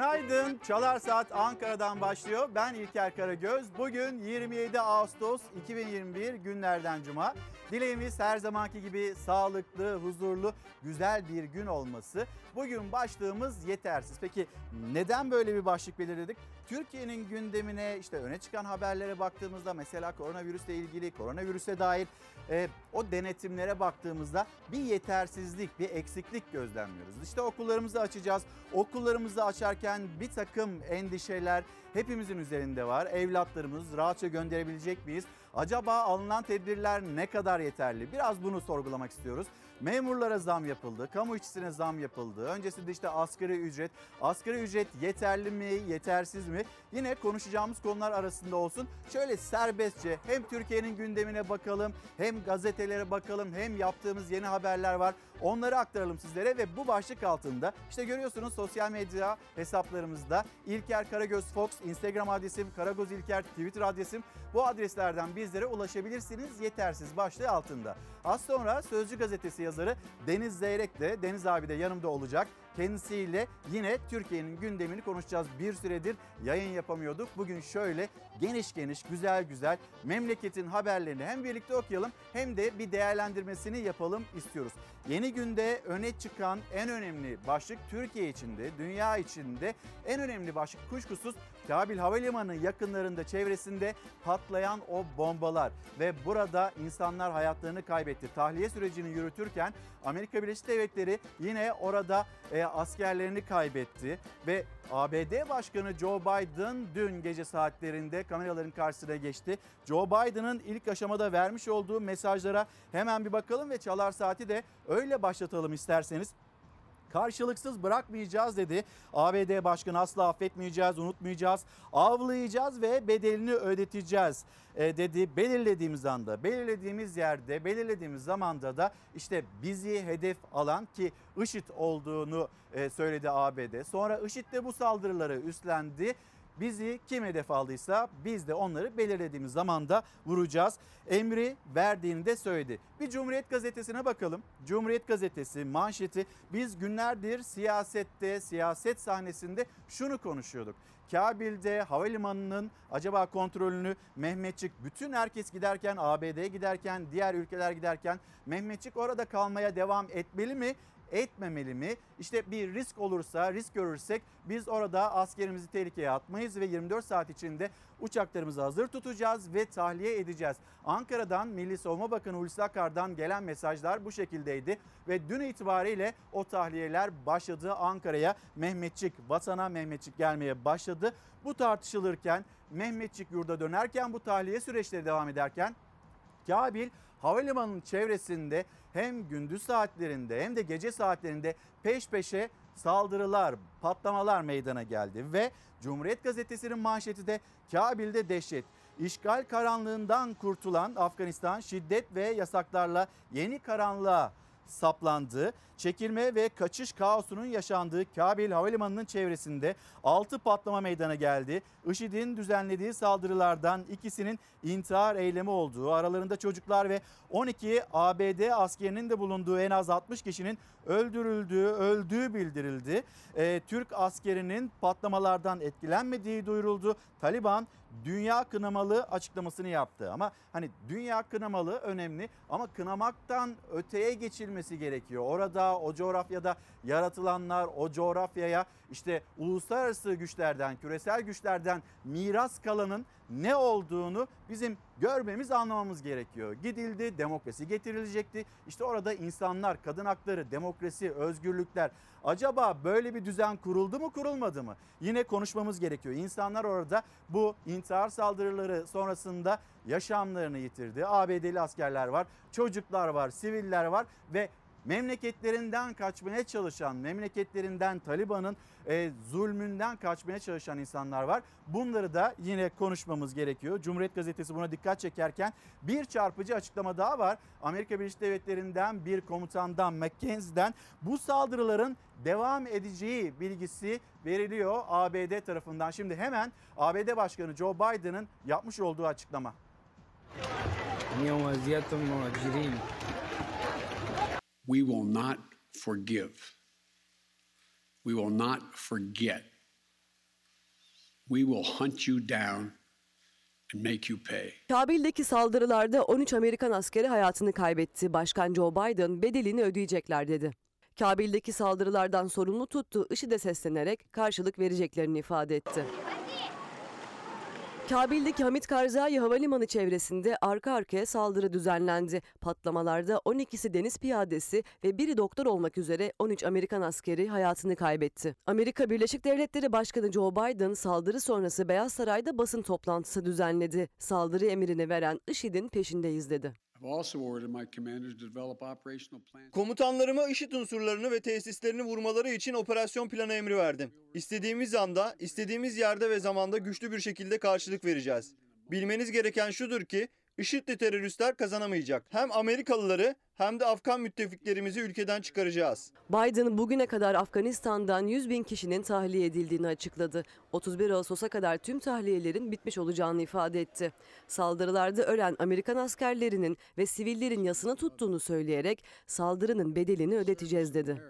Günaydın. Çalar Saat Ankara'dan başlıyor. Ben İlker Karagöz. Bugün 27 Ağustos 2021 günlerden cuma. Dileğimiz her zamanki gibi sağlıklı, huzurlu, güzel bir gün olması. Bugün başlığımız yetersiz. Peki neden böyle bir başlık belirledik? Türkiye'nin gündemine işte öne çıkan haberlere baktığımızda mesela koronavirüsle ilgili, koronavirüse dair e, o denetimlere baktığımızda bir yetersizlik, bir eksiklik gözlemliyoruz. İşte okullarımızı açacağız. Okullarımızı açarken bir takım endişeler hepimizin üzerinde var. Evlatlarımız rahatça gönderebilecek miyiz? Acaba alınan tedbirler ne kadar yeterli? Biraz bunu sorgulamak istiyoruz. Memurlara zam yapıldı, kamu işçisine zam yapıldı. Öncesinde işte asgari ücret. Asgari ücret yeterli mi, yetersiz mi? Yine konuşacağımız konular arasında olsun. Şöyle serbestçe hem Türkiye'nin gündemine bakalım, hem gazetelere bakalım, hem yaptığımız yeni haberler var. Onları aktaralım sizlere ve bu başlık altında işte görüyorsunuz sosyal medya hesaplarımızda İlker Karagöz Fox, Instagram adresim, Karagöz İlker, Twitter adresim. Bu adreslerden bizlere ulaşabilirsiniz yetersiz başlığı altında. Az sonra Sözcü Gazetesi yazarı Deniz Zeyrek de Deniz abi de yanımda olacak. Kendisiyle yine Türkiye'nin gündemini konuşacağız. Bir süredir yayın yapamıyorduk. Bugün şöyle geniş geniş, güzel güzel memleketin haberlerini hem birlikte okuyalım hem de bir değerlendirmesini yapalım istiyoruz. Yeni günde öne çıkan en önemli başlık Türkiye içinde, dünya içinde en önemli başlık kuşkusuz Kabil Havalimanı yakınlarında, çevresinde patlayan o bombalar ve burada insanlar hayatlarını kaybetti. Tahliye sürecini yürütürken Amerika Birleşik Devletleri yine orada e, askerlerini kaybetti ve ABD Başkanı Joe Biden dün gece saatlerinde kameraların karşısına geçti. Joe Biden'ın ilk aşamada vermiş olduğu mesajlara hemen bir bakalım ve çalar saati de öyle başlatalım isterseniz karşılıksız bırakmayacağız dedi. ABD Başkanı asla affetmeyeceğiz, unutmayacağız, avlayacağız ve bedelini ödeteceğiz e, dedi. Belirlediğimiz anda, belirlediğimiz yerde, belirlediğimiz zamanda da işte bizi hedef alan ki IŞİD olduğunu e, söyledi ABD. Sonra IŞİD de bu saldırıları üstlendi. Bizi kim hedef aldıysa biz de onları belirlediğimiz zamanda vuracağız. Emri verdiğini de söyledi. Bir Cumhuriyet Gazetesi'ne bakalım. Cumhuriyet Gazetesi manşeti biz günlerdir siyasette, siyaset sahnesinde şunu konuşuyorduk. Kabil'de havalimanının acaba kontrolünü Mehmetçik bütün herkes giderken ABD'ye giderken diğer ülkeler giderken Mehmetçik orada kalmaya devam etmeli mi? Etmemeli mi? İşte bir risk olursa, risk görürsek biz orada askerimizi tehlikeye atmayız ve 24 saat içinde uçaklarımızı hazır tutacağız ve tahliye edeceğiz. Ankara'dan Milli Savunma Bakanı Hulusi Akar'dan gelen mesajlar bu şekildeydi ve dün itibariyle o tahliyeler başladı. Ankara'ya Mehmetçik, vatana Mehmetçik gelmeye başladı. Bu tartışılırken Mehmetçik yurda dönerken bu tahliye süreçleri devam ederken Kabil havalimanının çevresinde hem gündüz saatlerinde hem de gece saatlerinde peş peşe saldırılar, patlamalar meydana geldi ve Cumhuriyet Gazetesi'nin manşeti de Kabil'de dehşet. İşgal karanlığından kurtulan Afganistan şiddet ve yasaklarla yeni karanlığa saplandı. Çekilme ve kaçış kaosunun yaşandığı Kabil Havalimanı'nın çevresinde 6 patlama meydana geldi. IŞİD'in düzenlediği saldırılardan ikisinin intihar eylemi olduğu, aralarında çocuklar ve 12 ABD askerinin de bulunduğu en az 60 kişinin öldürüldüğü, öldüğü bildirildi. Ee, Türk askerinin patlamalardan etkilenmediği duyuruldu. Taliban dünya kınamalı açıklamasını yaptı. Ama hani dünya kınamalı önemli ama kınamaktan öteye geçilmesi gerekiyor. Orada o coğrafyada yaratılanlar o coğrafyaya işte uluslararası güçlerden, küresel güçlerden miras kalanın ne olduğunu bizim görmemiz, anlamamız gerekiyor. Gidildi, demokrasi getirilecekti. İşte orada insanlar, kadın hakları, demokrasi, özgürlükler. Acaba böyle bir düzen kuruldu mu, kurulmadı mı? Yine konuşmamız gerekiyor. İnsanlar orada bu intihar saldırıları sonrasında yaşamlarını yitirdi. ABD'li askerler var, çocuklar var, siviller var ve memleketlerinden kaçmaya çalışan, memleketlerinden Taliban'ın e, zulmünden kaçmaya çalışan insanlar var. Bunları da yine konuşmamız gerekiyor. Cumhuriyet Gazetesi buna dikkat çekerken bir çarpıcı açıklama daha var. Amerika Birleşik Devletleri'nden bir komutandan Mackenzie'den bu saldırıların devam edeceği bilgisi veriliyor ABD tarafından. Şimdi hemen ABD Başkanı Joe Biden'ın yapmış olduğu açıklama we will not forgive. We will not forget. We will hunt you down and make you pay. Kabil'deki saldırılarda 13 Amerikan askeri hayatını kaybetti. Başkan Joe Biden bedelini ödeyecekler dedi. Kabil'deki saldırılardan sorumlu tuttuğu IŞİD'e seslenerek karşılık vereceklerini ifade etti. Kabil'deki Hamit Karzai Havalimanı çevresinde arka arkaya saldırı düzenlendi. Patlamalarda 12'si deniz piyadesi ve biri doktor olmak üzere 13 Amerikan askeri hayatını kaybetti. Amerika Birleşik Devletleri Başkanı Joe Biden saldırı sonrası Beyaz Saray'da basın toplantısı düzenledi. Saldırı emrini veren IŞİD'in peşindeyiz dedi. Komutanlarıma IŞİD unsurlarını ve tesislerini vurmaları için operasyon planı emri verdim. İstediğimiz anda, istediğimiz yerde ve zamanda güçlü bir şekilde karşılık vereceğiz. Bilmeniz gereken şudur ki IŞİD'li teröristler kazanamayacak. Hem Amerikalıları hem de Afgan müttefiklerimizi ülkeden çıkaracağız. Biden bugüne kadar Afganistan'dan 100 bin kişinin tahliye edildiğini açıkladı. 31 Ağustos'a kadar tüm tahliyelerin bitmiş olacağını ifade etti. Saldırılarda ölen Amerikan askerlerinin ve sivillerin yasını tuttuğunu söyleyerek saldırının bedelini ödeteceğiz dedi.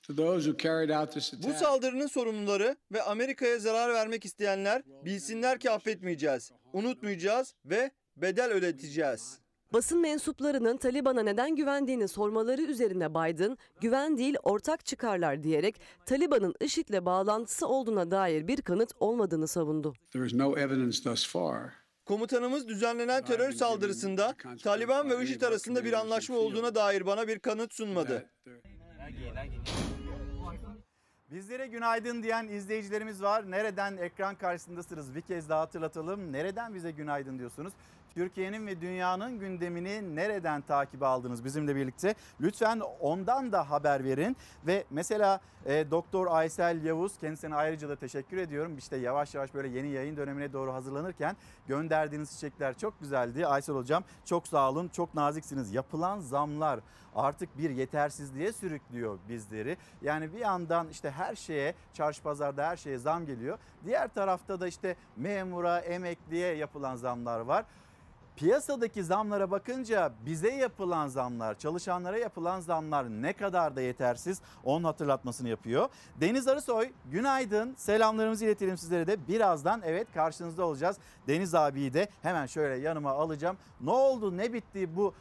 Bu saldırının sorumluları ve Amerika'ya zarar vermek isteyenler bilsinler ki affetmeyeceğiz, unutmayacağız ve bedel ödeteceğiz. Basın mensuplarının Taliban'a neden güvendiğini sormaları üzerine Biden, güven değil ortak çıkarlar diyerek Taliban'ın IŞİD'le bağlantısı olduğuna dair bir kanıt olmadığını savundu. there is no evidence thus far. Komutanımız düzenlenen terör saldırısında Taliban ve IŞİD arasında bir anlaşma olduğuna dair bana bir kanıt sunmadı. Bizlere günaydın diyen izleyicilerimiz var. Nereden ekran karşısındasınız? Bir kez daha hatırlatalım. Nereden bize günaydın diyorsunuz? Türkiye'nin ve dünyanın gündemini nereden takip aldınız bizimle birlikte? Lütfen ondan da haber verin. Ve mesela e, Doktor Aysel Yavuz kendisine ayrıca da teşekkür ediyorum. İşte yavaş yavaş böyle yeni yayın dönemine doğru hazırlanırken gönderdiğiniz çiçekler çok güzeldi. Aysel Hocam çok sağ olun, çok naziksiniz. Yapılan zamlar artık bir yetersizliğe sürüklüyor bizleri. Yani bir yandan işte her şeye, çarşı pazarda her şeye zam geliyor. Diğer tarafta da işte memura, emekliye yapılan zamlar var. Piyasadaki zamlara bakınca bize yapılan zamlar, çalışanlara yapılan zamlar ne kadar da yetersiz onun hatırlatmasını yapıyor. Deniz Arısoy günaydın selamlarımızı iletelim sizlere de birazdan evet karşınızda olacağız. Deniz abiyi de hemen şöyle yanıma alacağım. Ne oldu ne bitti bu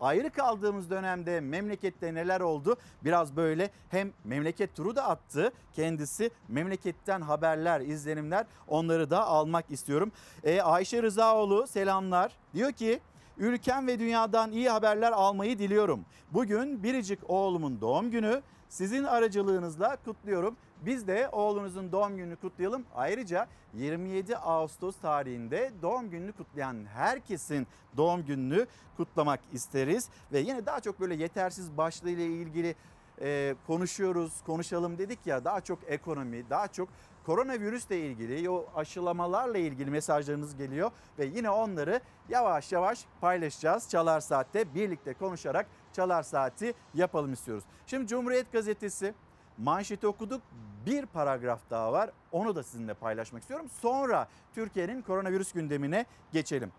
ayrı kaldığımız dönemde memlekette neler oldu? Biraz böyle hem memleket turu da attı kendisi. Memleketten haberler, izlenimler onları da almak istiyorum. Ee, Ayşe Rızaoğlu selamlar. Diyor ki ülkem ve dünyadan iyi haberler almayı diliyorum. Bugün biricik oğlumun doğum günü. Sizin aracılığınızla kutluyorum. Biz de oğlunuzun doğum gününü kutlayalım. Ayrıca 27 Ağustos tarihinde doğum gününü kutlayan herkesin doğum gününü kutlamak isteriz. Ve yine daha çok böyle yetersiz başlığıyla ilgili e, konuşuyoruz, konuşalım dedik ya daha çok ekonomi, daha çok koronavirüsle ilgili, o aşılamalarla ilgili mesajlarınız geliyor ve yine onları yavaş yavaş paylaşacağız. Çalar Saat'te birlikte konuşarak Çalar Saat'i yapalım istiyoruz. Şimdi Cumhuriyet Gazetesi manşeti okuduk. Bir paragraf daha var. Onu da sizinle paylaşmak istiyorum. Sonra Türkiye'nin koronavirüs gündemine geçelim.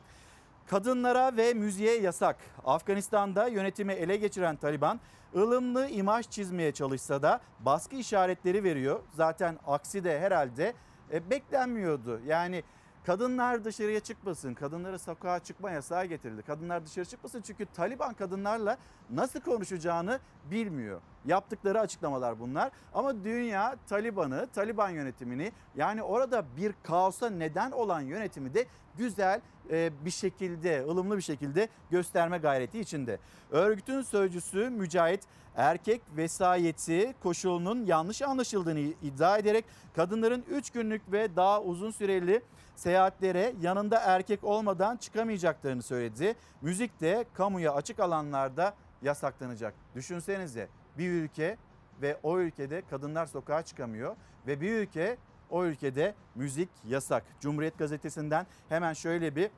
Kadınlara ve müziğe yasak. Afganistan'da yönetimi ele geçiren Taliban ılımlı imaj çizmeye çalışsa da baskı işaretleri veriyor. Zaten aksi de herhalde e, beklenmiyordu. Yani kadınlar dışarıya çıkmasın, kadınlara sokağa çıkma yasağı getirildi. Kadınlar dışarı çıkmasın çünkü Taliban kadınlarla nasıl konuşacağını bilmiyor. Yaptıkları açıklamalar bunlar. Ama dünya Taliban'ı, Taliban yönetimini yani orada bir kaosa neden olan yönetimi de güzel e, bir şekilde, ılımlı bir şekilde gösterme gayreti içinde. Örgütün sözcüsü Mücahit erkek vesayeti koşulunun yanlış anlaşıldığını iddia ederek kadınların 3 günlük ve daha uzun süreli seyahatlere yanında erkek olmadan çıkamayacaklarını söyledi. Müzik de kamuya açık alanlarda yasaklanacak. Düşünsenize bir ülke ve o ülkede kadınlar sokağa çıkamıyor ve bir ülke o ülkede müzik yasak. Cumhuriyet Gazetesi'nden hemen şöyle bir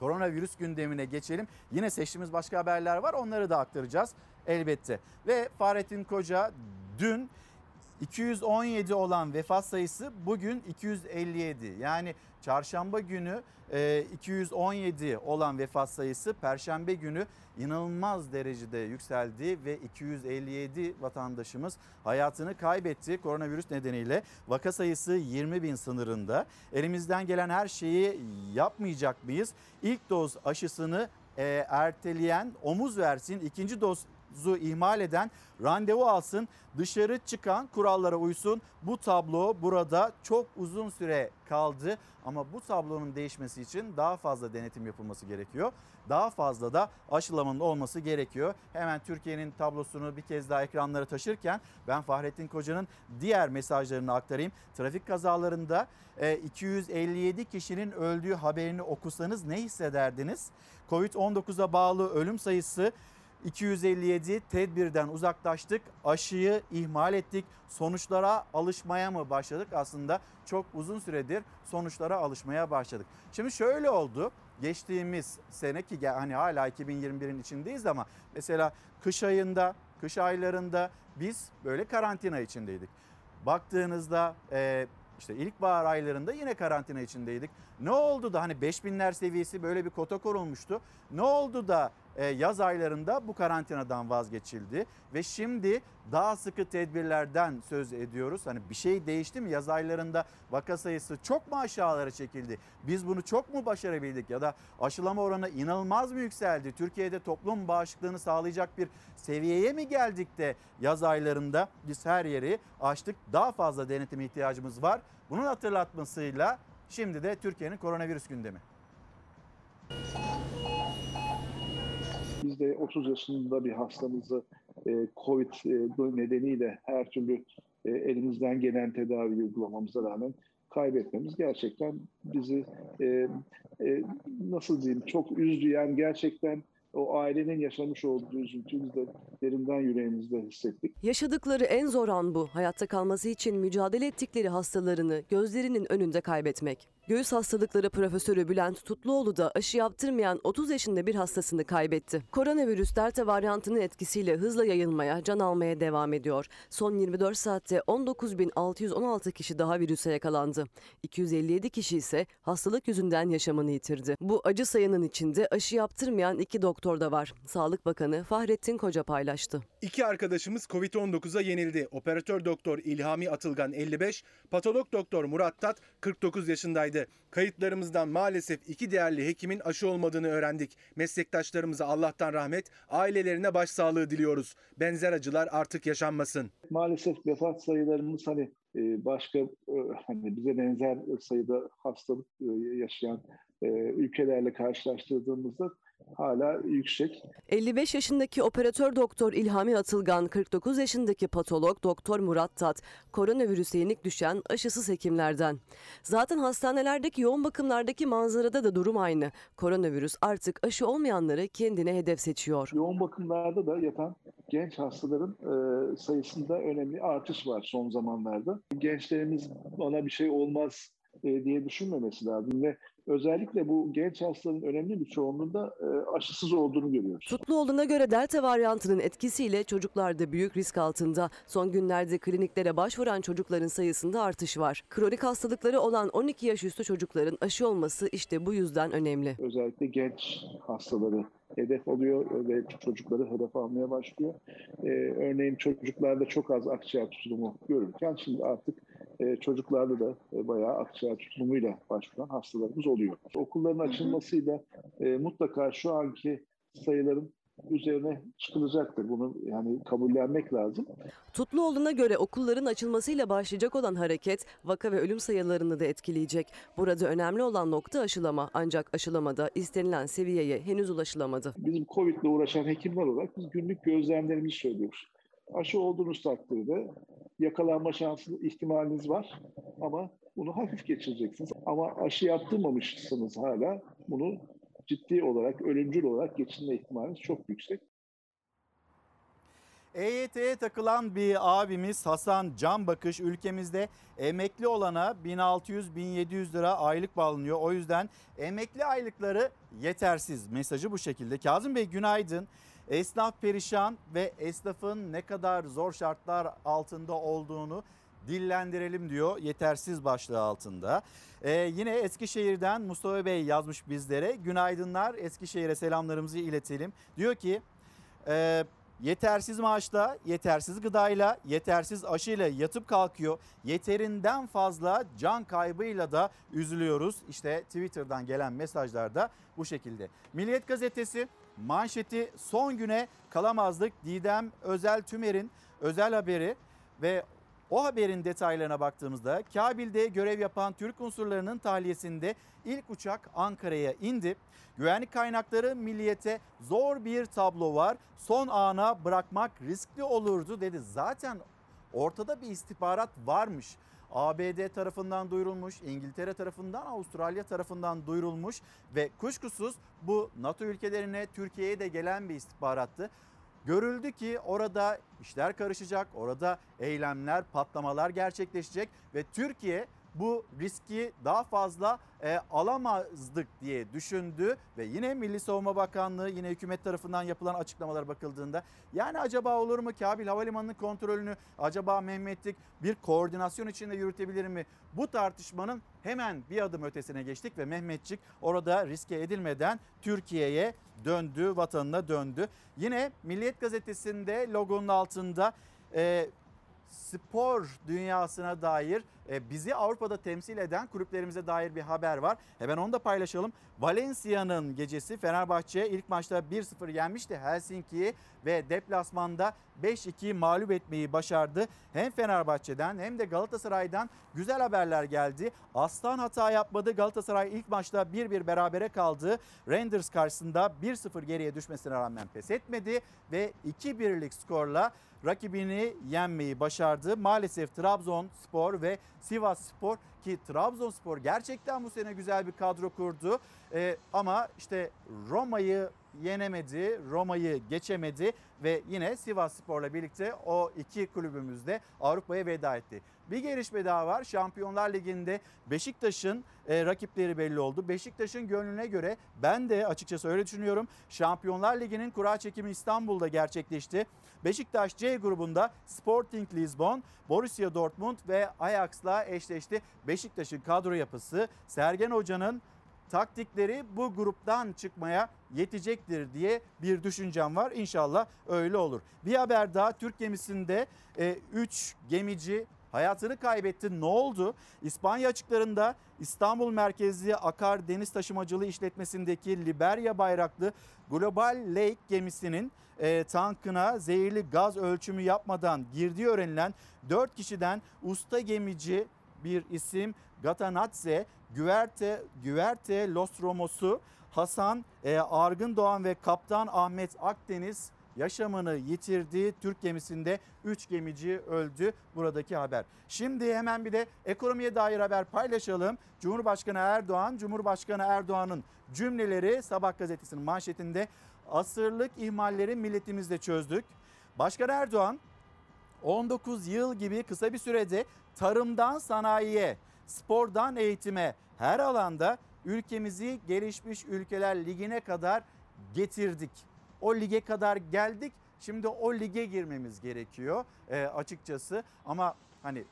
koronavirüs gündemine geçelim. Yine seçtiğimiz başka haberler var onları da aktaracağız elbette. Ve Fahrettin Koca dün 217 olan vefat sayısı bugün 257. Yani çarşamba günü e, 217 olan vefat sayısı perşembe günü inanılmaz derecede yükseldi ve 257 vatandaşımız hayatını kaybetti koronavirüs nedeniyle. Vaka sayısı 20 bin sınırında. Elimizden gelen her şeyi yapmayacak mıyız? İlk doz aşısını e, erteleyen omuz versin, ikinci dozu ihmal eden randevu alsın, dışarı çıkan kurallara uysun. Bu tablo burada çok uzun süre kaldı ama bu tablonun değişmesi için daha fazla denetim yapılması gerekiyor. Daha fazla da aşılamanın olması gerekiyor. Hemen Türkiye'nin tablosunu bir kez daha ekranlara taşırken ben Fahrettin Koca'nın diğer mesajlarını aktarayım. Trafik kazalarında e, 257 kişinin öldüğü haberini okusanız ne hissederdiniz? Covid-19'a bağlı ölüm sayısı 257 tedbirden uzaklaştık, aşıyı ihmal ettik, sonuçlara alışmaya mı başladık? Aslında çok uzun süredir sonuçlara alışmaya başladık. Şimdi şöyle oldu, geçtiğimiz sene ki hani hala 2021'in içindeyiz ama mesela kış ayında, kış aylarında biz böyle karantina içindeydik. Baktığınızda e, işte ilkbahar aylarında yine karantina içindeydik. Ne oldu da hani 5000'ler seviyesi böyle bir kota korulmuştu. Ne oldu da yaz aylarında bu karantinadan vazgeçildi ve şimdi daha sıkı tedbirlerden söz ediyoruz. Hani bir şey değişti mi? Yaz aylarında vaka sayısı çok mu aşağılara çekildi? Biz bunu çok mu başarabildik ya da aşılama oranı inanılmaz mı yükseldi? Türkiye'de toplum bağışıklığını sağlayacak bir seviyeye mi geldik de yaz aylarında biz her yeri açtık. Daha fazla denetim ihtiyacımız var. Bunun hatırlatmasıyla şimdi de Türkiye'nin koronavirüs gündemi. Biz de 30 yaşında bir hastamızı e, COVID e, nedeniyle her türlü e, elimizden gelen tedavi uygulamamıza rağmen kaybetmemiz gerçekten bizi e, e, nasıl diyeyim çok üzdü. Yani gerçekten o ailenin yaşamış olduğu üzüntüyü de derinden yüreğimizde hissettik. Yaşadıkları en zor an bu. Hayatta kalması için mücadele ettikleri hastalarını gözlerinin önünde kaybetmek. Göğüs hastalıkları profesörü Bülent Tutluoğlu da aşı yaptırmayan 30 yaşında bir hastasını kaybetti. Koronavirüs delta varyantının etkisiyle hızla yayılmaya, can almaya devam ediyor. Son 24 saatte 19.616 kişi daha virüse yakalandı. 257 kişi ise hastalık yüzünden yaşamını yitirdi. Bu acı sayının içinde aşı yaptırmayan iki doktor da var. Sağlık Bakanı Fahrettin Koca paylaştı. İki arkadaşımız Covid-19'a yenildi. Operatör doktor İlhami Atılgan 55, patolog doktor Murat Tat 49 yaşındaydı. Kayıtlarımızdan maalesef iki değerli hekimin aşı olmadığını öğrendik. Meslektaşlarımıza Allah'tan rahmet, ailelerine başsağlığı diliyoruz. Benzer acılar artık yaşanmasın. Maalesef vefat sayılarımız hani e, başka e, hani bize benzer sayıda hastalık e, yaşayan ülkelerle karşılaştırdığımızda hala yüksek. 55 yaşındaki operatör doktor İlhami Atılgan, 49 yaşındaki patolog doktor Murat Tat, koronavirüse yenik düşen aşısız hekimlerden. Zaten hastanelerdeki yoğun bakımlardaki manzarada da durum aynı. Koronavirüs artık aşı olmayanları kendine hedef seçiyor. Yoğun bakımlarda da yatan genç hastaların e, sayısında önemli artış var son zamanlarda. Gençlerimiz bana bir şey olmaz e, diye düşünmemesi lazım ve özellikle bu genç hastaların önemli bir çoğunluğunda e, aşısız olduğunu görüyoruz. Tutluoğlu'na göre delta varyantının etkisiyle çocuklar da büyük risk altında. Son günlerde kliniklere başvuran çocukların sayısında artış var. Kronik hastalıkları olan 12 yaş üstü çocukların aşı olması işte bu yüzden önemli. Özellikle genç hastaları hedef alıyor ve çocukları hedef almaya başlıyor. Ee, örneğin çocuklarda çok az akciğer tutulumu görürken şimdi artık e, çocuklarda da e, bayağı akciğer tutulumuyla başvuran hastalarımız oluyor. Okulların açılmasıyla e, mutlaka şu anki sayıların üzerine çıkılacaktır. Bunu yani kabullenmek lazım. Tutluoğlu'na göre okulların açılmasıyla başlayacak olan hareket vaka ve ölüm sayılarını da etkileyecek. Burada önemli olan nokta aşılama ancak aşılamada istenilen seviyeye henüz ulaşılamadı. Bizim Covid ile uğraşan hekimler olarak biz günlük gözlemlerimizi söylüyoruz. Aşı olduğunuz takdirde yakalanma şansı ihtimaliniz var ama bunu hafif geçireceksiniz. Ama aşı yaptırmamışsınız hala bunu ciddi olarak, ölümcül olarak geçirme ihtimaliniz çok yüksek. EYT'ye takılan bir abimiz Hasan Can Bakış ülkemizde emekli olana 1600-1700 lira aylık bağlanıyor. O yüzden emekli aylıkları yetersiz mesajı bu şekilde. Kazım Bey günaydın. Esnaf perişan ve esnafın ne kadar zor şartlar altında olduğunu dillendirelim diyor yetersiz başlığı altında. Ee, yine Eskişehir'den Mustafa Bey yazmış bizlere. Günaydınlar Eskişehir'e selamlarımızı iletelim. Diyor ki e, yetersiz maaşla, yetersiz gıdayla, yetersiz aşıyla yatıp kalkıyor. Yeterinden fazla can kaybıyla da üzülüyoruz. İşte Twitter'dan gelen mesajlar da bu şekilde. Milliyet gazetesi manşeti son güne kalamazdık. Didem Özel Tümer'in özel haberi ve o haberin detaylarına baktığımızda Kabil'de görev yapan Türk unsurlarının tahliyesinde ilk uçak Ankara'ya indi. Güvenlik kaynakları milliyete zor bir tablo var. Son ana bırakmak riskli olurdu dedi. Zaten ortada bir istihbarat varmış. ABD tarafından duyurulmuş, İngiltere tarafından, Avustralya tarafından duyurulmuş ve kuşkusuz bu NATO ülkelerine, Türkiye'ye de gelen bir istihbarattı. Görüldü ki orada işler karışacak, orada eylemler, patlamalar gerçekleşecek ve Türkiye bu riski daha fazla e, alamazdık diye düşündü ve yine Milli Savunma Bakanlığı yine hükümet tarafından yapılan açıklamalara bakıldığında yani acaba olur mu Kabil Havalimanı'nın kontrolünü acaba Mehmetlik bir koordinasyon içinde yürütebilir mi? Bu tartışmanın hemen bir adım ötesine geçtik ve Mehmetçik orada riske edilmeden Türkiye'ye döndü, vatanına döndü. Yine Milliyet Gazetesi'nde logonun altında e, spor dünyasına dair bizi Avrupa'da temsil eden kulüplerimize dair bir haber var. Hemen onu da paylaşalım. Valencia'nın gecesi Fenerbahçe ilk maçta 1-0 yenmişti Helsinki'yi ve deplasmanda 5-2 mağlup etmeyi başardı. Hem Fenerbahçe'den hem de Galatasaray'dan güzel haberler geldi. Aslan hata yapmadı. Galatasaray ilk maçta 1-1 berabere kaldı. Rangers karşısında 1-0 geriye düşmesine rağmen pes etmedi ve 2-1'lik skorla rakibini yenmeyi başardı. Maalesef Trabzonspor ve Sivas Spor ki Trabzonspor gerçekten bu sene güzel bir kadro kurdu. Ee, ama işte Roma'yı yenemedi, Roma'yı geçemedi ve yine Sivas Spor'la birlikte o iki kulübümüz de Avrupa'ya veda etti. Bir gelişme daha var. Şampiyonlar Ligi'nde Beşiktaş'ın e, rakipleri belli oldu. Beşiktaş'ın gönlüne göre ben de açıkçası öyle düşünüyorum. Şampiyonlar Ligi'nin kura çekimi İstanbul'da gerçekleşti. Beşiktaş C grubunda Sporting Lisbon, Borussia Dortmund ve Ajax'la eşleşti. Beşiktaş'ın kadro yapısı Sergen Hoca'nın taktikleri bu gruptan çıkmaya yetecektir diye bir düşüncem var. İnşallah öyle olur. Bir haber daha Türk gemisinde 3 gemici hayatını kaybetti. Ne oldu? İspanya açıklarında İstanbul merkezli Akar Deniz Taşımacılığı işletmesindeki Liberya bayraklı Global Lake gemisinin e, tankına zehirli gaz ölçümü yapmadan girdiği öğrenilen 4 kişiden usta gemici bir isim Gatanatze, Güverte, Güverte Lostromos'u Hasan e, Argın Doğan ve Kaptan Ahmet Akdeniz yaşamını yitirdiği Türk gemisinde 3 gemici öldü buradaki haber. Şimdi hemen bir de ekonomiye dair haber paylaşalım. Cumhurbaşkanı Erdoğan, Cumhurbaşkanı Erdoğan'ın cümleleri Sabah gazetesinin manşetinde asırlık ihmalleri milletimizde çözdük. Başkan Erdoğan 19 yıl gibi kısa bir sürede tarımdan sanayiye, spordan eğitime her alanda ülkemizi gelişmiş ülkeler ligine kadar getirdik. O lige kadar geldik. Şimdi o lige girmemiz gerekiyor e, açıkçası. Ama hani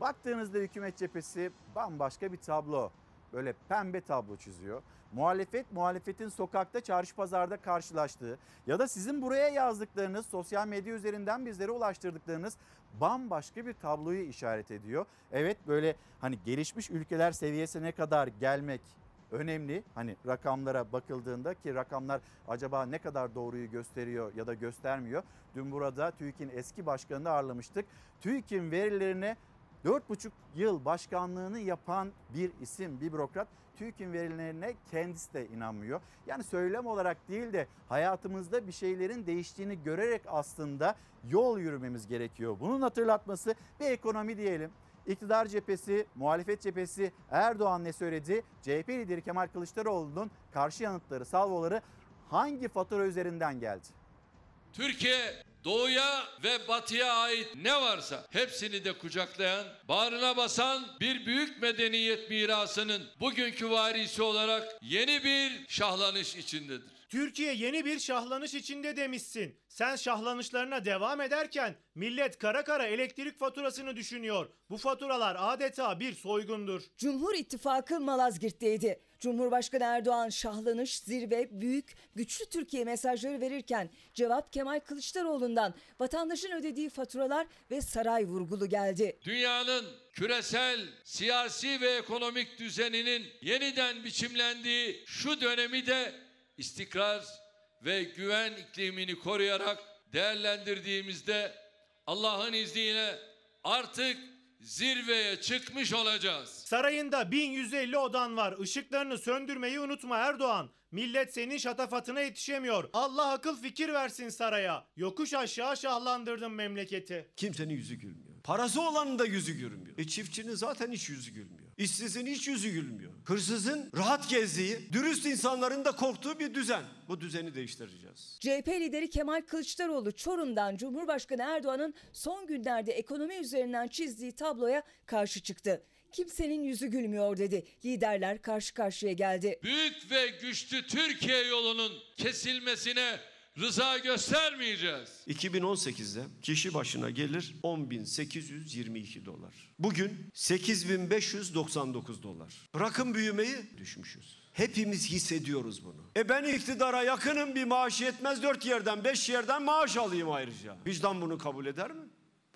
baktığınızda hükümet cephesi bambaşka bir tablo. Böyle pembe tablo çiziyor. Muhalefet, muhalefetin sokakta, çarşı pazarda karşılaştığı ya da sizin buraya yazdıklarınız, sosyal medya üzerinden bizlere ulaştırdıklarınız bambaşka bir tabloyu işaret ediyor. Evet böyle hani gelişmiş ülkeler seviyesine kadar gelmek önemli. Hani rakamlara bakıldığında ki rakamlar acaba ne kadar doğruyu gösteriyor ya da göstermiyor. Dün burada TÜİK'in eski başkanını ağırlamıştık. TÜİK'in verilerine 4,5 yıl başkanlığını yapan bir isim, bir bürokrat TÜİK'in verilerine kendisi de inanmıyor. Yani söylem olarak değil de hayatımızda bir şeylerin değiştiğini görerek aslında yol yürümemiz gerekiyor. Bunun hatırlatması bir ekonomi diyelim. İktidar cephesi, muhalefet cephesi Erdoğan ne söyledi? CHP lideri Kemal Kılıçdaroğlu'nun karşı yanıtları, salvoları hangi fatura üzerinden geldi? Türkiye doğuya ve batıya ait ne varsa hepsini de kucaklayan, bağrına basan bir büyük medeniyet mirasının bugünkü varisi olarak yeni bir şahlanış içindedir. Türkiye yeni bir şahlanış içinde demişsin. Sen şahlanışlarına devam ederken millet kara kara elektrik faturasını düşünüyor. Bu faturalar adeta bir soygundur. Cumhur İttifakı Malazgirt'teydi. Cumhurbaşkanı Erdoğan şahlanış, zirve, büyük, güçlü Türkiye mesajları verirken cevap Kemal Kılıçdaroğlu'ndan vatandaşın ödediği faturalar ve saray vurgulu geldi. Dünyanın küresel, siyasi ve ekonomik düzeninin yeniden biçimlendiği şu dönemi de istikrar ve güven iklimini koruyarak değerlendirdiğimizde Allah'ın izniyle artık zirveye çıkmış olacağız. Sarayında 1150 odan var. Işıklarını söndürmeyi unutma Erdoğan. Millet senin şatafatına yetişemiyor. Allah akıl fikir versin saraya. Yokuş aşağı şahlandırdın memleketi. Kimsenin yüzü gülmüyor. Parası olanın da yüzü gülmüyor. E çiftçinin zaten hiç yüzü gülmüyor. İşsizin hiç yüzü gülmüyor. Hırsızın rahat gezdiği, dürüst insanların da korktuğu bir düzen. Bu düzeni değiştireceğiz. CHP lideri Kemal Kılıçdaroğlu Çorum'dan Cumhurbaşkanı Erdoğan'ın son günlerde ekonomi üzerinden çizdiği tabloya karşı çıktı. Kimsenin yüzü gülmüyor dedi. Liderler karşı karşıya geldi. Büyük ve güçlü Türkiye yolunun kesilmesine rıza göstermeyeceğiz. 2018'de kişi başına gelir 10.822 dolar. Bugün 8.599 dolar. Bırakın büyümeyi düşmüşüz. Hepimiz hissediyoruz bunu. E ben iktidara yakınım bir maaş yetmez dört yerden beş yerden maaş alayım ayrıca. Vicdan bunu kabul eder mi?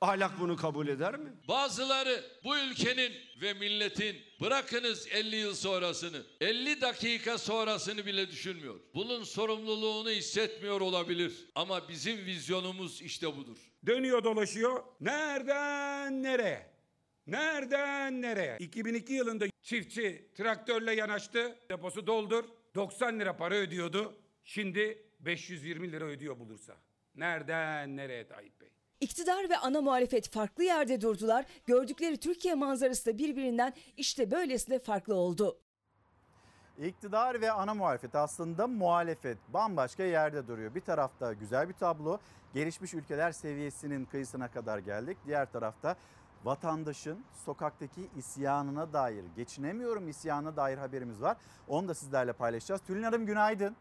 Ahlak bunu kabul eder mi? Bazıları bu ülkenin ve milletin bırakınız 50 yıl sonrasını, 50 dakika sonrasını bile düşünmüyor. Bunun sorumluluğunu hissetmiyor olabilir. Ama bizim vizyonumuz işte budur. Dönüyor dolaşıyor. Nereden nereye? Nereden nereye? 2002 yılında çiftçi traktörle yanaştı. Deposu doldur. 90 lira para ödüyordu. Şimdi 520 lira ödüyor bulursa. Nereden nereye Tayyip? İktidar ve ana muhalefet farklı yerde durdular. Gördükleri Türkiye manzarası da birbirinden işte böylesine farklı oldu. İktidar ve ana muhalefet aslında muhalefet bambaşka yerde duruyor. Bir tarafta güzel bir tablo, gelişmiş ülkeler seviyesinin kıyısına kadar geldik. Diğer tarafta vatandaşın sokaktaki isyanına dair, geçinemiyorum isyanına dair haberimiz var. Onu da sizlerle paylaşacağız. Tülin Hanım günaydın.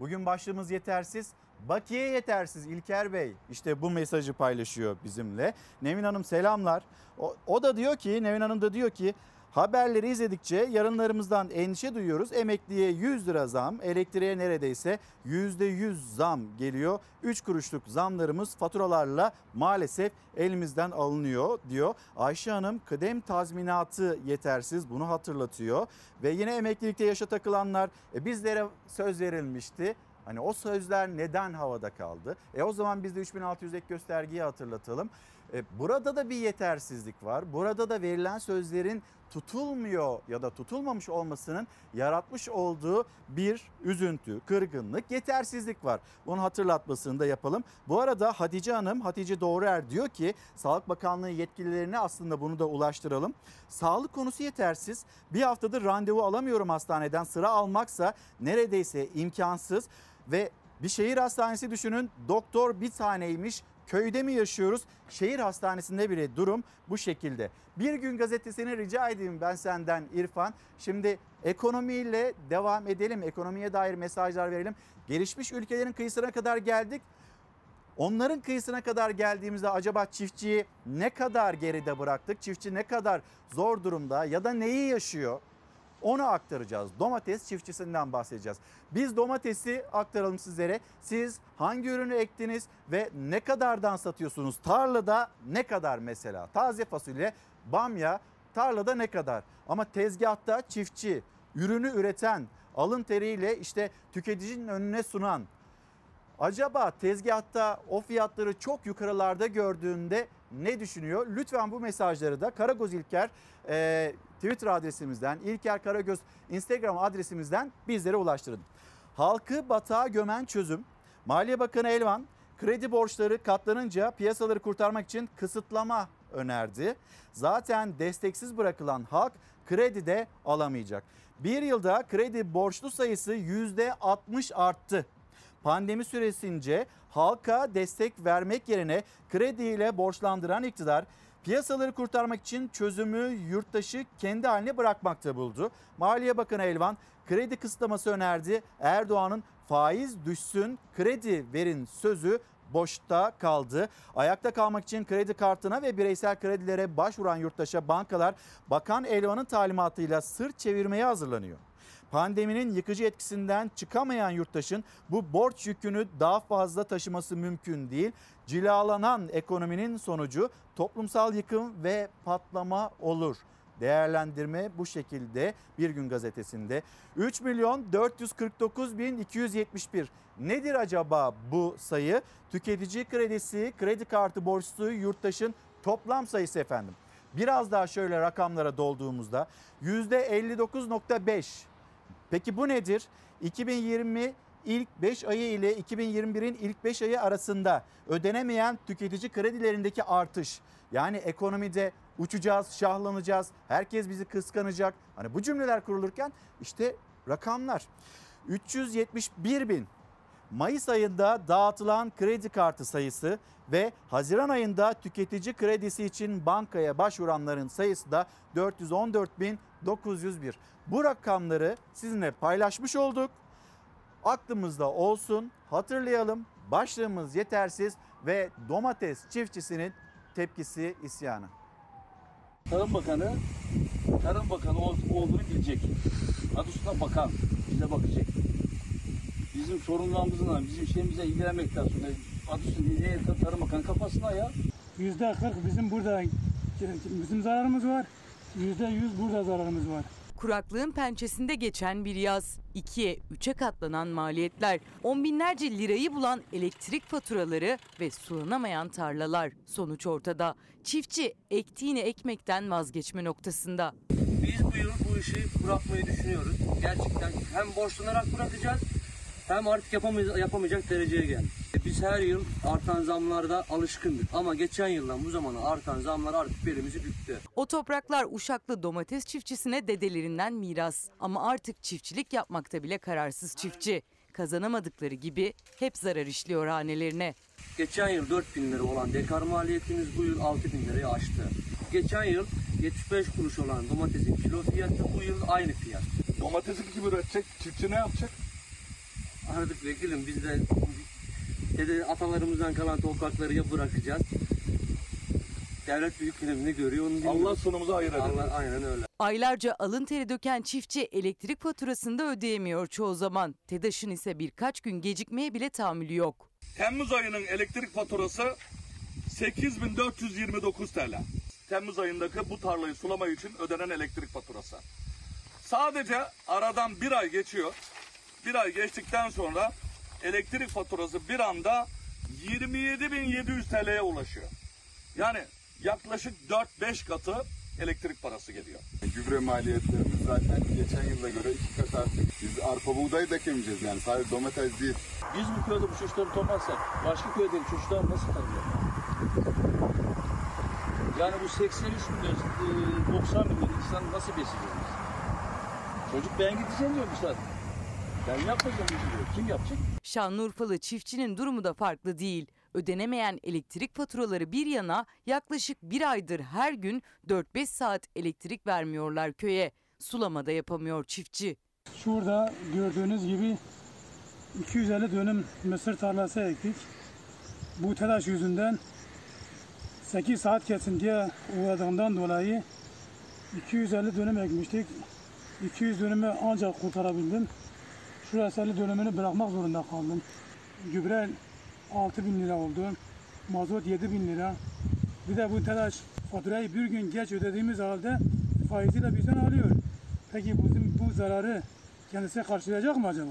Bugün başlığımız yetersiz. Bakiye yetersiz İlker Bey işte bu mesajı paylaşıyor bizimle. Nevin Hanım selamlar. O, o da diyor ki Nevin Hanım da diyor ki haberleri izledikçe yarınlarımızdan endişe duyuyoruz. Emekliye 100 lira zam, elektriğe neredeyse %100 zam geliyor. 3 kuruşluk zamlarımız faturalarla maalesef elimizden alınıyor diyor. Ayşe Hanım kıdem tazminatı yetersiz bunu hatırlatıyor. Ve yine emeklilikte yaşa takılanlar e, bizlere söz verilmişti. Hani o sözler neden havada kaldı? E o zaman biz de 3600 ek göstergeyi hatırlatalım. E burada da bir yetersizlik var. Burada da verilen sözlerin tutulmuyor ya da tutulmamış olmasının yaratmış olduğu bir üzüntü, kırgınlık, yetersizlik var. Bunun hatırlatmasını da yapalım. Bu arada Hatice Hanım, Hatice Doğruer diyor ki Sağlık Bakanlığı yetkililerine aslında bunu da ulaştıralım. Sağlık konusu yetersiz. Bir haftadır randevu alamıyorum hastaneden. Sıra almaksa neredeyse imkansız ve bir şehir hastanesi düşünün. Doktor bir taneymiş. Köyde mi yaşıyoruz? Şehir hastanesinde bile durum bu şekilde. Bir gün gazetesini rica edeyim ben senden İrfan. Şimdi ekonomiyle devam edelim. Ekonomiye dair mesajlar verelim. Gelişmiş ülkelerin kıyısına kadar geldik. Onların kıyısına kadar geldiğimizde acaba çiftçiyi ne kadar geride bıraktık? Çiftçi ne kadar zor durumda ya da neyi yaşıyor? Onu aktaracağız. Domates çiftçisinden bahsedeceğiz. Biz domatesi aktaralım sizlere. Siz hangi ürünü ektiniz ve ne kadardan satıyorsunuz? Tarlada ne kadar mesela? Taze fasulye, bamya tarlada ne kadar? Ama tezgahta çiftçi, ürünü üreten, alın teriyle işte tüketicinin önüne sunan Acaba tezgahta o fiyatları çok yukarılarda gördüğünde ne düşünüyor? Lütfen bu mesajları da Karagöz İlker e, Twitter adresimizden, İlker Karagöz Instagram adresimizden bizlere ulaştırın. Halkı batağa gömen çözüm. Maliye Bakanı Elvan kredi borçları katlanınca piyasaları kurtarmak için kısıtlama önerdi. Zaten desteksiz bırakılan halk kredi de alamayacak. Bir yılda kredi borçlu sayısı %60 arttı. Pandemi süresince halka destek vermek yerine krediyle borçlandıran iktidar piyasaları kurtarmak için çözümü yurttaşı kendi haline bırakmakta buldu. Maliye Bakanı Elvan kredi kısıtlaması önerdi. Erdoğan'ın faiz düşsün, kredi verin sözü boşta kaldı. Ayakta kalmak için kredi kartına ve bireysel kredilere başvuran yurttaşa bankalar Bakan Elvan'ın talimatıyla sırt çevirmeye hazırlanıyor. Pandeminin yıkıcı etkisinden çıkamayan yurttaşın bu borç yükünü daha fazla taşıması mümkün değil. Cilalanan ekonominin sonucu toplumsal yıkım ve patlama olur. Değerlendirme bu şekilde Bir Gün Gazetesi'nde. 3 milyon 449 bin 271. Nedir acaba bu sayı? Tüketici kredisi, kredi kartı borçlu yurttaşın toplam sayısı efendim. Biraz daha şöyle rakamlara dolduğumuzda %59.5. Peki bu nedir? 2020 ilk 5 ayı ile 2021'in ilk 5 ayı arasında ödenemeyen tüketici kredilerindeki artış. Yani ekonomide uçacağız, şahlanacağız, herkes bizi kıskanacak. Hani bu cümleler kurulurken işte rakamlar. 371 bin Mayıs ayında dağıtılan kredi kartı sayısı ve Haziran ayında tüketici kredisi için bankaya başvuranların sayısı da 414.901. Bu rakamları sizinle paylaşmış olduk. Aklımızda olsun, hatırlayalım. Başlığımız yetersiz ve domates çiftçisinin tepkisi isyanı. Tarım Bakanı, Tarım Bakanı ol- olduğunu bilecek. Adı üstüne bakan, bize bakacak. Bizim sorunlarımızla, bizim şeyimize ilgilenmekten sonra adı üstünde Tarım Bakanı kafasına ya. Yüzde 40 bizim burada bizim zararımız var. Yüzde 100 burada zararımız var. Kuraklığın pençesinde geçen bir yaz, ikiye, üçe katlanan maliyetler, on binlerce lirayı bulan elektrik faturaları ve sulanamayan tarlalar. Sonuç ortada. Çiftçi ektiğini ekmekten vazgeçme noktasında. Biz bu yıl bu işi bırakmayı düşünüyoruz. Gerçekten hem borçlanarak bırakacağız hem artık yapamayacak, yapamayacak dereceye geldik. Biz her yıl artan zamlarda alışkındık ama geçen yıldan bu zamana artan zamlar artık belimizi büktü. O topraklar Uşaklı domates çiftçisine dedelerinden miras. Ama artık çiftçilik yapmakta bile kararsız çiftçi. Kazanamadıkları gibi hep zarar işliyor hanelerine. Geçen yıl 4 bin lira olan dekar maliyetimiz bu yıl 6 bin lirayı aştı. Geçen yıl 75 kuruş olan domatesin kilo fiyatı bu yıl aynı fiyat. Domatesi kim üretecek? Çiftçi ne yapacak? Artık vekilim biz de dede atalarımızdan kalan toprakları ya bırakacağız. Devlet büyük önemini görüyor onu. Allah sonumuzu hayır eder. Allah aynen öyle. Aylarca alın teri döken çiftçi elektrik faturasını da ödeyemiyor çoğu zaman. TEDAŞ'ın ise birkaç gün gecikmeye bile tahammülü yok. Temmuz ayının elektrik faturası 8429 TL. Temmuz ayındaki bu tarlayı sulama için ödenen elektrik faturası. Sadece aradan bir ay geçiyor. Bir ay geçtikten sonra elektrik faturası bir anda 27.700 TL'ye ulaşıyor. Yani yaklaşık 4-5 katı elektrik parası geliyor. Gübre maliyetlerimiz zaten geçen yıla göre iki kat arttık. Biz arpa buğday da ekemeyeceğiz yani sadece domates değil. Biz bu köyde bu çocukları toplarsak başka köydeki çocuklar nasıl kalacak? Yani bu 83 milyon, e, 90 milyon insan nasıl besleyeceğiz biz? Çocuk ben gideceğim diyor bu saat. Ben yapmayacağım diyor. Kim yapacak? Şanlıurfalı çiftçinin durumu da farklı değil. Ödenemeyen elektrik faturaları bir yana yaklaşık bir aydır her gün 4-5 saat elektrik vermiyorlar köye. Sulama da yapamıyor çiftçi. Şurada gördüğünüz gibi 250 dönüm mısır tarlası ektik. Bu telaş yüzünden 8 saat kesintiye uğradığından dolayı 250 dönüm ekmiştik. 200 dönümü ancak kurtarabildim. Şurası 50 dönümünü bırakmak zorunda kaldım. Gübre 6 bin lira oldu. Mazot 7 bin lira. Bir de bu telaş faturayı bir gün geç ödediğimiz halde faiziyle bizden alıyor. Peki bizim bu zararı kendisi karşılayacak mı acaba?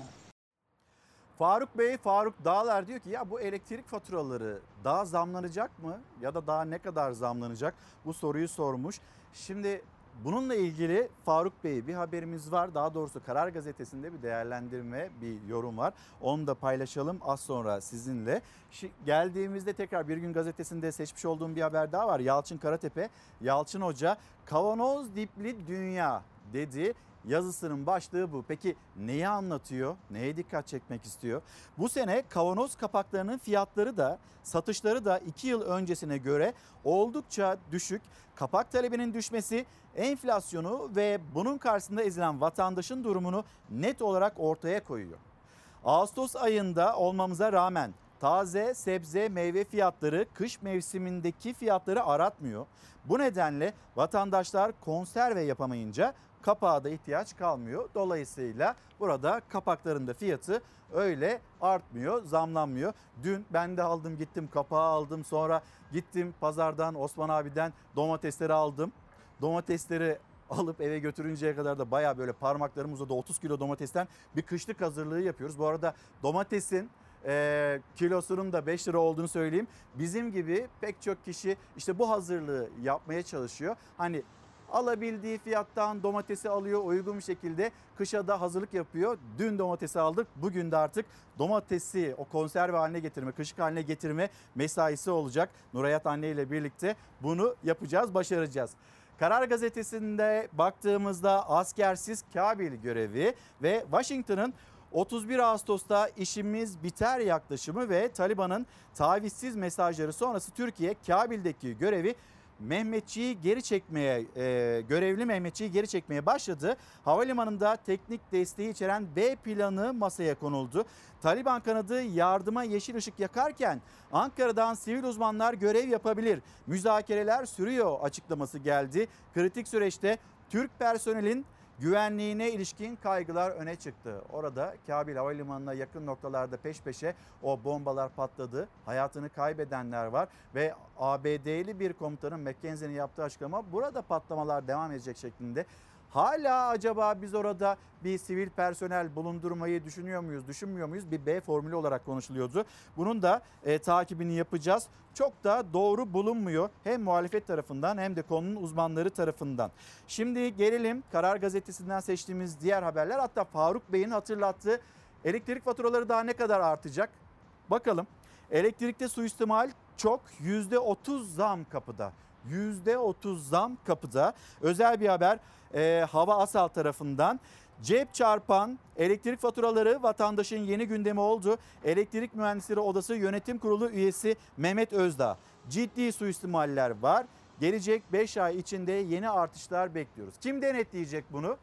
Faruk Bey, Faruk Dağlar diyor ki ya bu elektrik faturaları daha zamlanacak mı ya da daha ne kadar zamlanacak bu soruyu sormuş. Şimdi bununla ilgili Faruk Bey bir haberimiz var. Daha doğrusu Karar Gazetesi'nde bir değerlendirme, bir yorum var. Onu da paylaşalım az sonra sizinle. Şi- geldiğimizde tekrar Bir Gün Gazetesi'nde seçmiş olduğum bir haber daha var. Yalçın Karatepe, Yalçın Hoca kavanoz dipli dünya dedi. Yazısının başlığı bu. Peki neyi anlatıyor? Neye dikkat çekmek istiyor? Bu sene kavanoz kapaklarının fiyatları da satışları da 2 yıl öncesine göre oldukça düşük. Kapak talebinin düşmesi enflasyonu ve bunun karşısında ezilen vatandaşın durumunu net olarak ortaya koyuyor. Ağustos ayında olmamıza rağmen taze sebze meyve fiyatları kış mevsimindeki fiyatları aratmıyor. Bu nedenle vatandaşlar konserve yapamayınca kapağa da ihtiyaç kalmıyor. Dolayısıyla burada kapakların da fiyatı öyle artmıyor, zamlanmıyor. Dün ben de aldım gittim kapağı aldım sonra gittim pazardan Osman abiden domatesleri aldım. Domatesleri alıp eve götürünceye kadar da baya böyle parmaklarım uzadı 30 kilo domatesten bir kışlık hazırlığı yapıyoruz. Bu arada domatesin e, kilosunun da 5 lira olduğunu söyleyeyim. Bizim gibi pek çok kişi işte bu hazırlığı yapmaya çalışıyor. Hani alabildiği fiyattan domatesi alıyor uygun bir şekilde kışa da hazırlık yapıyor. Dün domatesi aldık bugün de artık domatesi o konserve haline getirme kışlık haline getirme mesaisi olacak. Nurayat anne ile birlikte bunu yapacağız başaracağız. Karar gazetesinde baktığımızda askersiz Kabil görevi ve Washington'ın 31 Ağustos'ta işimiz biter yaklaşımı ve Taliban'ın tavizsiz mesajları sonrası Türkiye Kabil'deki görevi Mehmetçiği geri çekmeye, e, görevli Mehmetçiği geri çekmeye başladı. Havalimanında teknik desteği içeren B planı masaya konuldu. Taliban kanadı yardıma yeşil ışık yakarken Ankara'dan sivil uzmanlar görev yapabilir. Müzakereler sürüyor açıklaması geldi. Kritik süreçte Türk personelin güvenliğine ilişkin kaygılar öne çıktı. Orada Kabil Havalimanı'na yakın noktalarda peş peşe o bombalar patladı. Hayatını kaybedenler var ve ABD'li bir komutanın McKenzie'nin yaptığı açıklama burada patlamalar devam edecek şeklinde. Hala acaba biz orada bir sivil personel bulundurmayı düşünüyor muyuz, düşünmüyor muyuz? Bir B formülü olarak konuşuluyordu. Bunun da e, takibini yapacağız. Çok da doğru bulunmuyor hem muhalefet tarafından hem de konunun uzmanları tarafından. Şimdi gelelim Karar Gazetesi'nden seçtiğimiz diğer haberler. Hatta Faruk Bey'in hatırlattığı elektrik faturaları daha ne kadar artacak? Bakalım. Elektrikte suistimal çok %30 zam kapıda. %30 zam kapıda. Özel bir haber e, Hava Asal tarafından. Cep çarpan elektrik faturaları vatandaşın yeni gündemi oldu. Elektrik Mühendisleri Odası Yönetim Kurulu üyesi Mehmet Özdağ. Ciddi suistimaller var. Gelecek 5 ay içinde yeni artışlar bekliyoruz. Kim denetleyecek bunu?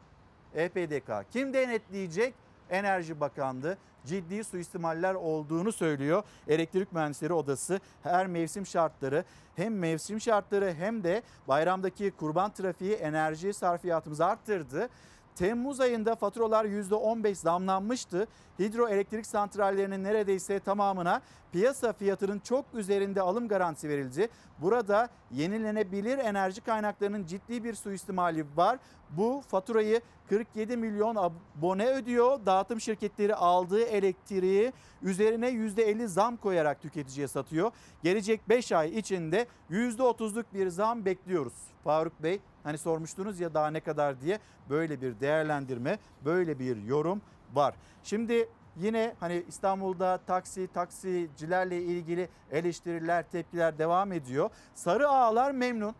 EPDK. Kim denetleyecek? Enerji Bakanlığı ciddi suistimaller olduğunu söylüyor. Elektrik Mühendisleri Odası her mevsim şartları hem mevsim şartları hem de bayramdaki kurban trafiği enerji sarfiyatımızı arttırdı. Temmuz ayında faturalar %15 zamlanmıştı. Hidroelektrik santrallerinin neredeyse tamamına piyasa fiyatının çok üzerinde alım garantisi verildi. Burada yenilenebilir enerji kaynaklarının ciddi bir suistimali var. Bu faturayı 47 milyon abone ödüyor. Dağıtım şirketleri aldığı elektriği üzerine %50 zam koyarak tüketiciye satıyor. Gelecek 5 ay içinde %30'luk bir zam bekliyoruz. Faruk Bey hani sormuştunuz ya daha ne kadar diye böyle bir değerlendirme, böyle bir yorum var. Şimdi yine hani İstanbul'da taksi, taksicilerle ilgili eleştiriler, tepkiler devam ediyor. Sarı ağlar memnun.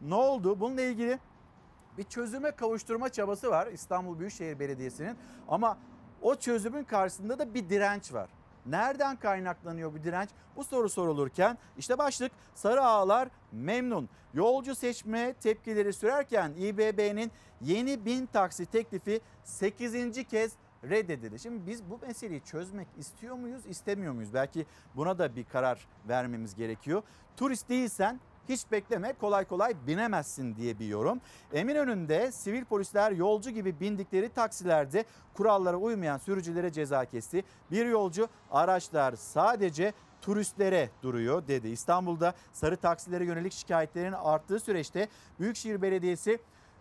Ne oldu? Bununla ilgili bir çözüme kavuşturma çabası var İstanbul Büyükşehir Belediyesi'nin ama o çözümün karşısında da bir direnç var. Nereden kaynaklanıyor bu direnç? Bu soru sorulurken işte başlık sarı ağlar memnun. Yolcu seçme tepkileri sürerken İBB'nin yeni bin taksi teklifi 8. kez reddedildi. Şimdi biz bu meseleyi çözmek istiyor muyuz, istemiyor muyuz? Belki buna da bir karar vermemiz gerekiyor. Turist değilsen hiç bekleme kolay kolay binemezsin diye bir yorum. Eminönü'nde sivil polisler yolcu gibi bindikleri taksilerde kurallara uymayan sürücülere ceza kesti. Bir yolcu araçlar sadece turistlere duruyor dedi. İstanbul'da sarı taksilere yönelik şikayetlerin arttığı süreçte Büyükşehir Belediyesi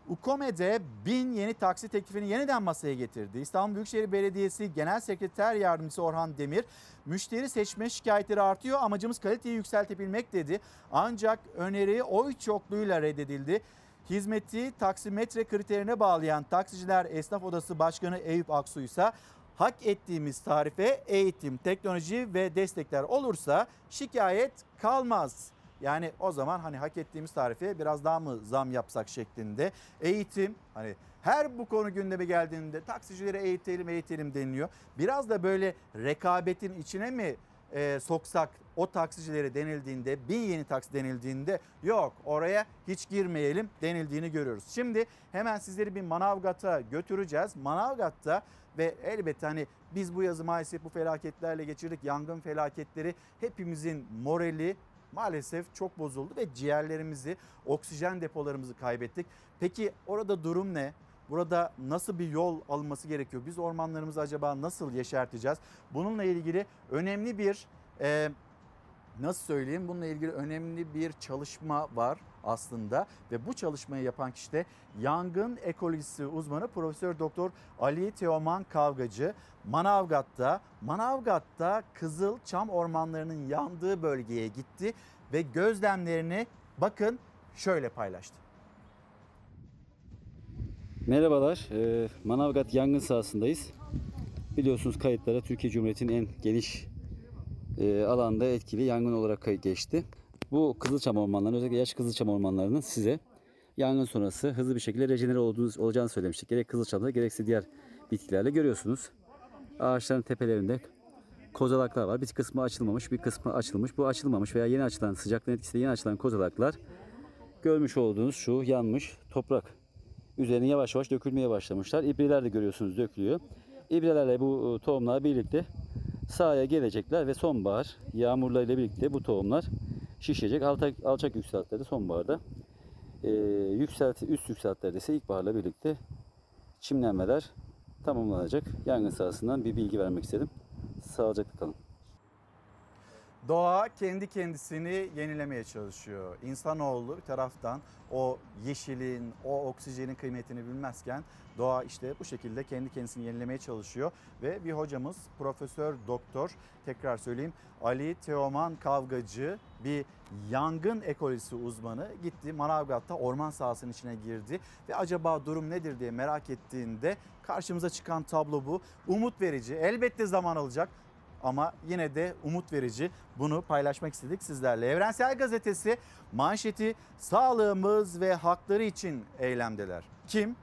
UKOME'de bin yeni taksi teklifini yeniden masaya getirdi. İstanbul Büyükşehir Belediyesi Genel Sekreter Yardımcısı Orhan Demir, müşteri seçme şikayetleri artıyor amacımız kaliteyi yükseltebilmek dedi. Ancak öneri oy çokluğuyla reddedildi. Hizmeti taksimetre kriterine bağlayan Taksiciler Esnaf Odası Başkanı Eyüp Aksu ise hak ettiğimiz tarife eğitim, teknoloji ve destekler olursa şikayet kalmaz. Yani o zaman hani hak ettiğimiz tarife biraz daha mı zam yapsak şeklinde. Eğitim hani her bu konu gündeme geldiğinde taksicileri eğitelim eğitelim deniliyor. Biraz da böyle rekabetin içine mi e, soksak o taksicileri denildiğinde bin yeni taksi denildiğinde yok oraya hiç girmeyelim denildiğini görüyoruz. Şimdi hemen sizleri bir Manavgat'a götüreceğiz. Manavgat'ta ve elbette hani biz bu yazı maalesef bu felaketlerle geçirdik. Yangın felaketleri hepimizin morali maalesef çok bozuldu ve ciğerlerimizi, oksijen depolarımızı kaybettik. Peki orada durum ne? Burada nasıl bir yol alınması gerekiyor? Biz ormanlarımızı acaba nasıl yeşerteceğiz? Bununla ilgili önemli bir e, nasıl söyleyeyim? Bununla ilgili önemli bir çalışma var aslında ve bu çalışmayı yapan kişi de yangın ekolojisi uzmanı Profesör Doktor Ali Teoman Kavgacı. Manavgat'ta, Manavgat'ta kızıl çam ormanlarının yandığı bölgeye gitti ve gözlemlerini bakın şöyle paylaştı. Merhabalar, e, Manavgat yangın sahasındayız. Biliyorsunuz kayıtlara Türkiye Cumhuriyeti'nin en geniş e, alanda etkili yangın olarak geçti. Bu Kızılçam ormanlarının özellikle yaş Kızılçam ormanlarının size yangın sonrası hızlı bir şekilde rejenere olduğunuz, olacağını söylemiştik. Gerek Kızılçam'da gerekse diğer bitkilerle görüyorsunuz. Ağaçların tepelerinde kozalaklar var. Bir kısmı açılmamış, bir kısmı açılmış. Bu açılmamış veya yeni açılan sıcaklığın etkisiyle yeni açılan kozalaklar görmüş olduğunuz şu yanmış toprak üzerine yavaş yavaş dökülmeye başlamışlar. İbreler de görüyorsunuz dökülüyor. İbrelerle bu e, tohumlar birlikte sahaya gelecekler ve sonbahar yağmurlarıyla birlikte bu tohumlar şişecek. Alçak, alçak yükseltilerde sonbaharda e, yükselti, üst yükseltilerde ise ilkbaharla birlikte çimlenmeler tamamlanacak. Yangın sahasından bir bilgi vermek istedim. Sağlıcakla kalın. Doğa kendi kendisini yenilemeye çalışıyor. İnsanoğlu bir taraftan o yeşilin, o oksijenin kıymetini bilmezken doğa işte bu şekilde kendi kendisini yenilemeye çalışıyor. Ve bir hocamız Profesör Doktor tekrar söyleyeyim Ali Teoman Kavgacı bir yangın ekolojisi uzmanı gitti Manavgat'ta orman sahasının içine girdi ve acaba durum nedir diye merak ettiğinde karşımıza çıkan tablo bu. Umut verici elbette zaman alacak ama yine de umut verici. Bunu paylaşmak istedik sizlerle. Evrensel Gazetesi manşeti sağlığımız ve hakları için eylemdeler. Kim?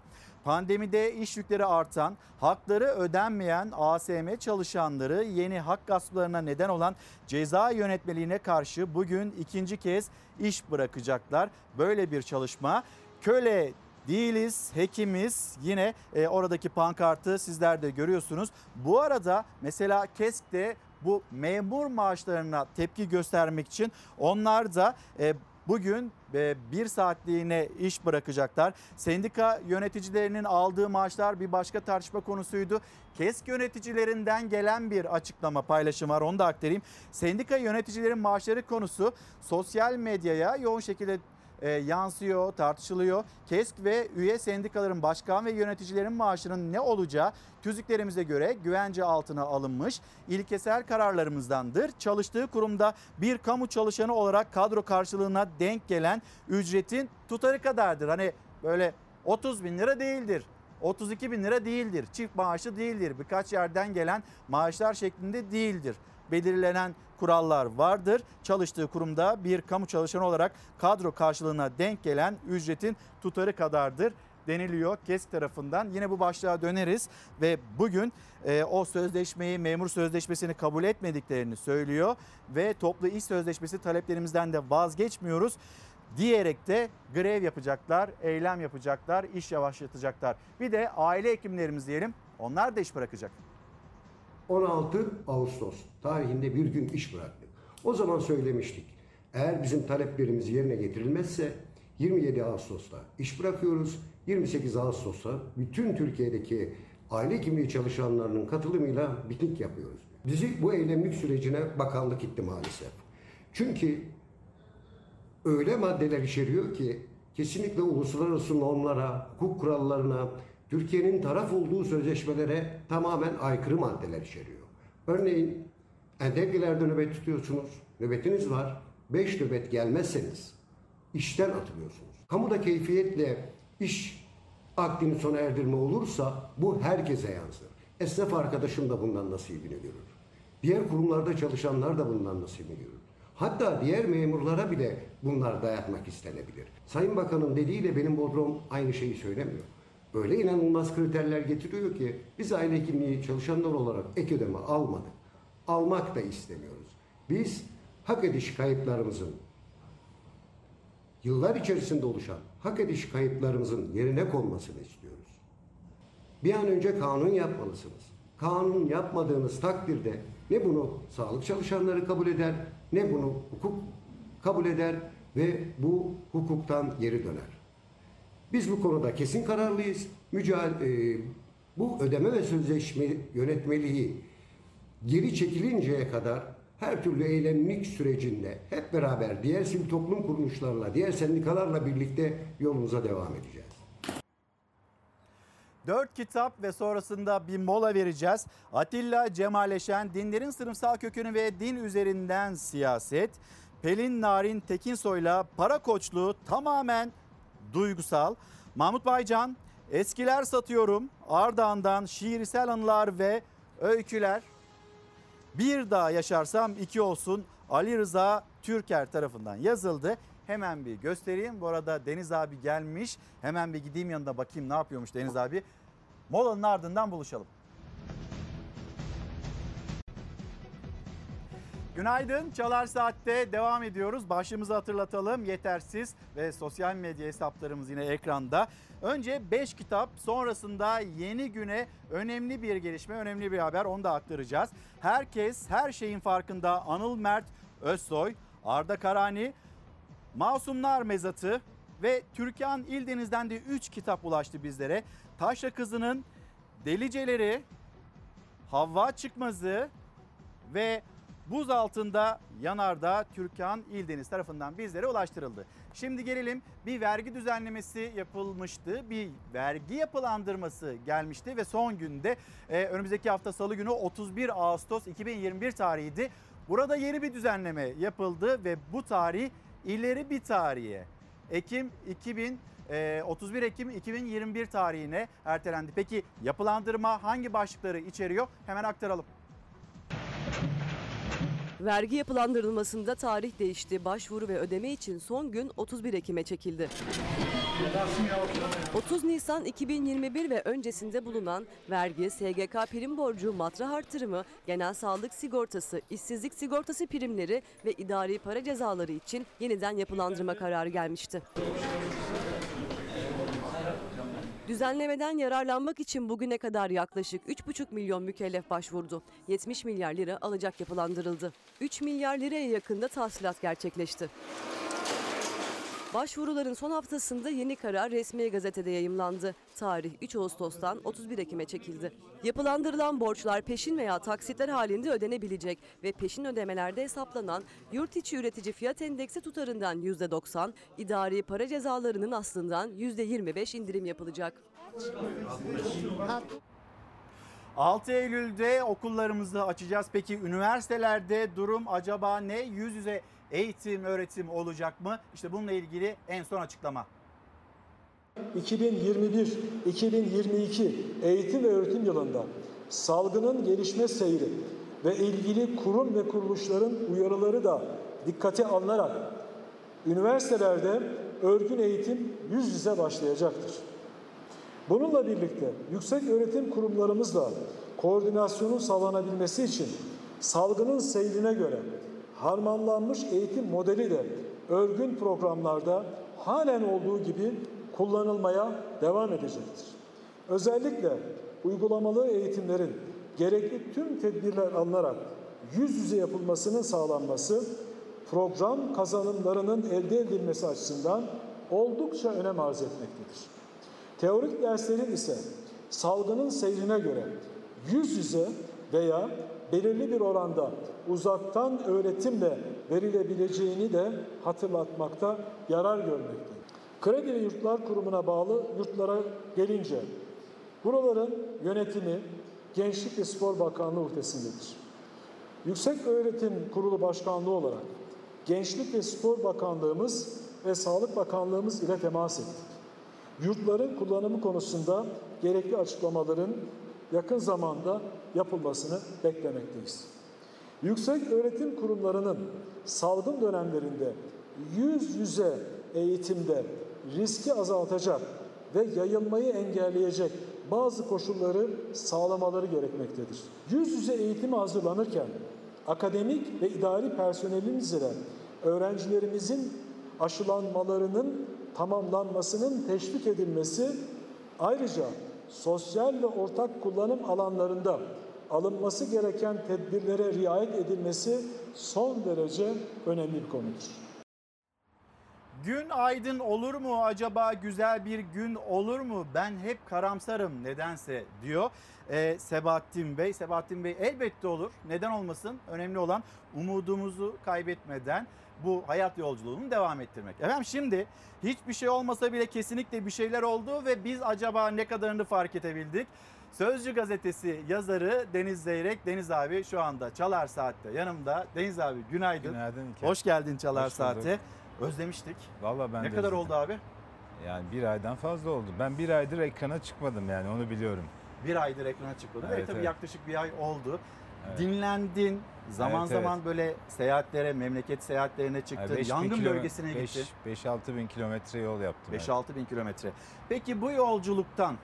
Pandemide iş yükleri artan, hakları ödenmeyen ASM çalışanları yeni hak gasplarına neden olan ceza yönetmeliğine karşı bugün ikinci kez iş bırakacaklar. Böyle bir çalışma köle değiliz, hekimiz yine e, oradaki pankartı sizler de görüyorsunuz. Bu arada mesela KESK'te bu memur maaşlarına tepki göstermek için onlar da e, bugün e, bir saatliğine iş bırakacaklar. Sendika yöneticilerinin aldığı maaşlar bir başka tartışma konusuydu. KESK yöneticilerinden gelen bir açıklama paylaşım var onu da aktarayım. Sendika yöneticilerin maaşları konusu sosyal medyaya yoğun şekilde e, yansıyor, tartışılıyor. KESK ve üye sendikaların başkan ve yöneticilerin maaşının ne olacağı tüzüklerimize göre güvence altına alınmış ilkesel kararlarımızdandır. Çalıştığı kurumda bir kamu çalışanı olarak kadro karşılığına denk gelen ücretin tutarı kadardır. Hani böyle 30 bin lira değildir. 32 bin lira değildir. Çift maaşı değildir. Birkaç yerden gelen maaşlar şeklinde değildir belirlenen kurallar vardır. Çalıştığı kurumda bir kamu çalışanı olarak kadro karşılığına denk gelen ücretin tutarı kadardır deniliyor KESK tarafından. Yine bu başlığa döneriz ve bugün e, o sözleşmeyi memur sözleşmesini kabul etmediklerini söylüyor ve toplu iş sözleşmesi taleplerimizden de vazgeçmiyoruz diyerek de grev yapacaklar, eylem yapacaklar, iş yavaşlatacaklar. Bir de aile hekimlerimiz diyelim onlar da iş bırakacak. 16 Ağustos tarihinde bir gün iş bıraktık. O zaman söylemiştik. Eğer bizim taleplerimiz yerine getirilmezse 27 Ağustos'ta iş bırakıyoruz. 28 Ağustos'ta bütün Türkiye'deki aile hekimliği çalışanlarının katılımıyla miting yapıyoruz. Bizi bu eylemlik sürecine bakanlık gitti maalesef. Çünkü öyle maddeler içeriyor ki kesinlikle uluslararası normlara, hukuk kurallarına, Türkiye'nin taraf olduğu sözleşmelere tamamen aykırı maddeler içeriyor. Örneğin endeklilerde nöbet tutuyorsunuz, nöbetiniz var, 5 nöbet gelmezseniz işten atılıyorsunuz. Kamuda keyfiyetle iş akdini sona erdirme olursa bu herkese yansır. Esnaf arkadaşım da bundan nasibini görür. Diğer kurumlarda çalışanlar da bundan nasibini görür. Hatta diğer memurlara bile bunlar dayatmak istenebilir. Sayın Bakan'ın dediğiyle benim Bodrum aynı şeyi söylemiyor. Öyle inanılmaz kriterler getiriyor ki biz aile hekimliği çalışanlar olarak ek ödeme almadık. Almak da istemiyoruz. Biz hak ediş kayıplarımızın yıllar içerisinde oluşan hak ediş kayıplarımızın yerine konmasını istiyoruz. Bir an önce kanun yapmalısınız. Kanun yapmadığınız takdirde ne bunu sağlık çalışanları kabul eder, ne bunu hukuk kabul eder ve bu hukuktan geri döner. Biz bu konuda kesin kararlıyız. Mücadele, e, bu ödeme ve sözleşme yönetmeliği geri çekilinceye kadar her türlü eylemlilik sürecinde hep beraber diğer sivil toplum kuruluşlarla, diğer sendikalarla birlikte yolumuza devam edeceğiz. Dört kitap ve sonrasında bir mola vereceğiz. Atilla Cemalleşen, dinlerin sınıfsal kökünü ve din üzerinden siyaset. Pelin Narin Tekinsoy'la para koçluğu tamamen duygusal. Mahmut Baycan, eskiler satıyorum. Ardahan'dan şiirsel anılar ve öyküler. Bir daha yaşarsam iki olsun Ali Rıza Türker tarafından yazıldı. Hemen bir göstereyim. Bu arada Deniz abi gelmiş. Hemen bir gideyim yanına bakayım ne yapıyormuş Deniz abi. Molanın ardından buluşalım. Günaydın. Çalar Saat'te devam ediyoruz. Başlığımızı hatırlatalım. Yetersiz ve sosyal medya hesaplarımız yine ekranda. Önce 5 kitap, sonrasında yeni güne önemli bir gelişme, önemli bir haber onu da aktaracağız. Herkes her şeyin farkında Anıl Mert Özsoy, Arda Karani, Masumlar Mezatı ve Türkan İldeniz'den de 3 kitap ulaştı bizlere. Taşra Kızı'nın Deliceleri, Havva Çıkmazı ve Buz altında yanarda Türkan İldeniz tarafından bizlere ulaştırıldı. Şimdi gelelim bir vergi düzenlemesi yapılmıştı. Bir vergi yapılandırması gelmişti ve son günde e, önümüzdeki hafta salı günü 31 Ağustos 2021 tarihiydi. Burada yeni bir düzenleme yapıldı ve bu tarih ileri bir tarihe Ekim 2000 e, 31 Ekim 2021 tarihine ertelendi. Peki yapılandırma hangi başlıkları içeriyor? Hemen aktaralım. Vergi yapılandırılmasında tarih değişti. Başvuru ve ödeme için son gün 31 Ekim'e çekildi. 30 Nisan 2021 ve öncesinde bulunan vergi, SGK prim borcu, matrah artırımı, genel sağlık sigortası, işsizlik sigortası primleri ve idari para cezaları için yeniden yapılandırma kararı gelmişti. Düzenlemeden yararlanmak için bugüne kadar yaklaşık 3,5 milyon mükellef başvurdu. 70 milyar lira alacak yapılandırıldı. 3 milyar liraya yakında tahsilat gerçekleşti. Başvuruların son haftasında yeni karar resmi gazetede yayımlandı. Tarih 3 Ağustos'tan 31 Ekim'e çekildi. Yapılandırılan borçlar peşin veya taksitler halinde ödenebilecek ve peşin ödemelerde hesaplanan yurt içi üretici fiyat endeksi tutarından %90, idari para cezalarının aslından %25 indirim yapılacak. 6 Eylül'de okullarımızı açacağız. Peki üniversitelerde durum acaba ne? Yüz yüze eğitim, öğretim olacak mı? İşte bununla ilgili en son açıklama. 2021-2022 eğitim ve öğretim yılında salgının gelişme seyri ve ilgili kurum ve kuruluşların uyarıları da dikkate alınarak üniversitelerde örgün eğitim yüz yüze başlayacaktır. Bununla birlikte yüksek öğretim kurumlarımızla koordinasyonun sağlanabilmesi için salgının seyrine göre harmanlanmış eğitim modeli de örgün programlarda halen olduğu gibi kullanılmaya devam edecektir. Özellikle uygulamalı eğitimlerin gerekli tüm tedbirler alınarak yüz yüze yapılmasının sağlanması program kazanımlarının elde edilmesi açısından oldukça önem arz etmektedir. Teorik derslerin ise salgının seyrine göre yüz yüze veya belirli bir oranda uzaktan öğretimle verilebileceğini de hatırlatmakta yarar görmektedir. Kredili Yurtlar Kurumu'na bağlı yurtlara gelince buraların yönetimi Gençlik ve Spor Bakanlığı uhdesindedir. Yüksek Öğretim Kurulu Başkanlığı olarak Gençlik ve Spor Bakanlığımız ve Sağlık Bakanlığımız ile temas ettik. Yurtların kullanımı konusunda gerekli açıklamaların yakın zamanda yapılmasını beklemekteyiz. Yüksek öğretim kurumlarının salgın dönemlerinde yüz yüze eğitimde riski azaltacak ve yayılmayı engelleyecek bazı koşulları sağlamaları gerekmektedir. Yüz yüze eğitime hazırlanırken akademik ve idari personelimiz ile öğrencilerimizin aşılanmalarının tamamlanmasının teşvik edilmesi ayrıca sosyal ve ortak kullanım alanlarında alınması gereken tedbirlere riayet edilmesi son derece önemli bir konudur. Gün aydın olur mu acaba güzel bir gün olur mu? Ben hep karamsarım nedense diyor ee, Sebahattin Bey. Sebahattin Bey elbette olur. Neden olmasın? Önemli olan umudumuzu kaybetmeden bu hayat yolculuğunu devam ettirmek. Efendim şimdi hiçbir şey olmasa bile kesinlikle bir şeyler oldu ve biz acaba ne kadarını fark edebildik? Sözcü gazetesi yazarı Deniz Zeyrek. Deniz abi şu anda Çalar Saat'te yanımda. Deniz abi günaydın. Günaydın İlker. Hoş geldin Çalar Hoş. Saat'e. Özlemiştik. Vallahi ben ne kadar özledim. oldu abi? Yani bir aydan fazla oldu. Ben bir aydır ekrana çıkmadım yani onu biliyorum. Bir aydır ekrana çıkmadı. Evet, Evet, tabii evet. yaklaşık bir ay oldu. Evet. Dinlendin. Zaman Evet, zaman evet. böyle seyahatlere, memleket seyahatlerine çıktın. Yangın bölgesine gittin. 5-6 bin kilometre yol yaptım. 5-6 bin kilometre. Peki bu yolculuktan,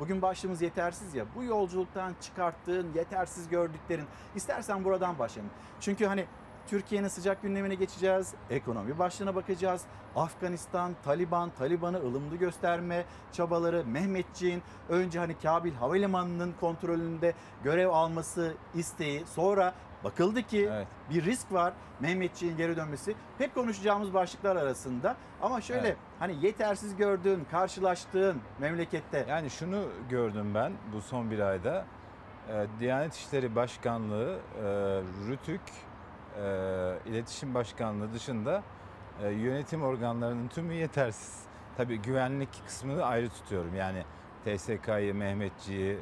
bugün başlığımız yetersiz ya, bu yolculuktan çıkarttığın, yetersiz gördüklerin, istersen buradan başlayalım. Çünkü hani Türkiye'nin sıcak gündemine geçeceğiz, ekonomi başlığına bakacağız. Afganistan, Taliban, Taliban'ı ılımlı gösterme çabaları, Mehmetçiğin önce hani Kabil Havalimanı'nın kontrolünde görev alması isteği, sonra bakıldı ki bir risk var Mehmetçiğin geri dönmesi. Hep konuşacağımız başlıklar arasında ama şöyle Evet. hani yetersiz gördüğün, karşılaştığın memlekette. Yani şunu gördüm ben bu son bir ayda. Ee, Diyanet İşleri Başkanlığı, e, RÜTÜK, e, İletişim Başkanlığı dışında e, yönetim organlarının tümü yetersiz. Tabii güvenlik kısmını ayrı tutuyorum. Yani TSK'yı, Mehmetçiği,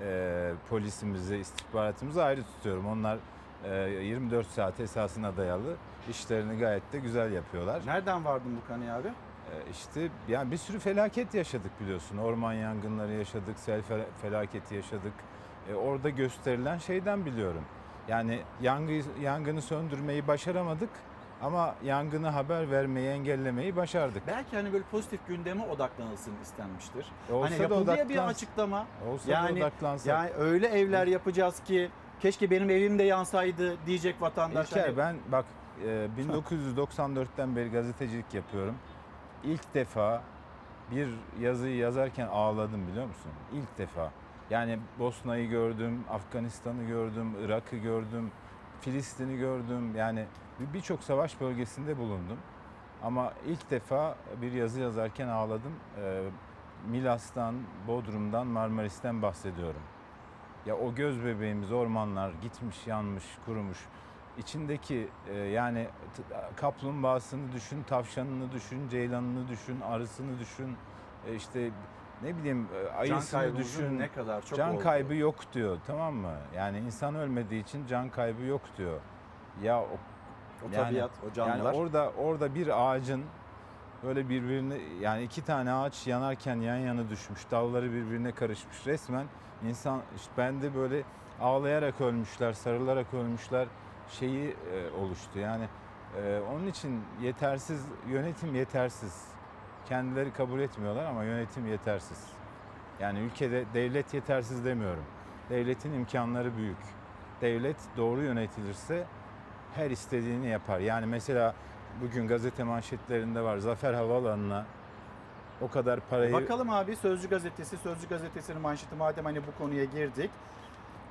e, polisimizi, istihbaratımızı ayrı tutuyorum. Onlar e, 24 saat esasına dayalı işlerini gayet de güzel yapıyorlar. Nereden vardın bu kanıya abi? işte yani bir sürü felaket yaşadık biliyorsun. Orman yangınları yaşadık, sel fel- felaketi yaşadık. E, orada gösterilen şeyden biliyorum. Yani yangı, yangını söndürmeyi başaramadık ama yangını haber vermeyi engellemeyi başardık. Belki hani böyle pozitif gündeme odaklanılsın istenmiştir. Olsa hani da yapıldı ya bir odaklans- açıklama. Olsa da yani, odaklansak. Yani öyle evler yapacağız ki keşke benim evim de yansaydı diyecek vatandaş. İlker Hani- ben bak e, 1994'ten beri gazetecilik yapıyorum. İlk defa bir yazıyı yazarken ağladım biliyor musun? İlk defa. Yani Bosna'yı gördüm, Afganistan'ı gördüm, Irak'ı gördüm, Filistin'i gördüm. Yani bir- birçok savaş bölgesinde bulundum. Ama ilk defa bir yazı yazarken ağladım. E, Milas'tan, Bodrum'dan, Marmaris'ten bahsediyorum. Ya o göz bebeğimiz ormanlar gitmiş, yanmış, kurumuş. İçindeki e, yani kaplumbağasını düşün, tavşanını düşün, ceylanını düşün, arısını düşün. E, işte ne bileyim e, ayısını düşün. ne kadar çok Can olduğu. kaybı yok diyor tamam mı? Yani insan ölmediği için can kaybı yok diyor. Ya o, O tabiat, o canlılar. Yani orada orada bir ağacın böyle birbirine yani iki tane ağaç yanarken yan yana düşmüş. Dalları birbirine karışmış. Resmen insan işte ben de böyle ağlayarak ölmüşler, sarılarak ölmüşler şeyi e, oluştu. Yani e, onun için yetersiz yönetim yetersiz. Kendileri kabul etmiyorlar ama yönetim yetersiz. Yani ülkede devlet yetersiz demiyorum. Devletin imkanları büyük. Devlet doğru yönetilirse her istediğini yapar. Yani mesela bugün gazete manşetlerinde var. Zafer Havaalanı'na o kadar parayı... Bakalım abi Sözcü Gazetesi, Sözcü Gazetesi'nin manşeti madem hani bu konuya girdik.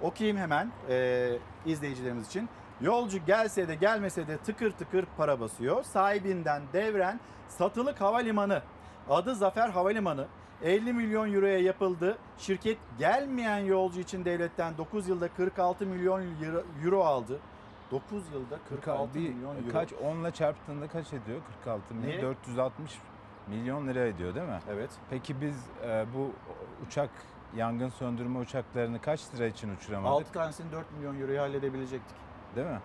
Okuyayım hemen e, izleyicilerimiz için. Yolcu gelse de gelmese de tıkır tıkır para basıyor. Sahibinden devren satılık havalimanı. Adı Zafer Havalimanı. 50 milyon euroya yapıldı. Şirket gelmeyen yolcu için devletten 9 yılda 46 milyon euro- aldı. 9 yılda 46 bir, milyon euro. kaç 10'la çarptığında kaç ediyor? 46 milyon. Niye? 460 milyon lira ediyor değil mi? Evet. Peki biz e, bu uçak yangın söndürme uçaklarını kaç lira için uçuramadık? 6 tanesini 4 milyon euroya halledebilecektik. Değil mi?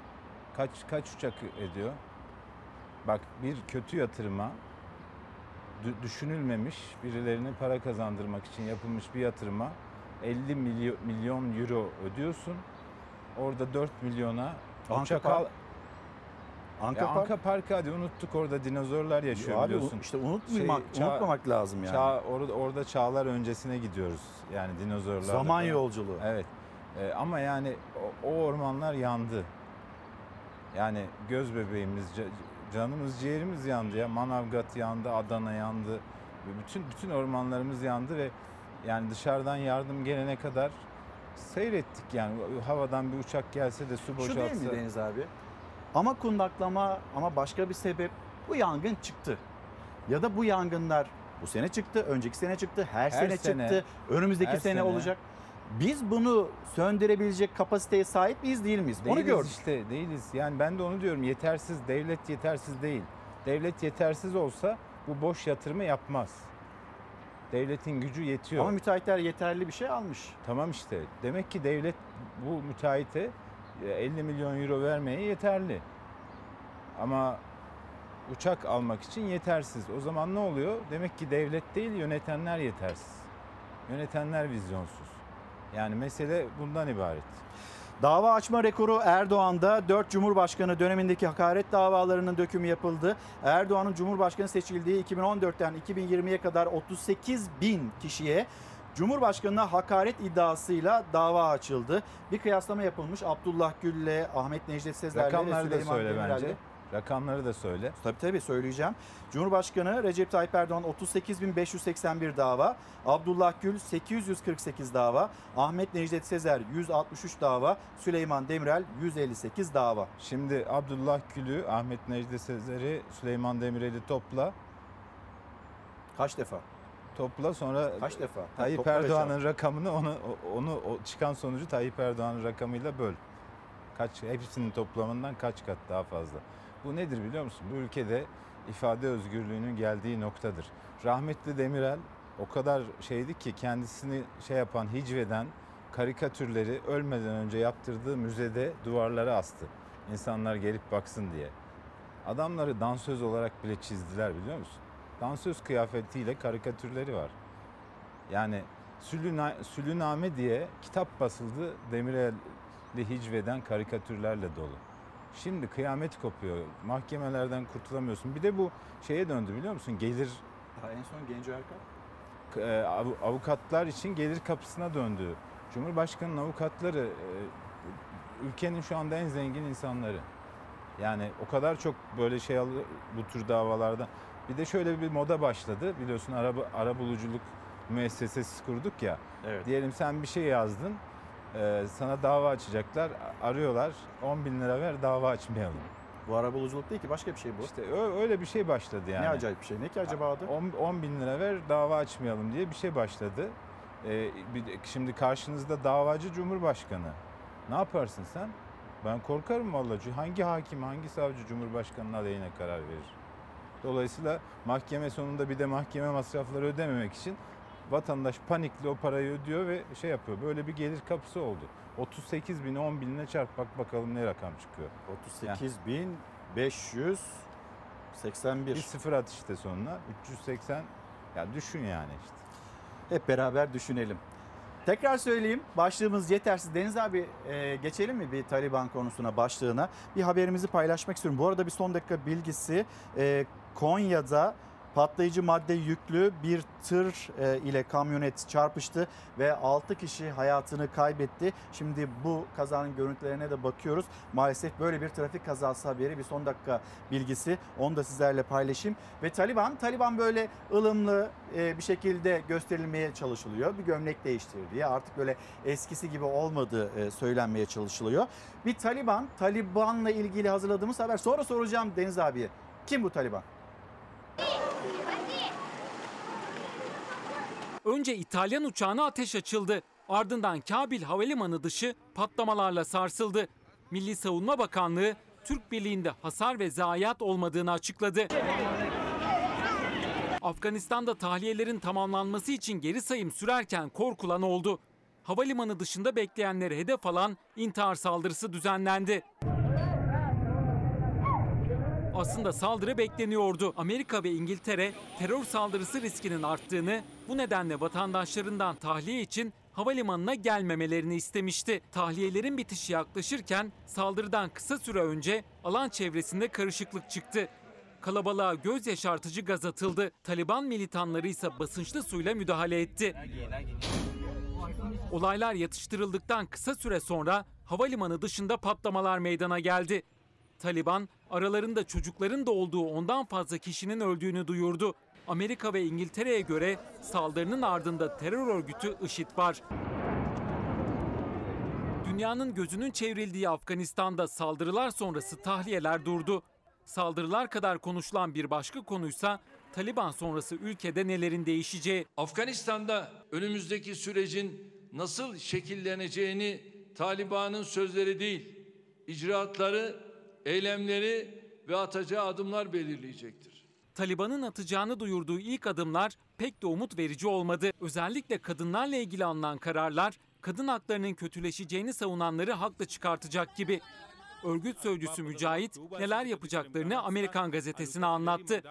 Kaç kaç uçak ediyor? Bak bir kötü yatırıma dü- düşünülmemiş birilerine para kazandırmak için yapılmış bir yatırıma 50 milyon, milyon euro ödüyorsun. Orada 4 milyona Anka uçak Park- al. Anka Ya Park- Anka Park'ı hadi unuttuk orada dinozorlar yaşıyor Abi biliyorsun. işte unutmamak- unutmamak lazım yani. Çağ, orada, orada çağlar öncesine gidiyoruz yani dinozorlar. Zaman yolculuğu. Evet. Ee, ama yani o, o ormanlar yandı. Yani göz bebeğimiz, ca- canımız, ciğerimiz yandı ya. Manavgat yandı, Adana yandı. Bütün bütün ormanlarımız yandı ve Yani dışarıdan yardım gelene kadar seyrettik yani havadan bir uçak gelse de su Şu değil mi boşaltsa. Deniz abi? Ama kundaklama ama başka bir sebep bu yangın çıktı. Ya da bu yangınlar bu sene çıktı, önceki sene çıktı, her, Her sene, sene, çıktı, önümüzdeki her sene, sene. olacak. Biz bunu söndürebilecek kapasiteye sahip miyiz değil miyiz? Onu Değiliz gördük. işte değiliz. Yani ben de onu diyorum yetersiz devlet yetersiz değil. Devlet yetersiz olsa bu boş yatırımı yapmaz. Devletin gücü yetiyor. Ama müteahhitler yeterli bir şey almış. Tamam işte. Demek ki devlet bu müteahhite e, 50 milyon euro vermeye yeterli. Ama uçak almak için yetersiz. O zaman ne oluyor? Demek ki devlet değil yönetenler yetersiz. Yönetenler vizyonsuz. Yani mesele bundan ibaret. Dava açma rekoru Erdoğan'da 4 Cumhurbaşkanı dönemindeki hakaret davalarının dökümü yapıldı. Erdoğan'ın Cumhurbaşkanı seçildiği 2014'ten 2020'ye kadar 38 bin kişiye Cumhurbaşkanı'na hakaret iddiasıyla dava açıldı. Bir kıyaslama yapılmış Abdullah Gül'le, Ahmet Necdet Sezer'le ve Süleyman söyle Demirel'le. Rakamları da söyle. Tabii tabii söyleyeceğim. Cumhurbaşkanı Recep Tayyip Erdoğan 38.581 dava, Abdullah Gül 848 dava, Ahmet Necdet Sezer 163 dava, Süleyman Demirel 158 dava. Şimdi Abdullah Gül'ü, Ahmet Necdet Sezer'i, Süleyman Demirel'i topla. Kaç defa? Topla sonra Kaç defa? Tayyip ve Erdoğan'ın rakamını onu onu o çıkan sonucu Tayyip Erdoğan'ın rakamıyla böl. Kaç hepsinin toplamından kaç kat daha fazla. Bu nedir biliyor musun? Bu ülkede ifade özgürlüğünün geldiği noktadır. Rahmetli Demirel o kadar şeydi ki kendisini şey yapan, hicveden karikatürleri ölmeden önce yaptırdığı müzede duvarlara astı. İnsanlar gelip baksın diye. Adamları dansöz olarak bile çizdiler biliyor musun? Dansöz kıyafetiyle karikatürleri var. Yani Sülüna, Sülüname diye kitap basıldı Demirel'li hicveden karikatürlerle dolu. Şimdi kıyamet kopuyor. Mahkemelerden kurtulamıyorsun. Bir de bu şeye döndü biliyor musun? Gelir Daha en son Genco Erkan. av- avukatlar için gelir kapısına döndü. Cumhurbaşkanının avukatları e, ülkenin şu anda en zengin insanları. Yani o kadar çok böyle şey bu tür davalarda. Bir de şöyle bir moda başladı. Biliyorsun araba ara buluculuk müessesesi kurduk ya. Evet. Diyelim sen bir şey yazdın. E, sana dava açacaklar. Arıyorlar. 10 bin lira ver dava açmayalım. Bu arabuluculuk değil ki başka bir şey bu. İşte ö- öyle bir şey başladı yani. Ne acayip bir şey. Ne ki acaba adı? 10, 10 bin lira ver dava açmayalım diye bir şey başladı. Ee, bir şimdi karşınızda davacı cumhurbaşkanı. Ne yaparsın sen? Ben korkarım vallahi. Hangi hakim, hangi savcı cumhurbaşkanının aleyhine karar verir? Dolayısıyla mahkeme sonunda bir de mahkeme masrafları ödememek için vatandaş panikli o parayı ödüyor ve şey yapıyor. Böyle bir gelir kapısı oldu. 38 bin 10 binle çarp bak bakalım ne rakam çıkıyor. 38 bin 581. Bir sıfır at işte sonuna. 380 ya düşün yani işte. Hep beraber düşünelim. Tekrar söyleyeyim başlığımız yetersiz. Deniz abi e, geçelim mi bir Taliban konusuna başlığına? Bir haberimizi paylaşmak istiyorum. Bu arada bir son dakika bilgisi e, Konya'da patlayıcı madde yüklü bir tır e, ile kamyonet çarpıştı ve 6 kişi hayatını kaybetti. Şimdi bu kazanın görüntülerine de bakıyoruz. Maalesef böyle bir trafik kazası haberi bir son dakika bilgisi. Onu da sizlerle paylaşayım. Ve Taliban, Taliban böyle ılımlı e, bir şekilde gösterilmeye çalışılıyor. Bir gömlek değiştirdiği artık böyle eskisi gibi olmadığı e, söylenmeye çalışılıyor. Bir Taliban, Taliban'la ilgili hazırladığımız haber. Sonra soracağım Deniz abiye. Kim bu Taliban? Önce İtalyan uçağına ateş açıldı. Ardından Kabil Havalimanı dışı patlamalarla sarsıldı. Milli Savunma Bakanlığı Türk Birliği'nde hasar ve zayiat olmadığını açıkladı. Afganistan'da tahliyelerin tamamlanması için geri sayım sürerken korkulan oldu. Havalimanı dışında bekleyenleri hedef alan intihar saldırısı düzenlendi. Aslında saldırı bekleniyordu. Amerika ve İngiltere terör saldırısı riskinin arttığını, bu nedenle vatandaşlarından tahliye için havalimanına gelmemelerini istemişti. Tahliyelerin bitişi yaklaşırken saldırıdan kısa süre önce alan çevresinde karışıklık çıktı. Kalabalığa göz yaşartıcı gaz atıldı. Taliban militanları ise basınçlı suyla müdahale etti. Olaylar yatıştırıldıktan kısa süre sonra havalimanı dışında patlamalar meydana geldi. Taliban aralarında çocukların da olduğu ondan fazla kişinin öldüğünü duyurdu. Amerika ve İngiltere'ye göre saldırının ardında terör örgütü IŞİD var. Dünyanın gözünün çevrildiği Afganistan'da saldırılar sonrası tahliyeler durdu. Saldırılar kadar konuşulan bir başka konuysa Taliban sonrası ülkede nelerin değişeceği. Afganistan'da önümüzdeki sürecin nasıl şekilleneceğini Taliban'ın sözleri değil, icraatları, eylemleri ve atacağı adımlar belirleyecektir. Taliban'ın atacağını duyurduğu ilk adımlar pek de umut verici olmadı. Özellikle kadınlarla ilgili alınan kararlar kadın haklarının kötüleşeceğini savunanları haklı çıkartacak gibi. Örgüt sözcüsü Mücahit neler yapacaklarını Amerikan gazetesine anlattı.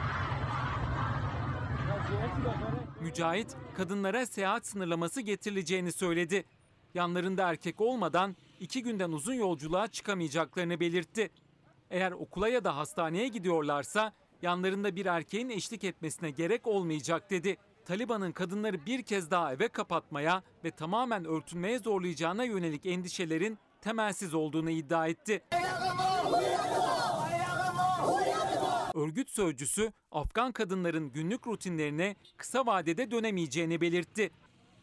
Mücahit kadınlara seyahat sınırlaması getirileceğini söyledi. Yanlarında erkek olmadan iki günden uzun yolculuğa çıkamayacaklarını belirtti. Eğer okula ya da hastaneye gidiyorlarsa yanlarında bir erkeğin eşlik etmesine gerek olmayacak dedi. Taliban'ın kadınları bir kez daha eve kapatmaya ve tamamen örtünmeye zorlayacağına yönelik endişelerin temelsiz olduğunu iddia etti. Örgüt sözcüsü Afgan kadınların günlük rutinlerine kısa vadede dönemeyeceğini belirtti.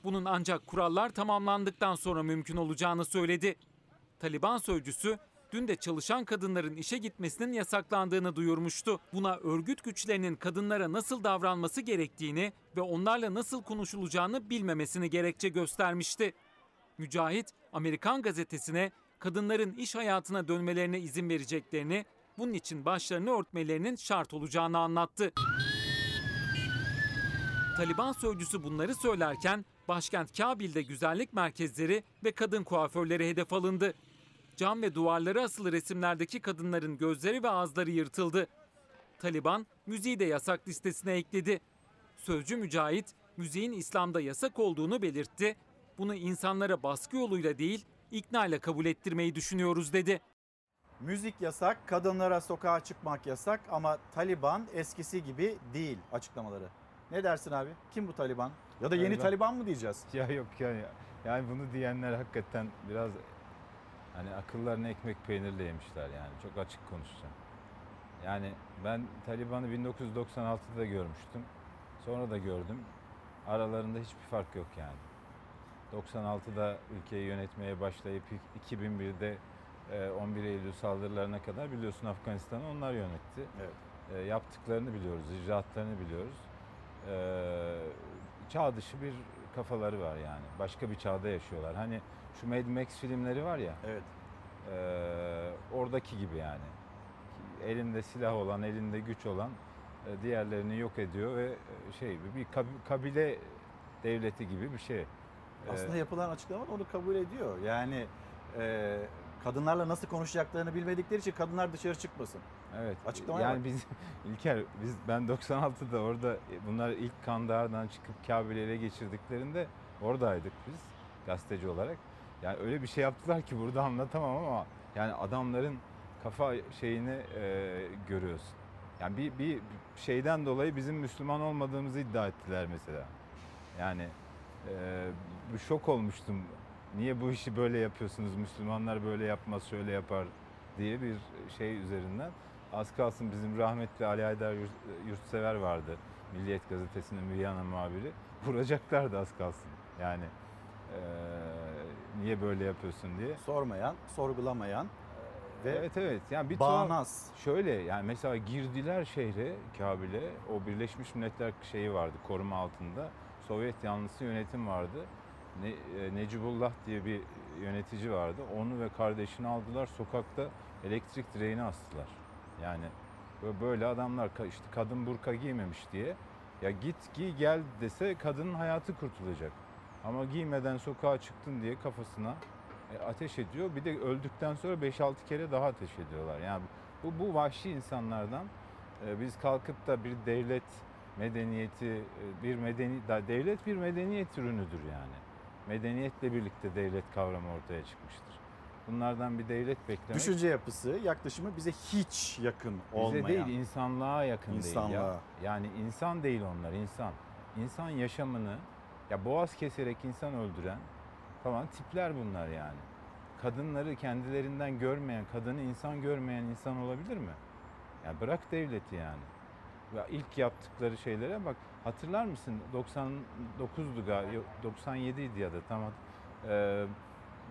Bunun ancak kurallar tamamlandıktan sonra mümkün olacağını söyledi. Taliban sözcüsü dün de çalışan kadınların işe gitmesinin yasaklandığını duyurmuştu. Buna örgüt güçlerinin kadınlara nasıl davranması gerektiğini ve onlarla nasıl konuşulacağını bilmemesini gerekçe göstermişti. Mücahit, Amerikan gazetesine kadınların iş hayatına dönmelerine izin vereceklerini, bunun için başlarını örtmelerinin şart olacağını anlattı. Taliban sözcüsü bunları söylerken başkent Kabil'de güzellik merkezleri ve kadın kuaförleri hedef alındı. Cam ve duvarlara asılı resimlerdeki kadınların gözleri ve ağızları yırtıldı. Taliban müziği de yasak listesine ekledi. Sözcü Mücahit, müziğin İslam'da yasak olduğunu belirtti. Bunu insanlara baskı yoluyla değil, ikna ile kabul ettirmeyi düşünüyoruz dedi. Müzik yasak, kadınlara sokağa çıkmak yasak ama Taliban eskisi gibi değil açıklamaları. Ne dersin abi? Kim bu Taliban? Ya da yeni Taliban. Taliban mı diyeceğiz? Ya yok yani yani bunu diyenler hakikaten biraz hani akıllarını ekmek peynirle yemişler yani çok açık konuşacağım. Yani ben Taliban'ı 1996'da görmüştüm. Sonra da gördüm. Aralarında hiçbir fark yok yani. 96'da ülkeyi yönetmeye başlayıp 2001'de e, 11 Eylül saldırılarına kadar biliyorsun Afganistan'ı onlar yönetti. Evet. E, yaptıklarını biliyoruz, icraatlarını biliyoruz. E, çağ dışı bir kafaları var yani. Başka bir çağda yaşıyorlar. Hani şu Mad Max filmleri var ya. Evet. e, oradaki gibi yani. Elinde silah olan, elinde güç olan e, diğerlerini yok ediyor ve şey bir kab- kabile devleti gibi bir şey. Aslında yapılan açıklama onu kabul ediyor. Yani e, kadınlarla nasıl konuşacaklarını bilmedikleri için kadınlar dışarı çıkmasın. Evet. Açıklamaya yani bak. biz İlker biz ben 96'da orada e, bunlar ilk Kandahar'dan çıkıp Kabil'i ele geçirdiklerinde oradaydık biz gazeteci olarak. Yani öyle bir şey yaptılar ki burada anlatamam ama yani adamların kafa şeyini e, görüyorsun. Yani bir, bir şeyden dolayı bizim Müslüman olmadığımızı iddia ettiler mesela. Yani e, şok olmuştum. Niye bu işi böyle yapıyorsunuz? Müslümanlar böyle yapmaz, şöyle yapar diye bir şey üzerinden. Az kalsın bizim rahmetli Ali Aydar Yurt- Yurtsever vardı. Milliyet Gazetesi'nin Viyana muhabiri. Vuracaklardı az kalsın. Yani e, niye böyle yapıyorsun diye. Sormayan, sorgulamayan ve evet evet. Yani bir bağnaz. tuhaf- şöyle yani mesela girdiler şehre Kabil'e. O Birleşmiş Milletler şeyi vardı koruma altında. Sovyet yanlısı yönetim vardı. Ne, e, Necibullah diye bir yönetici vardı. Onu ve kardeşini aldılar sokakta elektrik direğine astılar. Yani böyle, adamlar işte kadın burka giymemiş diye ya git giy gel dese kadının hayatı kurtulacak. Ama giymeden sokağa çıktın diye kafasına e, ateş ediyor. Bir de öldükten sonra 5-6 kere daha ateş ediyorlar. Yani bu, bu vahşi insanlardan e, biz kalkıp da bir devlet medeniyeti, e, bir medeni, da devlet bir medeniyet ürünüdür yani. Medeniyetle birlikte devlet kavramı ortaya çıkmıştır. Bunlardan bir devlet beklemek Düşünce yapısı, yaklaşımı bize hiç yakın olmayan. bize değil insanlığa yakın değil. İnsanlığa. Ya. Yani insan değil onlar insan. İnsan yaşamını ya boğaz keserek insan öldüren falan tipler bunlar yani. Kadınları kendilerinden görmeyen, kadını insan görmeyen insan olabilir mi? Ya bırak devleti yani. Ya ilk yaptıkları şeylere bak hatırlar mısın 99'du galiba 97 idi ya da tamam. Ee,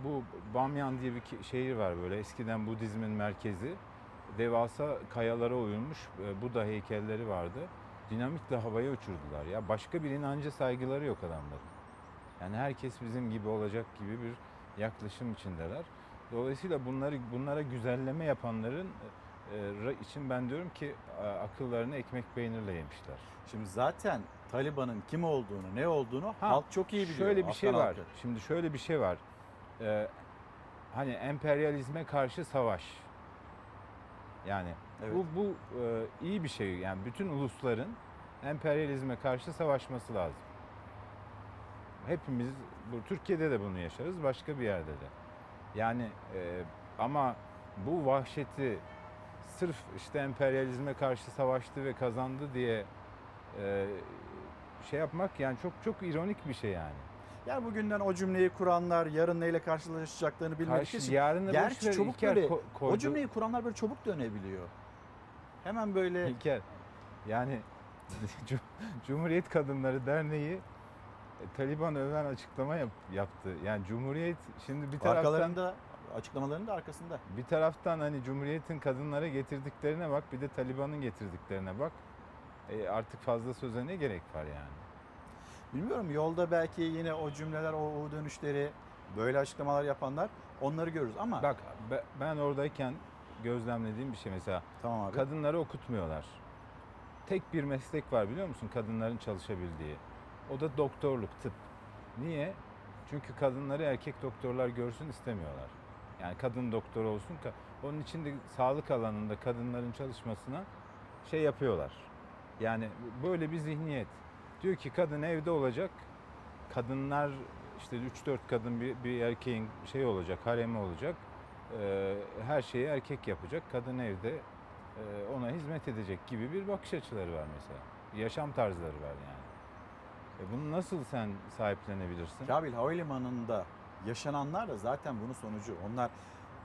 bu Bamyan diye bir şehir var böyle eskiden Budizmin merkezi. Devasa kayalara oyulmuş e, Buda heykelleri vardı. Dinamitle havaya uçurdular ya. Başka bir inanca saygıları yok adamların. Yani herkes bizim gibi olacak gibi bir yaklaşım içindeler. Dolayısıyla bunları bunlara güzelleme yapanların e, için ben diyorum ki akıllarını ekmek peynirle yemişler. Şimdi zaten Taliban'ın kim olduğunu, ne olduğunu halk çok iyi biliyor. Şöyle bir şey Afgan var. halkı. Şimdi şöyle bir şey var. Ee, hani emperyalizme karşı savaş. Yani Evet. bu bu e, iyi bir şey. Yani bütün ulusların emperyalizme karşı savaşması lazım. Hepimiz bu Türkiye'de de bunu yaşarız, başka bir yerde de. Yani e, ama bu vahşeti sırf işte emperyalizme karşı savaştı ve kazandı diye e, şey yapmak yani çok çok ironik bir şey yani. Yani bugünden o cümleyi kuranlar yarın neyle karşılaşacaklarını bilmek Karşı- için. yarını boş Gerçi çabuk böyle ko- o koydu. cümleyi kuranlar böyle çabuk dönebiliyor. Hemen böyle İlker yani Cum- Cumhuriyet Kadınları Derneği e, Taliban öven açıklama yap- yaptı. Yani Cumhuriyet şimdi bir taraftan arkalarında açıklamalarının da arkasında. bir taraftan hani Cumhuriyet'in kadınlara getirdiklerine bak bir de Taliban'ın getirdiklerine bak. E, artık fazla söze ne gerek var yani? Bilmiyorum yolda belki yine o cümleler, o, o dönüşleri böyle açıklamalar yapanlar onları görürüz ama Bak be- ben oradayken gözlemlediğim bir şey mesela. Tamam abi. Kadınları okutmuyorlar. Tek bir meslek var biliyor musun kadınların çalışabildiği. O da doktorluk, tıp. Niye? Çünkü kadınları erkek doktorlar görsün istemiyorlar. Yani kadın doktor olsun. Onun için de sağlık alanında kadınların çalışmasına şey yapıyorlar. Yani böyle bir zihniyet. Diyor ki kadın evde olacak. Kadınlar işte 3-4 kadın bir, bir erkeğin şey olacak, haremi olacak. Ee, her şeyi erkek yapacak. Kadın evde e, ona hizmet edecek gibi bir bakış açıları var mesela. Yaşam tarzları var yani. E bunu nasıl sen sahiplenebilirsin? Kabil Havalimanı'nda yaşananlar da zaten bunun sonucu. Onlar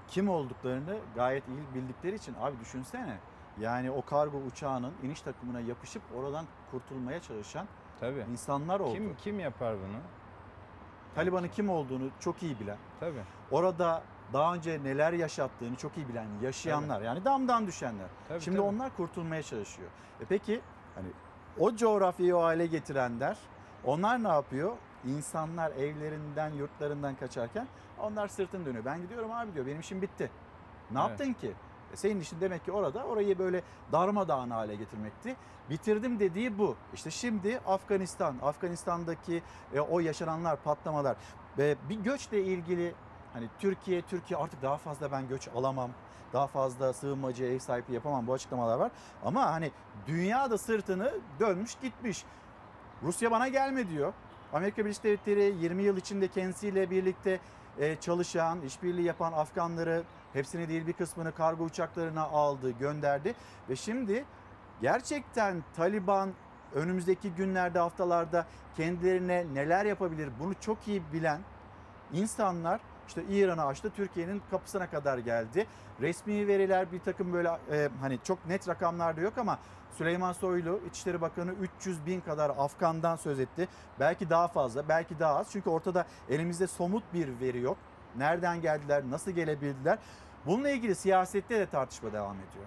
kim olduklarını gayet iyi bildikleri için abi düşünsene. Yani o kargo uçağının iniş takımına yapışıp oradan kurtulmaya çalışan Tabii. insanlar oldu. Kim kim yapar bunu? Taliban'ın kim olduğunu çok iyi bilen, Tabii. orada daha önce neler yaşattığını çok iyi bilen yaşayanlar yani damdan düşenler. Tabii, Şimdi tabii. onlar kurtulmaya çalışıyor. E peki hani o coğrafyayı o hale getirenler onlar ne yapıyor? İnsanlar evlerinden, yurtlarından kaçarken onlar sırtını dönüyor. Ben gidiyorum abi diyor. Benim işim bitti. Ne Evet. yaptın ki? E senin işin demek ki orada orayı böyle darmadağın hale getirmekti. Bitirdim dediği bu. İşte şimdi Afganistan, Afganistan'daki e, o yaşananlar, patlamalar ve bir göçle ilgili hani Türkiye, Türkiye artık daha fazla ben göç alamam. Daha fazla sığınmacı ev sahipliği yapamam bu açıklamalar var. Ama hani dünya da sırtını dönmüş gitmiş. Rusya bana gelme diyor. Amerika Birleşik Devletleri 20 yıl içinde kendisiyle birlikte e, çalışan, işbirliği yapan Afganları hepsini değil bir kısmını kargo uçaklarına aldı, gönderdi. Ve şimdi gerçekten Taliban önümüzdeki günlerde, haftalarda kendilerine neler yapabilir bunu çok iyi bilen insanlar işte İran'ı açtı, Türkiye'nin kapısına kadar geldi. Resmi veriler bir takım böyle e, hani çok net rakamlar da yok ama Süleyman Soylu İçişleri Bakanı 300 bin kadar Afgan'dan söz etti. Belki daha fazla, belki daha az. Çünkü ortada elimizde somut bir veri yok. Nereden geldiler, nasıl gelebildiler? Bununla ilgili siyasette de tartışma devam ediyor.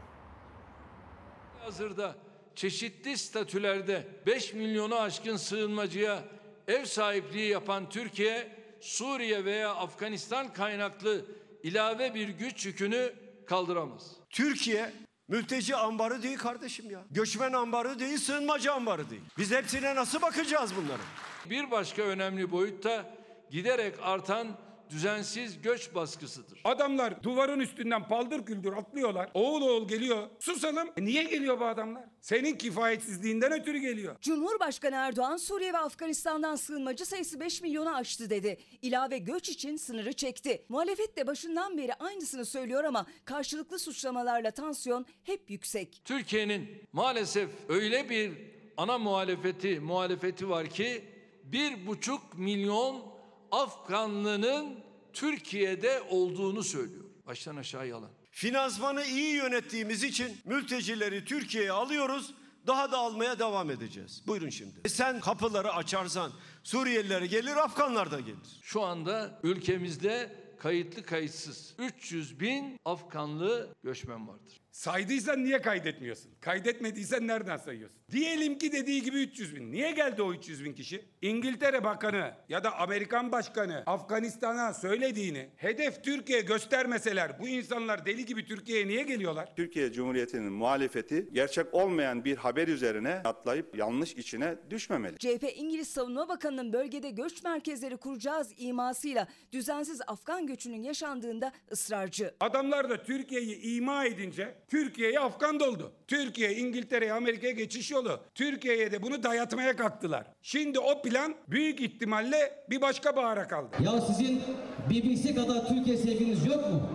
Hazırda çeşitli statülerde 5 milyonu aşkın sığınmacıya ev sahipliği yapan Türkiye, Suriye veya Afganistan kaynaklı ilave bir güç yükünü kaldıramaz. Türkiye mülteci ambarı değil kardeşim ya. Göçmen ambarı değil, sığınmacı ambarı değil. Biz hepsine nasıl bakacağız bunların? Bir başka önemli boyutta giderek artan düzensiz göç baskısıdır. Adamlar duvarın üstünden paldır küldür atlıyorlar. Oğul oğul geliyor. Susalım. E niye geliyor bu adamlar? Senin kifayetsizliğinden ötürü geliyor. Cumhurbaşkanı Erdoğan Suriye ve Afganistan'dan sığınmacı sayısı 5 milyonu aştı dedi. İlave göç için sınırı çekti. Muhalefet de başından beri aynısını söylüyor ama karşılıklı suçlamalarla tansiyon hep yüksek. Türkiye'nin maalesef öyle bir ana muhalefeti muhalefeti var ki bir buçuk milyon Afganlının Türkiye'de olduğunu söylüyor. Baştan aşağı yalan. Finansmanı iyi yönettiğimiz için mültecileri Türkiye'ye alıyoruz. Daha da almaya devam edeceğiz. Buyurun şimdi. E sen kapıları açarsan Suriyeliler gelir, Afganlar da gelir. Şu anda ülkemizde kayıtlı kayıtsız 300 bin Afganlı göçmen vardır. Saydıysan niye kaydetmiyorsun? Kaydetmediysen nereden sayıyorsun? Diyelim ki dediği gibi 300 bin. Niye geldi o 300 bin kişi? İngiltere Bakanı ya da Amerikan Başkanı Afganistan'a söylediğini hedef Türkiye göstermeseler bu insanlar deli gibi Türkiye'ye niye geliyorlar? Türkiye Cumhuriyeti'nin muhalefeti gerçek olmayan bir haber üzerine atlayıp yanlış içine düşmemeli. CHP İngiliz Savunma Bakanı'nın bölgede göç merkezleri kuracağız imasıyla düzensiz Afgan göçünün yaşandığında ısrarcı. Adamlar da Türkiye'yi ima edince Türkiye'ye Afgan doldu. Türkiye, İngiltere'ye, Amerika'ya geçiş yolu. Türkiye'ye de bunu dayatmaya kalktılar. Şimdi o plan büyük ihtimalle bir başka bahara kaldı. Ya sizin BBC kadar Türkiye sevginiz yok mu?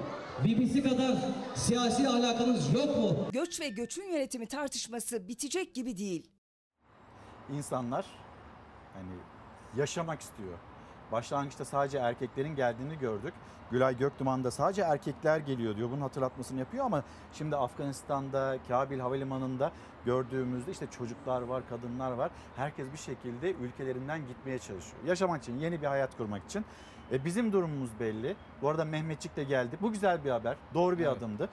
BBC kadar siyasi alakanız yok mu? Göç ve göçün yönetimi tartışması bitecek gibi değil. İnsanlar hani yaşamak istiyor. Başlangıçta sadece erkeklerin geldiğini gördük. Gülay Göktuman'da sadece erkekler geliyor diyor. Bunun hatırlatmasını yapıyor ama şimdi Afganistan'da Kabil Havalimanı'nda gördüğümüzde işte çocuklar var, kadınlar var. Herkes bir şekilde ülkelerinden gitmeye çalışıyor. Yaşamak için, yeni bir hayat kurmak için. E bizim durumumuz belli. Bu arada Mehmetçik de geldi. Bu güzel bir haber. Doğru bir Evet. adımdı.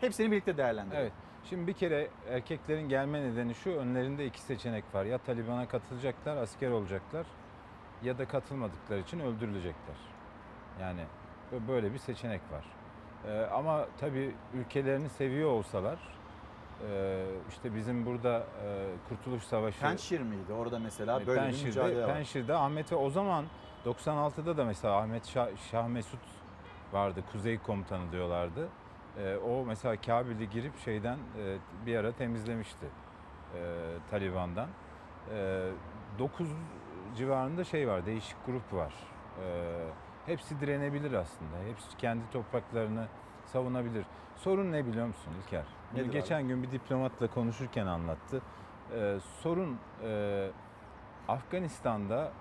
Hepsini birlikte değerlendirelim. Evet. Şimdi bir kere erkeklerin gelme nedeni şu önlerinde iki seçenek var. Ya Taliban'a katılacaklar, asker olacaklar ya da katılmadıkları için öldürülecekler. Yani bö- böyle bir seçenek var. Ee, ama tabii ülkelerini seviyor olsalar e, işte bizim burada e, Kurtuluş Savaşı... Penşir miydi? Orada mesela böyle bir Penşir'de, mücadele var. Penşir'de Ahmet'e o zaman 96'da da mesela Ahmet Şah, Şah Mesut vardı. Kuzey komutanı diyorlardı. Ee, o mesela Kabil'i girip şeyden e, bir ara temizlemişti e, Taliban'dan. E, 9 civarında şey var, değişik grup var. E, hepsi direnebilir aslında. Hepsi kendi topraklarını savunabilir. Sorun ne biliyor musun İlker? Nedir geçen gün bir diplomatla konuşurken anlattı. E, sorun e, Afganistan'da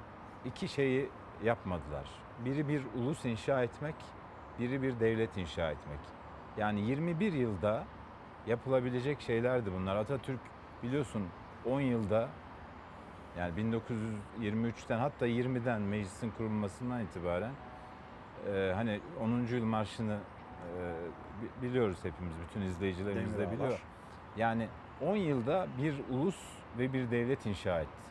iki şeyi yapmadılar. Biri bir ulus inşa etmek, biri bir devlet inşa etmek. Yani 21 yılda yapılabilecek şeylerdi bunlar. Atatürk biliyorsun 10 yılda yani 1923'ten hatta 20'den meclisin kurulmasından itibaren e, hani 10. yıl marşını e, bi- biliyoruz hepimiz, bütün izleyicilerimiz de biliyor. Yani 10 yılda bir ulus ve bir devlet inşa etti.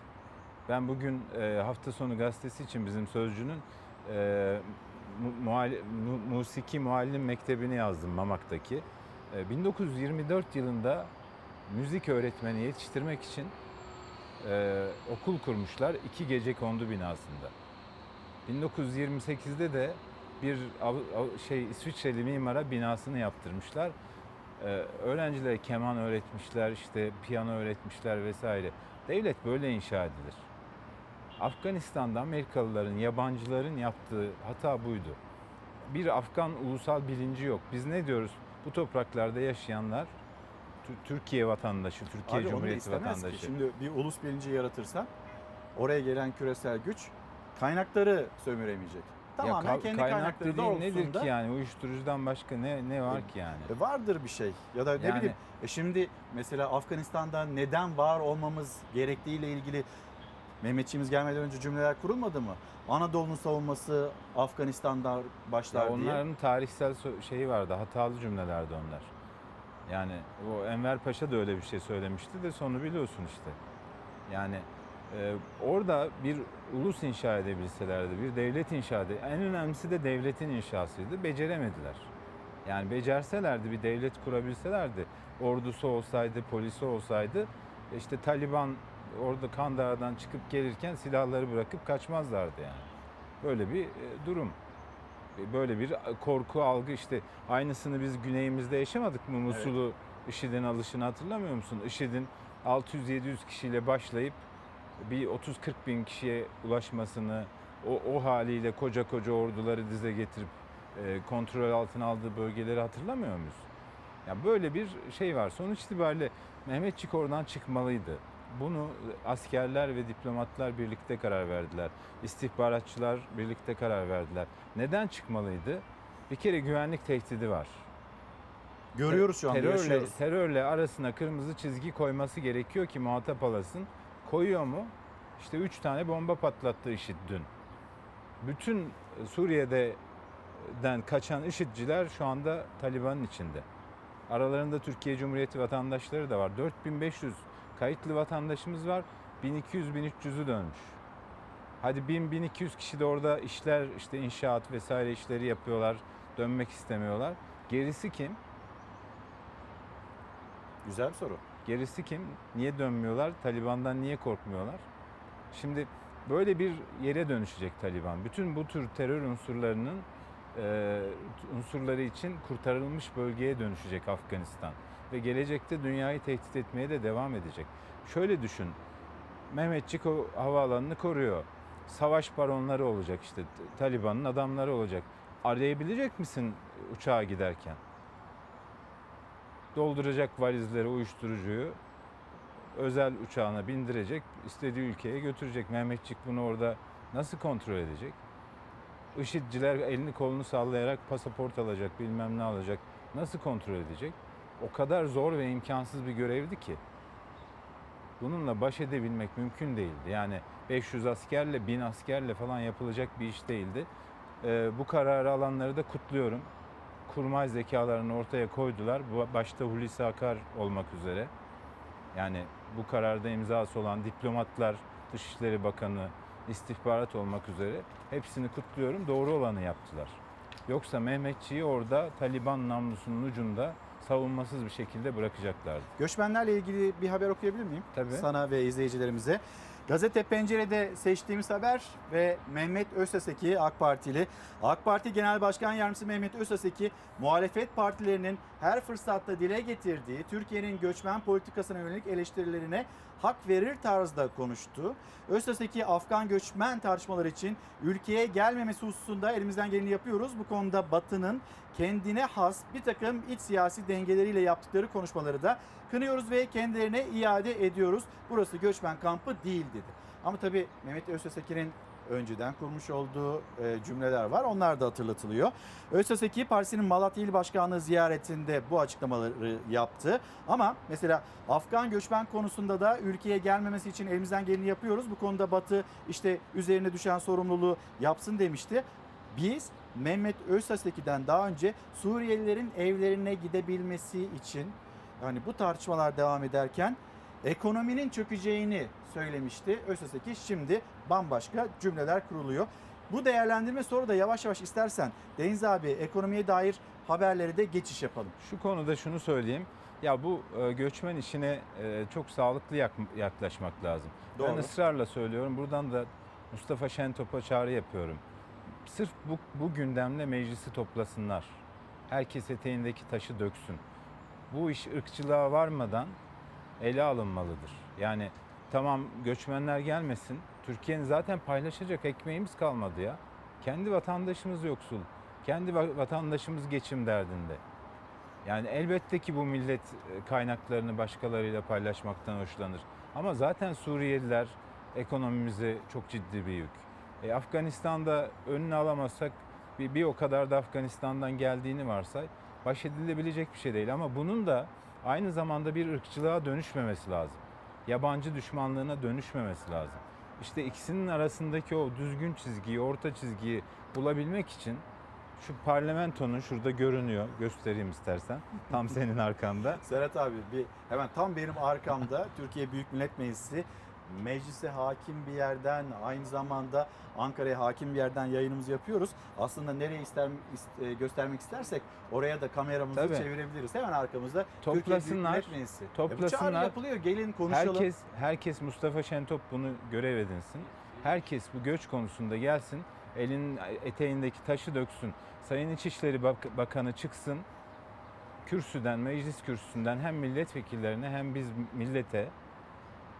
Ben bugün e, hafta sonu gazetesi için bizim sözcünün e, mu, muhalli- mu- musiki muallim mektebini yazdım Mamak'taki. E, 1924 yılında müzik öğretmeni yetiştirmek için e, okul kurmuşlar iki gece kondu binasında. 1928'de de bir şey İsviçreli mimara binasını yaptırmışlar. Ee, öğrencilere keman öğretmişler, işte piyano öğretmişler vesaire. Devlet böyle inşa edilir. Afganistan'da Amerikalıların, yabancıların yaptığı hata buydu. Bir Afgan ulusal bilinci yok. Biz ne diyoruz? Bu topraklarda yaşayanlar Türkiye vatandaşı, Türkiye Abi da Cumhuriyeti istemez ki. vatandaşı. Şimdi bir ulus bilinci yaratırsan oraya gelen küresel güç kaynakları sömüremeyecek. Tamamen ya ka- kendi kaynak kaynakları dediğin nedir ki yani uyuşturucudan başka ne ne var ki yani? E, vardır bir şey ya da ne Yani- bileyim. E şimdi mesela Afganistan'da neden var olmamız gerektiğiyle ilgili Mehmetçiğimiz gelmeden önce cümleler kurulmadı mı? Anadolu'nun savunması Afganistan'da başlar Ya diye. onların tarihsel şeyi vardı, hatalı cümlelerdi onlar. Yani o Enver Paşa da öyle bir şey söylemişti de sonu biliyorsun işte. Yani e, orada bir ulus inşa edebilselerdi, bir devlet inşa ede en önemlisi de devletin inşasıydı. Beceremediler. Yani becerselerdi, bir devlet kurabilselerdi, ordusu olsaydı, polisi olsaydı, işte Taliban orada Kandahar'dan çıkıp gelirken silahları bırakıp kaçmazlardı yani. Böyle bir e, durum. E, Böyle bir korku algı işte aynısını biz güneyimizde yaşamadık mı? Musul'u IŞİD'in alışını hatırlamıyor musun? IŞİD'in 600-700 kişiyle başlayıp bir 30-40 bin kişiye ulaşmasını, o, o haliyle koca koca orduları dize getirip e, kontrol altına aldığı bölgeleri hatırlamıyor muyuz? Ya böyle bir şey var. Sonuç itibariyle Mehmetçik oradan çıkmalıydı. Bunu askerler ve diplomatlar birlikte karar verdiler. İstihbaratçılar birlikte karar verdiler. Neden çıkmalıydı? Bir kere güvenlik tehdidi var. Görüyoruz şu anda, terörle, yaşıyoruz. terörle arasına kırmızı çizgi koyması gerekiyor ki muhatap alasın. Koyuyor mu? İşte 3 tane bomba patlattı IŞİD dün. Bütün Suriye'den kaçan IŞİD'ciler şu anda Taliban'ın içinde. Aralarında Türkiye Cumhuriyeti vatandaşları da var. 4500 kayıtlı vatandaşımız var. 1200-1300'ü dönmüş. Hadi 1000-1200 kişi de orada işler işte inşaat vesaire işleri yapıyorlar. Dönmek istemiyorlar. Gerisi kim? Güzel bir soru. Gerisi kim? Niye dönmüyorlar? Taliban'dan niye korkmuyorlar? Şimdi böyle bir yere dönüşecek Taliban. Bütün bu tür terör unsurlarının e, unsurları için kurtarılmış bölgeye dönüşecek Afganistan. Ve gelecekte dünyayı tehdit etmeye de devam edecek. Şöyle düşün. Mehmetçik o havaalanını koruyor. Savaş baronları olacak işte. Taliban'ın adamları olacak. Arayabilecek misin uçağa giderken? Dolduracak valizleri, uyuşturucuyu özel uçağına bindirecek, istediği ülkeye götürecek. Mehmetçik bunu orada nasıl kontrol edecek? IŞİD'ciler elini kolunu sallayarak pasaport alacak, bilmem ne alacak. Nasıl kontrol edecek? O kadar zor ve imkansız bir görevdi ki. Bununla baş edebilmek mümkün değildi. Yani 500 askerle, 1000 askerle falan yapılacak bir iş değildi. Ee, bu kararı alanları da kutluyorum. Kurmay zekalarını ortaya koydular. Başta Hulusi Akar olmak üzere. Yani bu kararda imzası olan diplomatlar, Dışişleri Bakanı, istihbarat olmak üzere hepsini kutluyorum. Doğru olanı yaptılar. Yoksa Mehmetçiği orada Taliban namlusunun ucunda savunmasız bir şekilde bırakacaklardı. Göçmenlerle ilgili bir haber okuyabilir miyim? Tabii. Sana ve izleyicilerimize. Gazete Pencere'de seçtiğimiz haber ve Mehmet Özseseki AK Partili. AK Parti Genel Başkan Yardımcısı Mehmet Özseseki muhalefet partilerinin her fırsatta dile getirdiği Türkiye'nin göçmen politikasına yönelik eleştirilerine hak verir tarzda konuştu. Özseseki Afgan göçmen tartışmaları için ülkeye gelmemesi hususunda elimizden geleni yapıyoruz. Bu konuda Batı'nın kendine has bir takım iç siyasi dengeleriyle yaptıkları konuşmaları da kınıyoruz ve kendilerine iade ediyoruz. Burası göçmen kampı değil dedi. Ama tabii Mehmet Özseseki'nin önceden kurmuş olduğu e, cümleler var. Onlar da hatırlatılıyor. Özseseki partisinin Malatya İl Başkanlığı ziyaretinde bu açıklamaları yaptı. Ama mesela Afgan göçmen konusunda da ülkeye gelmemesi için elimizden geleni yapıyoruz. Bu konuda Batı işte üzerine düşen sorumluluğu yapsın demişti. Biz Mehmet Özseseki'den daha önce Suriyelilerin evlerine gidebilmesi için yani bu tartışmalar devam ederken ekonominin çökeceğini söylemişti Özseseki. Şimdi bambaşka cümleler kuruluyor. Bu değerlendirme sonra da yavaş yavaş istersen Deniz abi ekonomiye dair haberleri de geçiş yapalım. Şu konuda şunu söyleyeyim. Ya bu e, göçmen işine e, çok sağlıklı yak- yaklaşmak lazım. Ben Doğru. ısrarla söylüyorum. Buradan da Mustafa Şentop'a çağrı yapıyorum. Sırf bu, bu gündemle meclisi toplasınlar. Herkes eteğindeki taşı döksün. Bu iş ırkçılığa varmadan ele alınmalıdır. Yani tamam göçmenler gelmesin. Türkiye'nin zaten paylaşacak ekmeğimiz kalmadı ya. Kendi vatandaşımız yoksul. Kendi va- vatandaşımız geçim derdinde. Yani elbette ki bu millet e, kaynaklarını başkalarıyla paylaşmaktan hoşlanır. Ama zaten Suriyeliler ekonomimize çok ciddi bir yük. E, Afganistan'da önünü alamazsak bir, bir o kadar da Afganistan'dan geldiğini varsay baş edilebilecek bir şey değil. Ama bunun da aynı zamanda bir ırkçılığa dönüşmemesi lazım. Yabancı düşmanlığına dönüşmemesi lazım. İşte ikisinin arasındaki o düzgün çizgiyi, orta çizgiyi bulabilmek için şu parlamentonun şurada görünüyor. Göstereyim istersen. Tam senin arkanda. Serhat abi bir hemen tam benim arkamda Türkiye Büyük Millet Meclisi meclise hakim bir yerden aynı zamanda Ankara'ya hakim bir yerden yayınımızı yapıyoruz. Aslında nereye ister, ist- e, göstermek istersek oraya da kameramızı Tabii. çevirebiliriz. Hemen arkamızda Türkiye Toplasınlar. Millet Meclisi. E bu Toplasınlar. yapılıyor. Gelin konuşalım. Herkes herkes Mustafa Şentop bunu görev edinsin. Herkes bu göç konusunda gelsin. Elin eteğindeki taşı döksün. Sayın İçişleri Bak- Bakanı çıksın. Kürsüden, meclis kürsüsünden hem milletvekillerine hem biz millete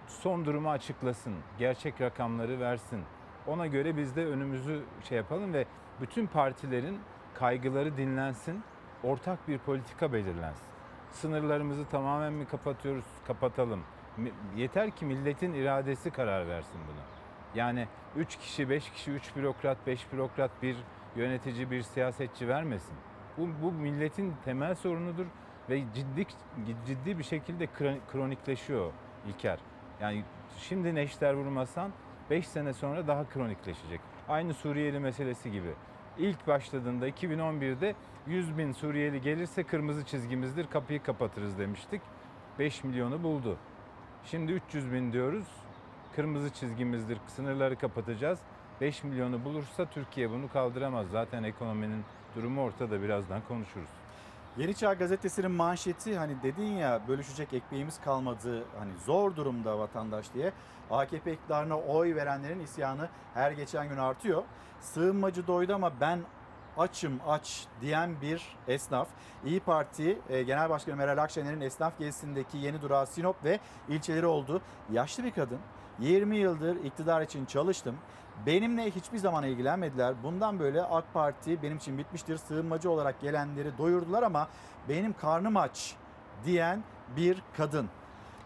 son durumu açıklasın. Gerçek rakamları versin. Ona göre biz de önümüzü şey yapalım ve bütün partilerin kaygıları dinlensin. Ortak bir politika belirlensin. Sınırlarımızı tamamen mi kapatıyoruz? Kapatalım. Yeter ki milletin iradesi karar versin buna. Yani 3 kişi, 5 kişi, 3 bürokrat, 5 bürokrat bir yönetici, bir siyasetçi vermesin. Bu, bu milletin temel sorunudur. ve ciddi ciddi bir şekilde kro- kronikleşiyor İlker. Yani şimdi neşter vurmasan 5 sene sonra daha kronikleşecek. Aynı Suriyeli meselesi gibi. İlk başladığında 2011'de 100 bin Suriyeli gelirse kırmızı çizgimizdir kapıyı kapatırız demiştik. 5 milyonu buldu. Şimdi 300 bin diyoruz. Kırmızı çizgimizdir. Sınırları kapatacağız. 5 milyonu bulursa Türkiye bunu kaldıramaz. Zaten ekonominin durumu ortada. Birazdan konuşuruz. Yeni Çağ Gazetesi'nin manşeti hani dedin ya bölüşecek ekmeğimiz kalmadı hani zor durumda vatandaş diye. AKP iktidarına oy verenlerin isyanı her geçen gün artıyor. Sığınmacı doydu ama ben açım aç diyen bir esnaf. İyi Parti e, Genel Başkanı Meral Akşener'in esnaf gezisindeki yeni durağı Sinop ve ilçeleri oldu. Yaşlı bir kadın. 20 yıldır iktidar için çalıştım. Benimle hiçbir zaman ilgilenmediler. Bundan böyle AK Parti benim için bitmiştir. Sığınmacı olarak gelenleri doyurdular ama benim karnım aç diyen bir kadın.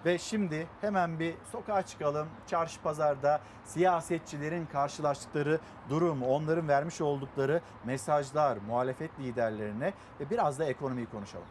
Ve şimdi hemen bir sokağa çıkalım. Çarşı pazarda siyasetçilerin karşılaştıkları durum, onların vermiş oldukları mesajlar muhalefet liderlerine ve biraz da ekonomiyi konuşalım.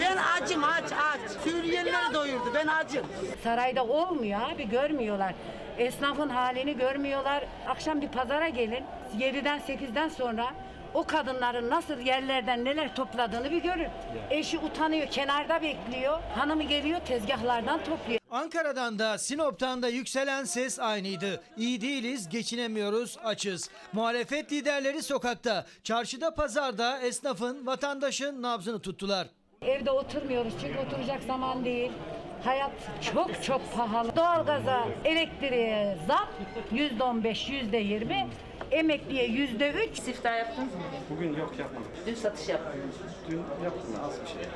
Ben acım aç aç. Suriyelileri doyurdu ben acım. Sarayda olmuyor abi görmüyorlar. Esnafın halini görmüyorlar. Akşam bir pazara gelin. 7'den 8'den sonra o kadınların nasıl yerlerden neler topladığını bir görün. Eşi utanıyor kenarda bekliyor. Hanımı geliyor tezgahlardan topluyor. Ankara'dan da Sinop'tan da yükselen ses aynıydı. İyi değiliz, geçinemiyoruz, açız. Muhalefet liderleri sokakta, çarşıda, pazarda esnafın, vatandaşın nabzını tuttular. Evde oturmuyoruz çünkü oturacak zaman değil. Hayat çok çok pahalı. Doğalgaza, elektriğe zam yüzde on beş, yüzde yirmi. Emekliye yüzde üç. Siftah yaptınız mı? Bugün yok yapmadım. Dün satış yaptım. Dün yaptım az bir şey.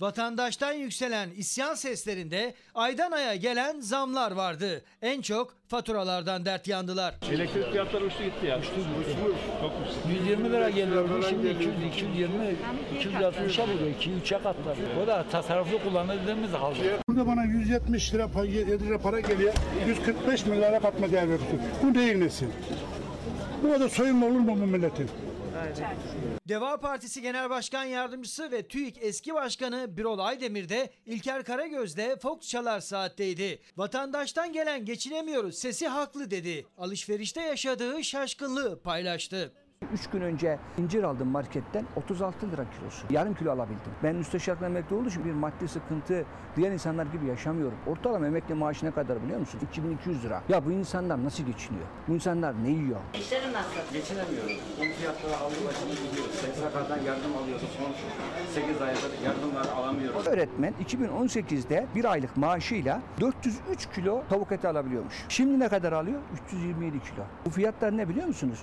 Vatandaştan yükselen isyan seslerinde aydan aya gelen zamlar vardı. En çok faturalardan dert yandılar. Elektrik fiyatları uçtu gitti ya. Uçtu, uçmuş. Çok uçtu. 120 lira geliyordu şimdi 200, 220, 260'a buluyor, 2-3'e katladı. O da tasarruflu kullanıldığımız halde. Burada bana 170 lira, 7 lira para geliyor. 145 milyara katma değer veriyorsun. Bu değil nesin? Bu kadar soyunma olur mu bu milletin? Deva Partisi Genel Başkan Yardımcısı ve TÜİK eski başkanı Birol Aydemir de İlker Karagöz'de Fox Çalar Saat'teydi. Vatandaştan gelen geçinemiyoruz sesi haklı dedi. Alışverişte yaşadığı şaşkınlığı paylaştı. 3 gün önce incir aldım marketten 36 lira kilosu. Yarım kilo alabildim. Ben müsteşarlıkla emekli olduğu için bir maddi sıkıntı diğer insanlar gibi yaşamıyorum. Ortalama emekli maaşı ne kadar biliyor musun? 2200 lira. Ya bu insanlar nasıl geçiniyor? Bu insanlar ne yiyor? İşlerin nasıl? Geçinemiyoruz. Un fiyatları aldı başını gidiyor. SSK'dan yardım alıyoruz. Son 8 aydır yardımlar alamıyoruz. Öğretmen 2018'de bir aylık maaşıyla 403 kilo tavuk eti alabiliyormuş. Şimdi ne kadar alıyor? 327 kilo. Bu fiyatlar ne biliyor musunuz?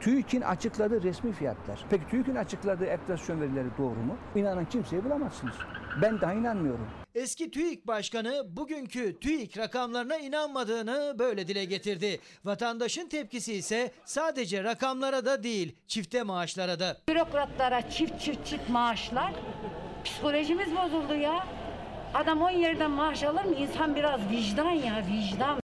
TÜİK'in açıkladığı resmi fiyatlar. Peki TÜİK'in açıkladığı enflasyon verileri doğru mu? İnanan kimseyi bulamazsınız. Ben daha inanmıyorum. Eski TÜİK Başkanı bugünkü TÜİK rakamlarına inanmadığını böyle dile getirdi. Vatandaşın tepkisi ise sadece rakamlara da değil çifte maaşlara da. Bürokratlara çift çift çift maaşlar. Psikolojimiz bozuldu ya. Adam 10 yerden maaş alır mı? İnsan biraz vicdan ya vicdan.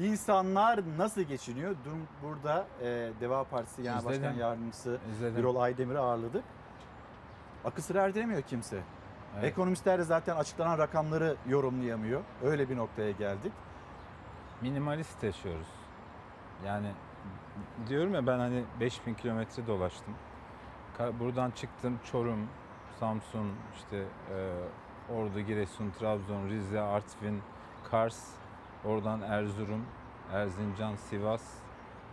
İnsanlar nasıl geçiniyor? Dün burada e, Deva Partisi Genel İzledim. Başkan Yardımcısı İzledim. Birol Aydemir'i ağırladık. Akıl sır erdiremiyor kimse. Evet. Ekonomistler de zaten açıklanan rakamları yorumlayamıyor. Öyle bir noktaya geldik. Minimalist yaşıyoruz. Yani diyorum ya ben hani 5000 kilometre dolaştım. Buradan çıktım Çorum, Samsun, işte e, Ordu, Giresun, Trabzon, Rize, Artvin, Kars, oradan Erzurum, Erzincan, Sivas,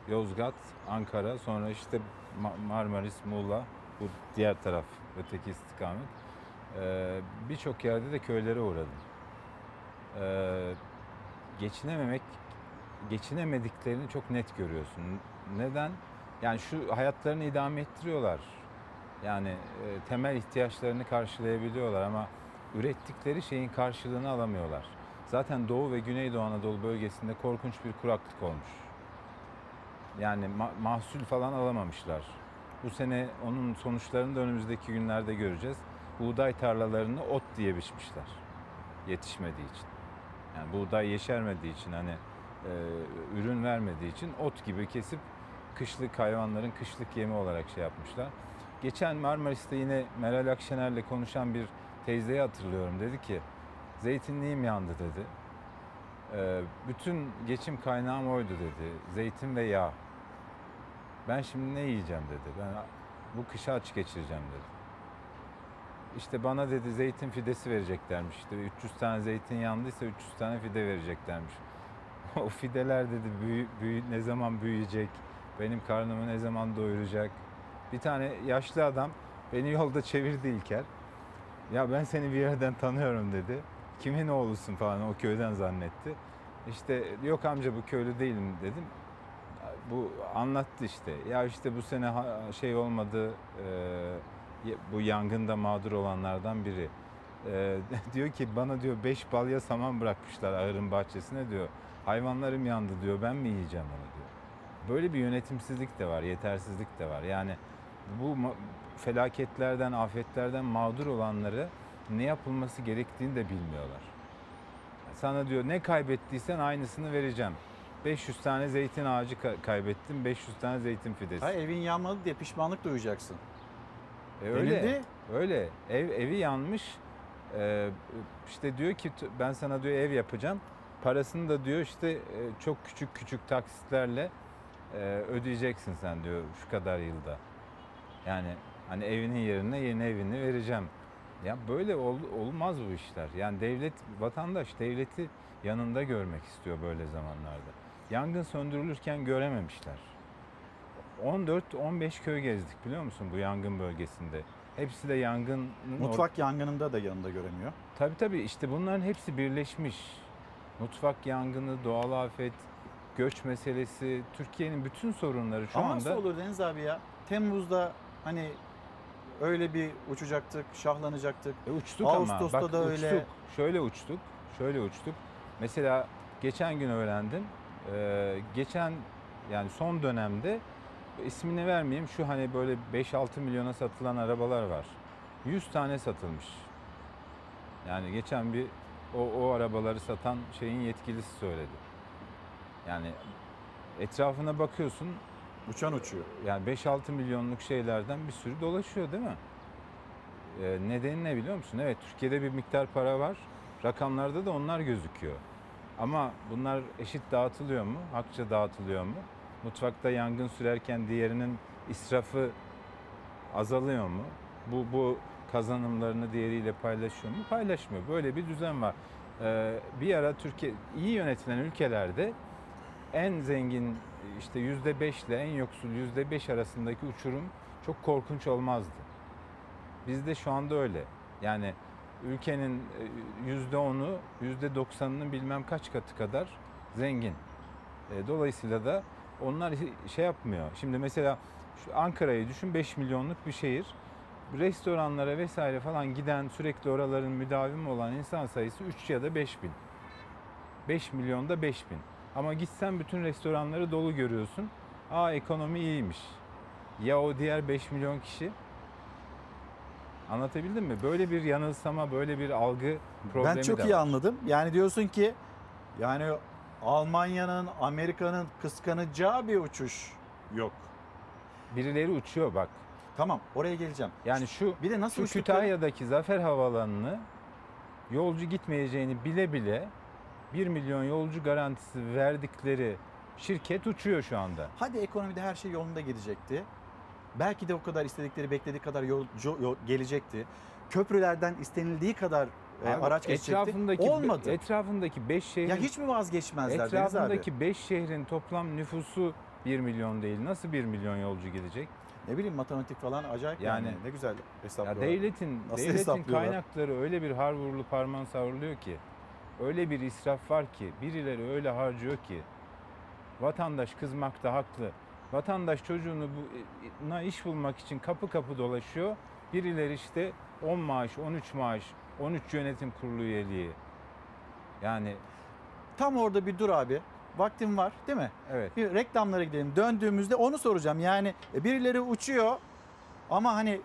Yozgat, Ankara, sonra işte Ma- Marmaris, Muğla, bu diğer taraf, öteki istikamet. E, Birçok yerde de köylere uğradım. E, geçinememek, geçinemediklerini çok net görüyorsun. Neden? Yani şu hayatlarını idame ettiriyorlar. Yani e, temel ihtiyaçlarını karşılayabiliyorlar ama ürettikleri şeyin karşılığını alamıyorlar. Zaten Doğu ve Güneydoğu Anadolu bölgesinde korkunç bir kuraklık olmuş. Yani ma- mahsul falan alamamışlar. Bu sene onun sonuçlarını da önümüzdeki günlerde göreceğiz. Buğday tarlalarını ot diye biçmişler. Yetişmediği için. Yani buğday yeşermediği için hani e, ürün vermediği için ot gibi kesip kışlık hayvanların kışlık yemi olarak şey yapmışlar. Geçen Marmaris'te yine Meral Akşener'le konuşan bir teyzeyi hatırlıyorum. Dedi ki zeytinliğim yandı dedi. Ee, bütün geçim kaynağım oydu dedi. Zeytin ve yağ. Ben şimdi ne yiyeceğim dedi. Ben bu kışı aç geçireceğim dedi. İşte bana dedi zeytin fidesi vereceklermiş. İşte 300 tane zeytin yandıysa 300 tane fide vereceklermiş. o fideler dedi büyü, büyü, ne zaman büyüyecek? Benim karnımı ne zaman doyuracak? Bir tane yaşlı adam beni yolda çevirdi İlker. Ya ben seni bir yerden tanıyorum dedi. Kimin oğlusun falan o köyden zannetti. İşte yok amca bu köylü değilim dedim. Bu anlattı işte. Ya işte bu sene şey olmadı e, bu yangında mağdur olanlardan biri. E, diyor ki bana diyor beş balya saman bırakmışlar ahırın bahçesine diyor. Hayvanlarım yandı diyor ben mi yiyeceğim onu diyor. Böyle bir yönetimsizlik de var, yetersizlik de var. Yani bu felaketlerden, afetlerden mağdur olanları ne yapılması gerektiğini de bilmiyorlar. Sana diyor ne kaybettiysen aynısını vereceğim. 500 tane zeytin ağacı ka- kaybettim, 500 tane zeytin fidesi. Ha, evin yanmadı diye pişmanlık duyacaksın. E öyle. Denildi. Öyle. Ev evi yanmış. Ee, işte diyor ki ben sana diyor ev yapacağım. Parasını da diyor işte e, çok küçük küçük taksitlerle e, ödeyeceksin sen diyor şu kadar yılda. Yani hani evinin yerine yeni evini vereceğim. Ya böyle ol- olmaz bu işler. Yani devlet, vatandaş devleti yanında görmek istiyor böyle zamanlarda. Yangın söndürülürken görememişler. 14-15 köy gezdik biliyor musun bu yangın bölgesinde. Hepsi de yangının... Mutfak yangınında da yanında göremiyor. Tabii tabii işte bunların hepsi birleşmiş. Mutfak yangını, doğal afet, göç meselesi, Türkiye'nin bütün sorunları şu Ama anda... nasıl olur Deniz abi ya? Temmuz'da hani öyle bir uçacaktık, şahlanacaktık. E uçtuk Ağustos'ta ama bak da öyle. uçtuk. Şöyle uçtuk. Şöyle uçtuk. Mesela geçen gün öğrendim. Ee, geçen yani son dönemde ismini vermeyeyim şu hani böyle 5-6 milyona satılan arabalar var. 100 tane satılmış. Yani geçen bir o, o arabaları satan şeyin yetkilisi söyledi. Yani etrafına bakıyorsun Uçan uçuyor. yani 5-6 milyonluk şeylerden bir sürü dolaşıyor değil mi? Ee, nedeni ne biliyor musun? Evet Türkiye'de bir miktar para var. Rakamlarda da onlar gözüküyor. Ama bunlar eşit dağıtılıyor mu? Hakça dağıtılıyor mu? Mutfakta yangın sürerken diğerinin israfı azalıyor mu? Bu, bu kazanımlarını diğeriyle paylaşıyor mu? Paylaşmıyor. Böyle bir düzen var. Ee, bir ara Türkiye iyi yönetilen ülkelerde en zengin işte yüzde beş ile en yoksul yüzde beş arasındaki uçurum çok korkunç olmazdı. Bizde şu anda öyle. Yani ülkenin e, yüzde onu, yüzde doksanının bilmem kaç katı kadar zengin. E, Dolayısıyla da onlar şey yapmıyor. Şimdi mesela şu Ankara'yı düşün 5 milyonluk bir şehir. Restoranlara vesaire falan giden sürekli oraların müdavimi olan insan sayısı 3 ya da 5 bin. 5 milyonda 5 bin. Ama gitsen bütün restoranları dolu görüyorsun. Aa ekonomi iyiymiş. Ya o diğer 5 milyon kişi? Anlatabildim mi? Böyle bir yanılsama, böyle bir algı problemi Ben çok de iyi var. anladım. Yani diyorsun ki yani Almanya'nın, Amerika'nın kıskanacağı bir uçuş yok. Birileri uçuyor bak. Tamam oraya geleceğim. Yani şu Bir de nasıl şu uçtukları- Kütahya'daki Zafer Havaalanı'nı yolcu gitmeyeceğini bile bile 1 milyon yolcu garantisi verdikleri şirket uçuyor şu anda. Hadi ekonomide her şey yolunda gidecekti. Belki de o kadar istedikleri, beklediği kadar yolcu yol- gelecekti. Köprülerden istenildiği kadar e, Abi araç geçecekti. etrafındaki Olmadı. Etrafındaki 5 şehrin ya hiç mi vazgeçmezler etrafındaki 5 şehrin toplam nüfusu 1 milyon değil. Nasıl 1 milyon yolcu gidecek? Ne bileyim matematik falan acayip yani. Yani- Ne güzel Ya hesaplıyorlar. devletin Nasıl devletin kaynakları öyle bir har harman savruluyor ki öyle bir israf var ki birileri öyle harcıyor ki vatandaş kızmakta haklı. Vatandaş çocuğunu buna iş bulmak için kapı kapı dolaşıyor. Birileri işte 10 maaş, 13 maaş, 13 yönetim kurulu üyeliği. Yani Tam orada bir dur abi. Vaktim var değil mi? evet. Bir reklamlara gidelim. Döndüğümüzde onu soracağım. Yani e, birileri uçuyor ama hani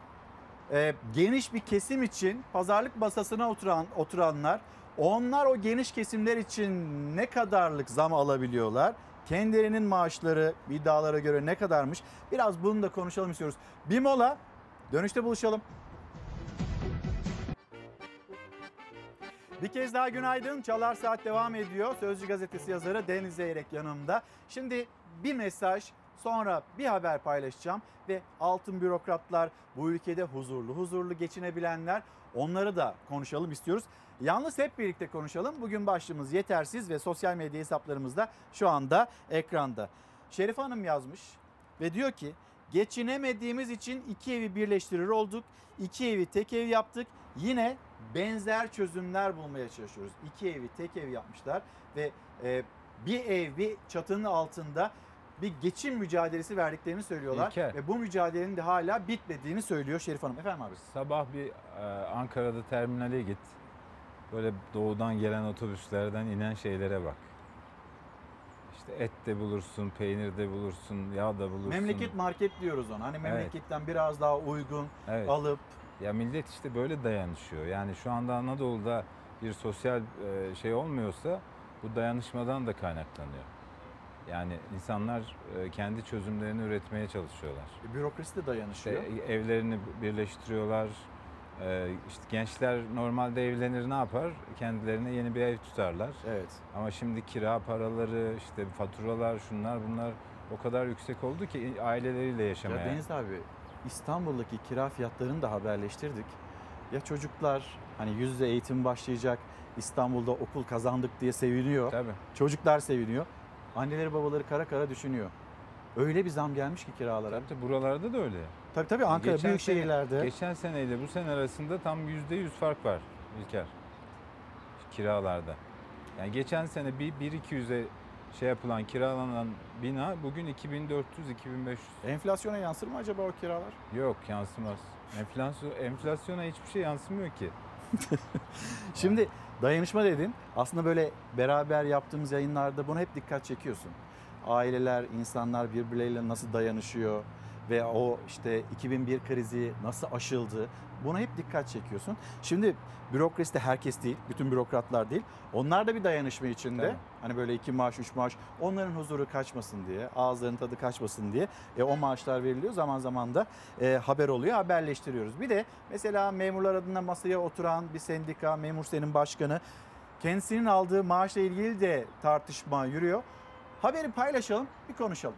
e, geniş bir kesim için pazarlık masasına oturan oturanlar onlar o geniş kesimler için ne kadarlık zam alabiliyorlar? Kendilerinin maaşları iddialara göre ne kadarmış? Biraz bunu da konuşalım istiyoruz. Bir mola Dönüşte buluşalım. Bir kez daha günaydın. Çalar Saat devam ediyor. Sözcü gazetesi yazarı Deniz Zeyrek yanımda. Şimdi bir mesaj sonra bir haber paylaşacağım ve altın bürokratlar bu ülkede huzurlu huzurlu geçinebilenler onları da konuşalım istiyoruz. Yalnız hep birlikte konuşalım. Bugün başlığımız yetersiz ve sosyal medya hesaplarımızda şu anda ekranda. Şerif Hanım yazmış ve diyor ki geçinemediğimiz için iki evi birleştirir olduk. İki evi tek ev yaptık. Yine benzer çözümler bulmaya çalışıyoruz. İki evi tek ev yapmışlar ve e, bir ev bir çatının altında bir geçim mücadelesi verdiklerini söylüyorlar. İlker. Ve bu mücadelenin de hala bitmediğini söylüyor Şerif Hanım. Efendim abi. Sabah bir e, Ankara'da terminale git. Böyle doğudan gelen otobüslerden inen şeylere bak. İşte et de bulursun, peynir de bulursun, yağ da bulursun. Memleket market diyoruz ona. Hani Evet. memleketten biraz daha uygun Evet. alıp Ya millet işte böyle dayanışıyor. Yani şu anda Anadolu'da bir sosyal e, şey olmuyorsa bu dayanışmadan da kaynaklanıyor. Yani insanlar e, kendi çözümlerini üretmeye çalışıyorlar. bürokrasi de dayanışıyor. İşte evlerini birleştiriyorlar. E, işte gençler normalde evlenir ne yapar? Kendilerine yeni bir ev tutarlar. Evet. Ama şimdi kira paraları, işte faturalar, şunlar bunlar o kadar yüksek oldu ki aileleriyle yaşamaya. Ya Deniz abi İstanbul'daki kira fiyatlarını da haberleştirdik. Ya çocuklar hani yüz yüze eğitim başlayacak İstanbul'da okul kazandık diye seviniyor. Tabii. Çocuklar seviniyor. Anneleri babaları kara kara düşünüyor. Öyle bir zam gelmiş ki kiralara. Tabii buralarda da öyle. Tabii tabii Ankara Geçen büyük sene- şehirlerde. Geçen seneyle bu sene arasında tam yüzde yüz fark var İlker. Kiralarda. Yani geçen sene bir 1-200'e şey yapılan kiralanan bina bugün 2400-2500. Enflasyona yansır mı acaba o kiralar? Yok yansımaz. Enflasyon, enflasyona hiçbir şey yansımıyor ki. Şimdi dayanışma dedin. Aslında böyle beraber yaptığımız yayınlarda bunu hep dikkat çekiyorsun. Aileler, insanlar birbirleriyle nasıl dayanışıyor ve o işte 2001 krizi nasıl aşıldı. Buna hep dikkat çekiyorsun. Şimdi bürokrasi de herkes değil, bütün bürokratlar değil. Onlar da bir dayanışma içinde. Tabii. Hani böyle iki maaş, üç maaş onların huzuru kaçmasın diye, ağızlarının tadı kaçmasın diye e, o maaşlar veriliyor. Zaman zaman da e, haber oluyor, haberleştiriyoruz. Bir de mesela memurlar adına masaya oturan bir sendika, Memur Sen'in başkanı kendisinin aldığı maaşla ilgili de tartışma yürüyor. Haberi paylaşalım, bir konuşalım.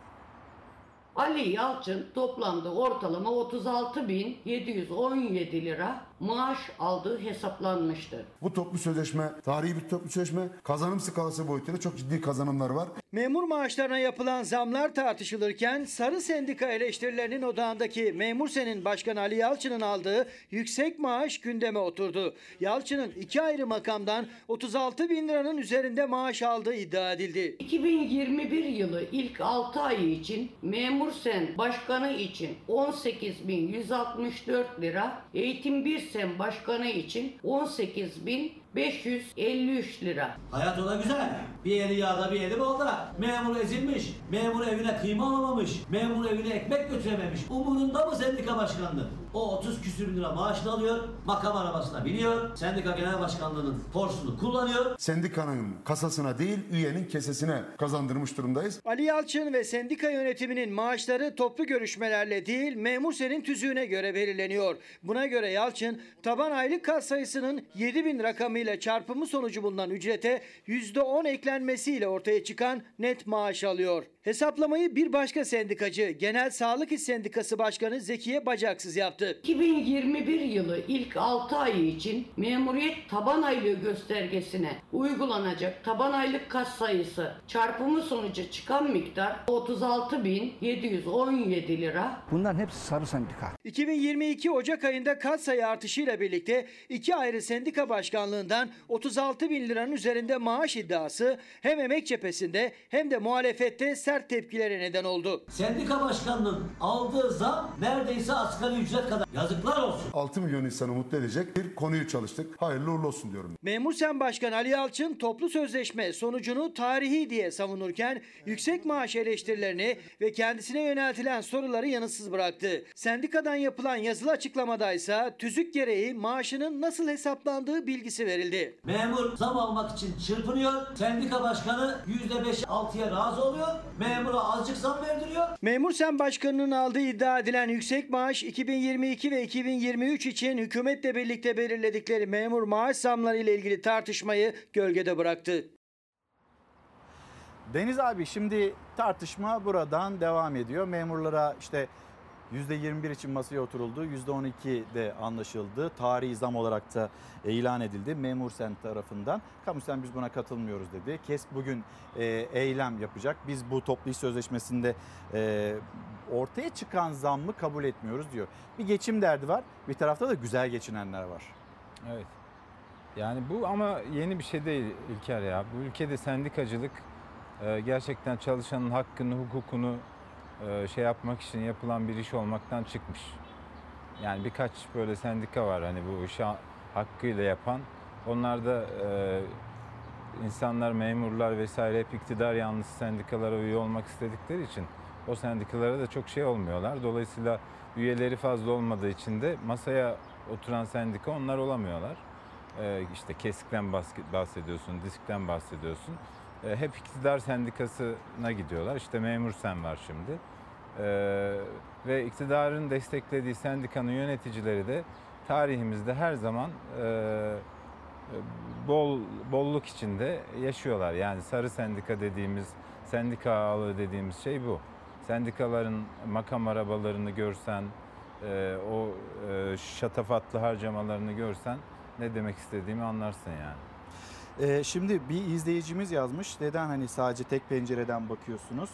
Ali Yalçın toplamda ortalama 36.717 lira maaş aldığı hesaplanmıştır. Bu toplu sözleşme, tarihi bir toplu sözleşme kazanım skalası boyutuyla çok ciddi kazanımlar var. Memur maaşlarına yapılan zamlar tartışılırken sarı sendika eleştirilerinin odağındaki Memur Sen'in Başkanı Ali Yalçın'ın aldığı yüksek maaş gündeme oturdu. Yalçın'ın iki ayrı makamdan 36 bin liranın üzerinde maaş aldığı iddia edildi. 2021 yılı ilk 6 ayı için Memur Sen Başkanı için 18.164 lira, Eğitim Bir Sen Başkanı için 18.553 lira. Hayat ona güzel. Bir eli yağda bir eli bolda. Memur ezilmiş. Memur evine kıyma alamamış. Memur evine ekmek götürememiş. Umurunda mı sendika başkanlığı? O 30 küsür lira maaşını alıyor. Makam arabasına biniyor. Sendika genel başkanlığının forsunu kullanıyor. Sendikanın kasasına değil, üyenin kesesine kazandırmış durumdayız. Ali Yalçın ve sendika yönetiminin maaşları toplu görüşmelerle değil memur senin tüzüğüne göre belirleniyor. Buna göre Yalçın taban aylık kat sayısının 7 bin rakamıyla çarpımı sonucu bulunan ücrete %10 eklenmesiyle ortaya çıkan net maaş alıyor. Hesaplamayı bir başka sendikacı Genel Sağlık İş Sendikası Başkanı Zekiye Bacaksız yaptı. 2021 yılı ilk 6 ayı için memuriyet taban aylığı göstergesine uygulanacak taban aylık kas sayısı çarpımı sonucu çıkan miktar 36.717 lira. Bunların hepsi sarı sendika. 2022 Ocak ayında katsayı artışıyla birlikte iki ayrı sendika başkanlığından 36 bin liranın üzerinde maaş iddiası hem emek cephesinde hem de muhalefette sert tepkilere neden oldu. Sendika başkanının aldığı zam neredeyse asgari ücret kadar. Yazıklar olsun. 6 milyon insanı mutlu edecek bir konuyu çalıştık. Hayırlı uğurlu olsun diyorum. Memur Sen Başkan Ali Yalçın toplu sözleşme sonucunu tarihi diye savunurken yüksek maaş eleştirilerini ve kendisine yöneltilen soruları yanıtsız bıraktı. Sendikadan yapılan yazılı açıklamada ise tüzük gereği maaşının nasıl hesaplandığı bilgisi verildi. Memur zam almak için çırpınıyor. Sendika başkanı %5-6'ya razı oluyor. Memura azıcık zam verdiriyor. Memur Sen Başkanı'nın aldığı iddia edilen yüksek maaş 2022 ve 2023 için hükümetle birlikte belirledikleri memur maaş zamları ile ilgili tartışmayı gölgede bıraktı. Deniz abi şimdi tartışma buradan devam ediyor. Memurlara işte %21 için masaya oturuldu. %12 de anlaşıldı. Tarihi zam olarak da ilan edildi. Memur Sen tarafından. Kamusen biz buna katılmıyoruz dedi. KES bugün e, eylem yapacak. Biz bu toplu iş sözleşmesinde e, ortaya çıkan zammı kabul etmiyoruz diyor. Bir geçim derdi var. Bir tarafta da güzel geçinenler var. Evet. Yani bu ama yeni bir şey değil İlker ya. Bu ülkede sendikacılık e, gerçekten çalışanın hakkını, hukukunu şey yapmak için yapılan bir iş olmaktan çıkmış. Yani birkaç böyle sendika var hani bu işi hakkıyla yapan. Onlar da e, insanlar, memurlar vesaire hep iktidar yanlısı sendikalara üye olmak istedikleri için o sendikalara da çok şey olmuyorlar. Dolayısıyla üyeleri fazla olmadığı için de masaya oturan sendika onlar olamıyorlar. Ee, işte kesikten bahs- bahsediyorsun, diskten bahsediyorsun. Ee, hep iktidar sendikasına gidiyorlar. İşte memur sen var şimdi. Ee, ve iktidarın desteklediği sendikanın yöneticileri de tarihimizde her zaman e, bol bolluk içinde yaşıyorlar. Yani sarı sendika dediğimiz, sendika ağalığı dediğimiz şey bu. Sendikaların makam arabalarını görsen, e, o e, şatafatlı harcamalarını görsen ne demek istediğimi anlarsın yani. Ee, şimdi bir izleyicimiz yazmış. Neden hani sadece tek pencereden bakıyorsunuz?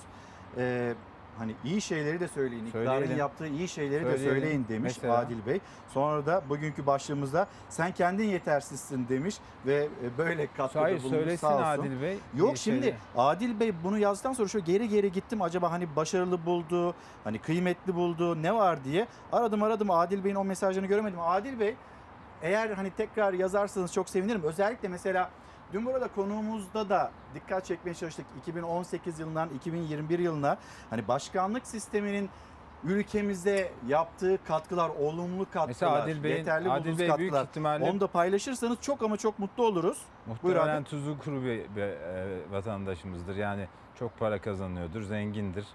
Ee, hani iyi şeyleri de söyleyin. İktidarın Söyleyelim. yaptığı iyi şeyleri de Söyleyelim. söyleyin demiş Mesela? Adil Bey. Sonra da bugünkü başlığımızda sen kendin yetersizsin demiş ve e, böyle katkıda Hayır bulunmuş söylesin sağ olsun. Adil Bey. Yok iyi şimdi şeyler. Adil Bey bunu yazdıktan sonra şöyle geri geri gittim acaba hani başarılı buldu, hani kıymetli buldu, ne var diye. Aradım aradım Adil Bey'in o mesajını göremedim. Adil Bey eğer hani tekrar yazarsanız çok sevinirim. Özellikle mesela dün burada konuğumuzda da dikkat çekmeye çalıştık. 2018 yılından 2021 yılına hani başkanlık sisteminin ülkemize yaptığı katkılar, olumlu katkılar, Mesela Adil Bey'in- yeterli Adil bulduğunuz Bey büyük katkılar. ihtimalle- Onu da paylaşırsanız çok ama çok mutlu oluruz. Buyur abi. Muhtemelen tuzu kuru bir, bir, e, vatandaşımızdır. Yani çok para kazanıyordur, zengindir.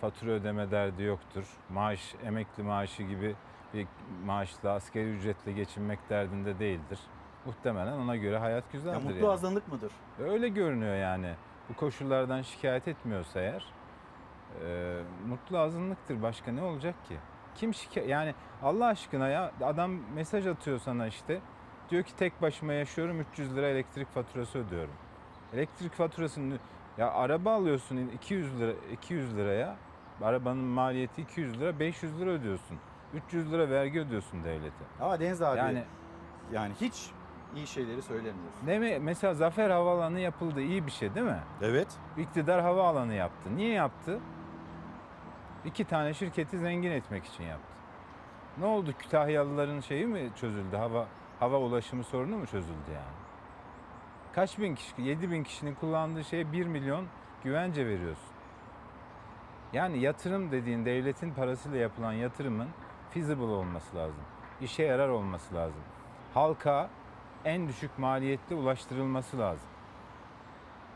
Fatura ödeme derdi yoktur. Maaş, emekli maaşı gibi bir maaşla, askeri ücretle geçinmek derdinde değildir. Muhtemelen ona göre hayat güzeldir. Ya mutlu yani. azınlık mıdır? Öyle görünüyor yani. Bu koşullardan şikayet etmiyorsa eğer e, mutlu azınlıktır. Başka ne olacak ki? Kim şikayet yani Allah aşkına ya adam mesaj atıyor sana işte. Diyor ki tek başıma yaşıyorum 300 lira elektrik faturası ödüyorum. Elektrik faturasını ya araba alıyorsun 200 lira 200 liraya. Arabanın maliyeti 200 lira 500 lira ödüyorsun. 300 lira vergi ödüyorsun devlete. Ama Deniz abi Yani yani hiç iyi şeyleri söylemiyorsun. Ne mi? Mesela Zafer Havaalanı yapıldı. iyi bir şey değil mi? Evet. İktidar havaalanı yaptı. Niye yaptı? İki tane şirketi zengin etmek için yaptı. Ne oldu? Kütahyalıların şeyi mi çözüldü? Hava hava ulaşımı sorunu mu çözüldü yani? Kaç bin kişi? 7 bin kişinin kullandığı şeye 1 milyon güvence veriyorsun. Yani yatırım dediğin devletin parasıyla yapılan yatırımın feasible olması lazım. İşe yarar olması lazım. Halka en düşük maliyetle ulaştırılması lazım.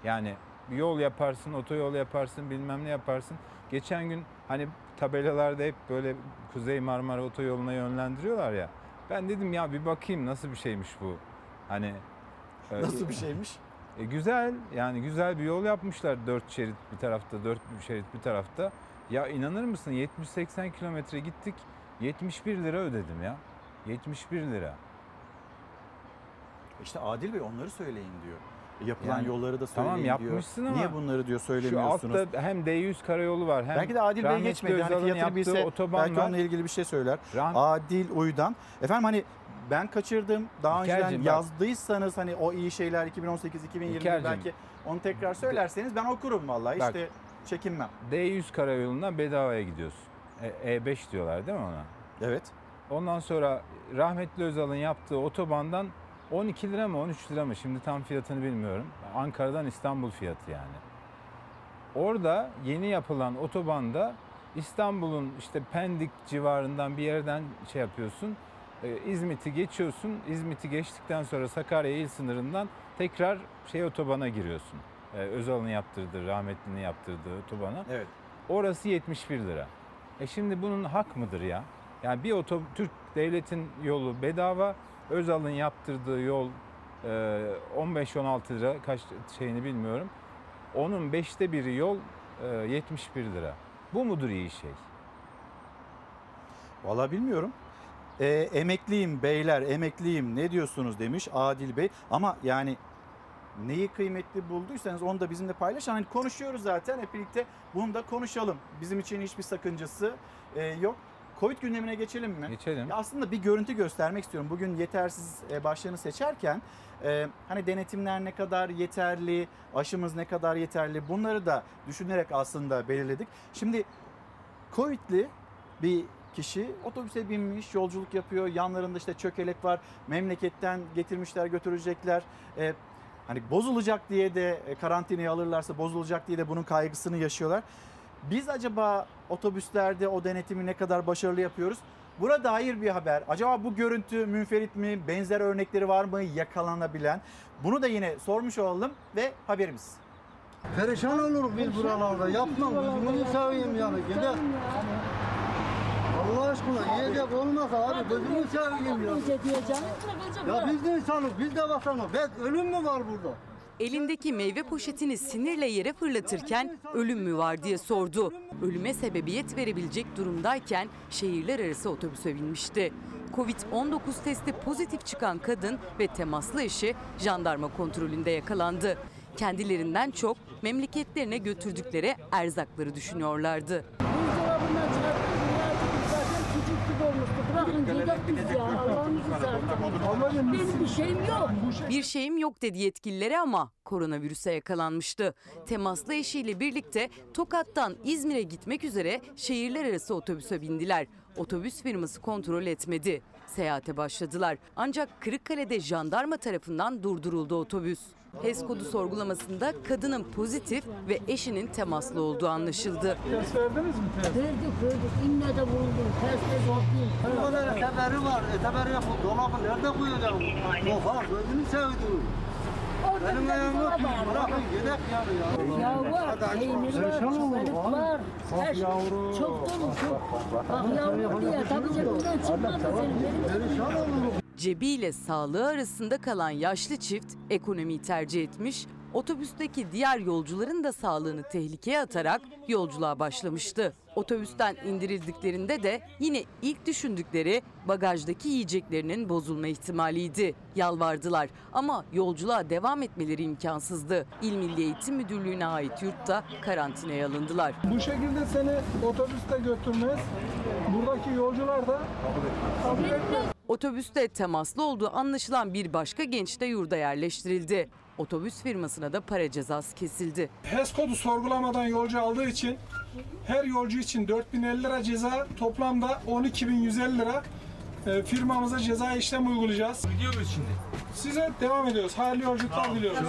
Yani bir yol yaparsın, otoyol yaparsın, bilmem ne yaparsın. Geçen gün hani tabelalarda hep böyle Kuzey Marmara Otoyolu'na yönlendiriyorlar ya. Ben dedim ya bir bakayım nasıl bir şeymiş bu. Hani e, Nasıl bir şeymiş? e, güzel yani güzel bir yol yapmışlar. Dört şerit bir tarafta, dört şerit bir tarafta. Ya inanır mısın 70-80 kilometre gittik 71 lira ödedim ya. 71 lira. İşte Adil Bey onları söyleyin diyor. Yapılan Yani yolları da söyleyin tamam diyor. yapmışsın ama Niye bunları diyor Şu söylemiyorsunuz? altta hem D100 karayolu var hem belki de Adil Bey geçmedi. Hani fiyatını bilse belki var. onunla ilgili bir şey söyler. Rah- Adil Uydan. Efendim hani ben kaçırdım. Daha önceden İlker'cim bak- yazdıysanız hani o iyi şeyler 2018-2020 İlker'cim. belki onu tekrar söylerseniz ben okurum vallahi. Bak. işte çekinmem. D100 karayolundan bedavaya gidiyorsun. E- E5 diyorlar değil mi ona? Evet. Ondan sonra rahmetli Özal'ın yaptığı otobandan 12 lira mı 13 lira mı şimdi tam fiyatını bilmiyorum. Ankara'dan İstanbul fiyatı yani. Orada yeni yapılan otobanda İstanbul'un işte Pendik civarından bir yerden şey yapıyorsun. E, İzmit'i geçiyorsun. İzmit'i geçtikten sonra Sakarya il sınırından tekrar şey otobana giriyorsun. E, Özal'ın yaptırdığı, rahmetlinin yaptırdığı otobana. Evet. Orası 71 lira. E şimdi bunun hak mıdır ya? Yani bir oto Türk devletin yolu bedava, Özal'ın yaptırdığı yol e, 15-16 lira kaç şeyini bilmiyorum. Onun beşte biri yol e, 71 lira. Bu mudur iyi şey? Valla bilmiyorum. E, emekliyim beyler emekliyim ne diyorsunuz demiş Adil Bey. Ama yani neyi kıymetli bulduysanız onu da bizimle paylaşın. Hani konuşuyoruz zaten hep birlikte bunu da konuşalım. Bizim için hiçbir sakıncası e, yok. Covid gündemine geçelim mi? Geçelim. Ya aslında bir görüntü göstermek istiyorum. Bugün yetersiz e, başlığını seçerken e, hani denetimler ne kadar yeterli, aşımız ne kadar yeterli bunları da düşünerek aslında belirledik. Şimdi Covid'li bir kişi otobüse binmiş, yolculuk yapıyor. Yanlarında işte çökelek var. Memleketten getirmişler, götürecekler. E, hani bozulacak diye de e, karantinaya alırlarsa bozulacak diye de bunun kaygısını yaşıyorlar. Biz acaba otobüslerde o denetimi ne kadar başarılı yapıyoruz? Buna dair bir haber. Acaba bu görüntü münferit mi? Benzer örnekleri var mı yakalanabilen? Bunu da yine sormuş olalım ve haberimiz. Perişan oluruz biz buralarda. Yapmam. Gözünü seveyim yani. Gidelim. Allah aşkına yiyecek olmasa abi gözünü seveyim ya. Ya biz de insanız, biz de vatanız. Ben ölüm mü var burada? Elindeki meyve poşetini sinirle yere fırlatırken ölüm mü var diye sordu. Ölüme sebebiyet verebilecek durumdayken şehirler arası otobüse binmişti. Covid-19 testi pozitif çıkan kadın ve temaslı eşi jandarma kontrolünde yakalandı. Kendilerinden çok memleketlerine götürdükleri erzakları düşünüyorlardı. Buzdolabından zaten küçük gibi olmuştu. Bırakın yiyecek biz ya. Seversen. Benim bir şeyim yok. Bir şeyim yok dedi yetkilileri ama koronavirüse yakalanmıştı. Temaslı eşiyle birlikte Tokat'tan İzmir'e gitmek üzere şehirler arası otobüse bindiler. Otobüs firması kontrol etmedi. Seyahate başladılar. Ancak Kırıkkale'de jandarma tarafından durduruldu otobüs. HES kodu sorgulamasında kadının pozitif ve eşinin temaslı olduğu anlaşıldı. Test verdiniz mi test? Verdik verdik. İnne de vuruldum. Test de zorluyum. Bu kadar eteberi var. Eteberi yap. Dolabı nerede koyacağım? Kofa gözünü sevdim. Benim ayağım yok. Bırakın yedek yani ya. Ya var, peynir var, çikolata var. Her şey çok dolu çok. Bak yavrum diye tabii cebinden çıkmadı senin. Benim Cebiyle sağlığı arasında kalan yaşlı çift ekonomiyi tercih etmiş, otobüsteki diğer yolcuların da sağlığını tehlikeye atarak yolculuğa başlamıştı. Otobüsten indirildiklerinde de yine ilk düşündükleri bagajdaki yiyeceklerinin bozulma ihtimaliydi. Yalvardılar ama yolculuğa devam etmeleri imkansızdı. İl Milli Eğitim Müdürlüğü'ne ait yurtta karantinaya alındılar. Bu şekilde seni otobüste götürmez. Buradaki yolcular da kabul etmez. Otobüste temaslı olduğu anlaşılan bir başka genç de yurda yerleştirildi. Otobüs firmasına da para cezası kesildi. HES kodu sorgulamadan yolcu aldığı için her yolcu için 4050 lira ceza toplamda 12150 lira e, firmamıza ceza işlem uygulayacağız. Gidiyor muyuz şimdi? Size devam ediyoruz. Hayırlı yolculuklar diliyoruz.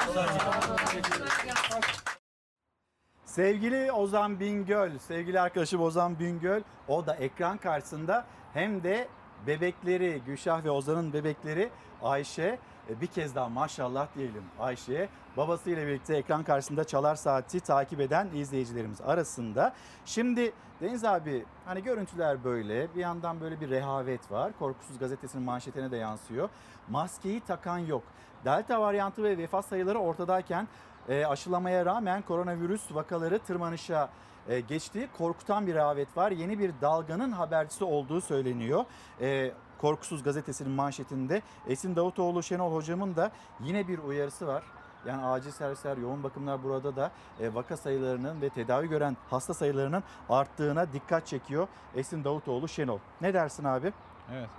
Sevgili Ozan Bingöl, sevgili arkadaşım Ozan Bingöl o da ekran karşısında hem de bebekleri Gülşah ve Ozan'ın bebekleri Ayşe e, bir kez daha maşallah diyelim Ayşe'ye. Babasıyla birlikte ekran karşısında Çalar Saati takip eden izleyicilerimiz arasında. Şimdi Deniz abi hani görüntüler böyle bir yandan böyle bir rehavet var. Korkusuz gazetesinin manşetine de yansıyor. Maskeyi takan yok. Delta varyantı ve vefat sayıları ortadayken e, aşılamaya rağmen koronavirüs vakaları tırmanışa e, geçti. Korkutan bir rehavet var. Yeni bir dalganın habercisi olduğu söyleniyor. E, Korkusuz gazetesinin manşetinde Esin Davutoğlu Şenol hocamın da yine bir uyarısı var. Yani acil servisler, yoğun bakımlar burada da e, vaka sayılarının ve tedavi gören hasta sayılarının arttığına dikkat çekiyor Esin Davutoğlu Şenol. Ne dersin abi? Evet.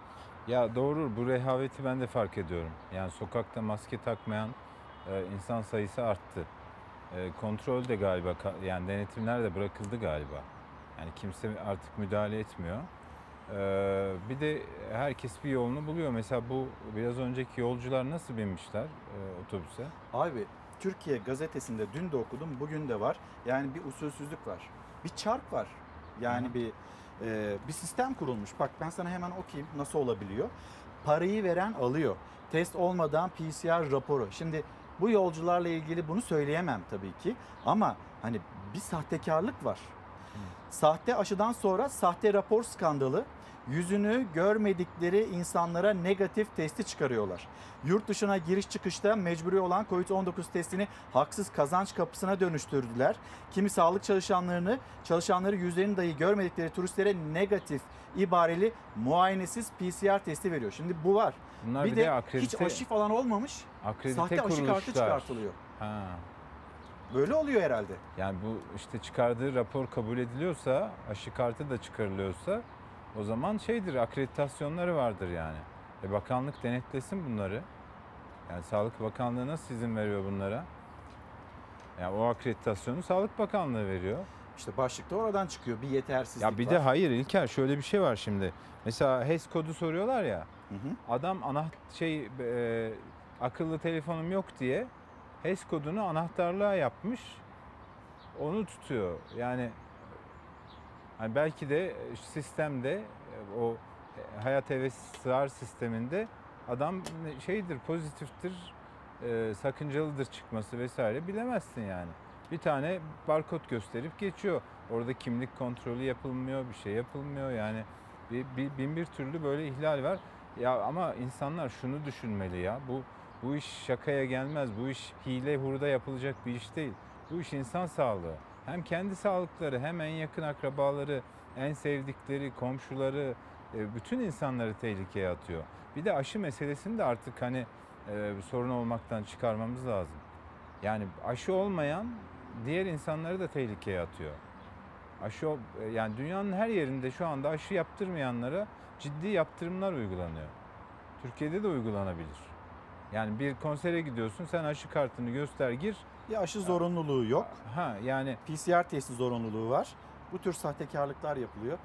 Ya doğru bu rehaveti ben de fark ediyorum. Yani sokakta maske takmayan e, insan sayısı arttı. E, kontrol de galiba yani denetimler de bırakıldı galiba. Yani kimse artık müdahale etmiyor. E, bir de herkes bir yolunu buluyor. Mesela bu biraz önceki yolcular nasıl binmişler e, otobüse? Abi Türkiye gazetesinde dün de okudum bugün de var. Yani bir usulsüzlük var. Bir çark var. Yani bir e, bir sistem kurulmuş. Bak ben sana hemen okuyayım nasıl olabiliyor. Parayı veren alıyor. Test olmadan PCR raporu. Şimdi bu yolcularla ilgili bunu söyleyemem tabii ki. Ama hani bir sahtekarlık var. Sahte aşıdan sonra sahte rapor skandalı. Yüzünü görmedikleri insanlara negatif testi çıkarıyorlar. Yurt dışına giriş çıkışta mecburi olan COVID-19 testini haksız kazanç kapısına dönüştürdüler. Kimi sağlık çalışanlarını, çalışanları yüzlerini dahi görmedikleri turistlere negatif ibareli muayenesiz PCR testi veriyor. Şimdi bu var. Bunlar bir, bir de, de akredite- hiç aşı falan olmamış. Akredite sahte aşı kartı çıkartılıyor. Ha. Böyle oluyor herhalde. Yani bu işte çıkardığı rapor kabul ediliyorsa, aşı kartı da çıkarılıyorsa o zaman şeydir, akreditasyonları vardır yani. E bakanlık denetlesin bunları. Yani Sağlık Bakanlığı nasıl izin veriyor bunlara? Yani o akreditasyonu Sağlık Bakanlığı veriyor. İşte başlıkta oradan çıkıyor bir yetersizlik Ya bir var. de hayır İlker şöyle bir şey var şimdi. Mesela HES kodu soruyorlar ya. Hı hı. Adam ana şey e, akıllı telefonum yok diye HES kodunu anahtarlığa yapmış. Onu tutuyor. Yani hani belki de sistemde e, o e, hayat heves sığar sisteminde adam şeydir pozitiftir e, sakıncalıdır çıkması vesaire bilemezsin yani. Bir tane barkod gösterip geçiyor. Orada kimlik kontrolü yapılmıyor, bir şey yapılmıyor yani. Bir, bir, bin bir türlü böyle ihlal var. Ya ama insanlar şunu düşünmeli ya. Bu bu iş şakaya gelmez. Bu iş hile hurda yapılacak bir iş değil. Bu iş insan sağlığı. Hem kendi sağlıkları hem en yakın akrabaları, en sevdikleri, komşuları, e, bütün insanları tehlikeye atıyor. Bir de aşı meselesini de artık hani e, sorun olmaktan çıkarmamız lazım. Yani aşı olmayan diğer insanları da tehlikeye atıyor. Aşı e, yani dünyanın her yerinde şu anda aşı yaptırmayanlara ciddi yaptırımlar uygulanıyor. Türkiye'de de uygulanabilir. Yani bir konsere gidiyorsun sen aşı kartını göster gir. Bir aşı zorunluluğu yok. Ha yani PCR testi zorunluluğu var. Bu tür sahtekarlıklar yapılıyor.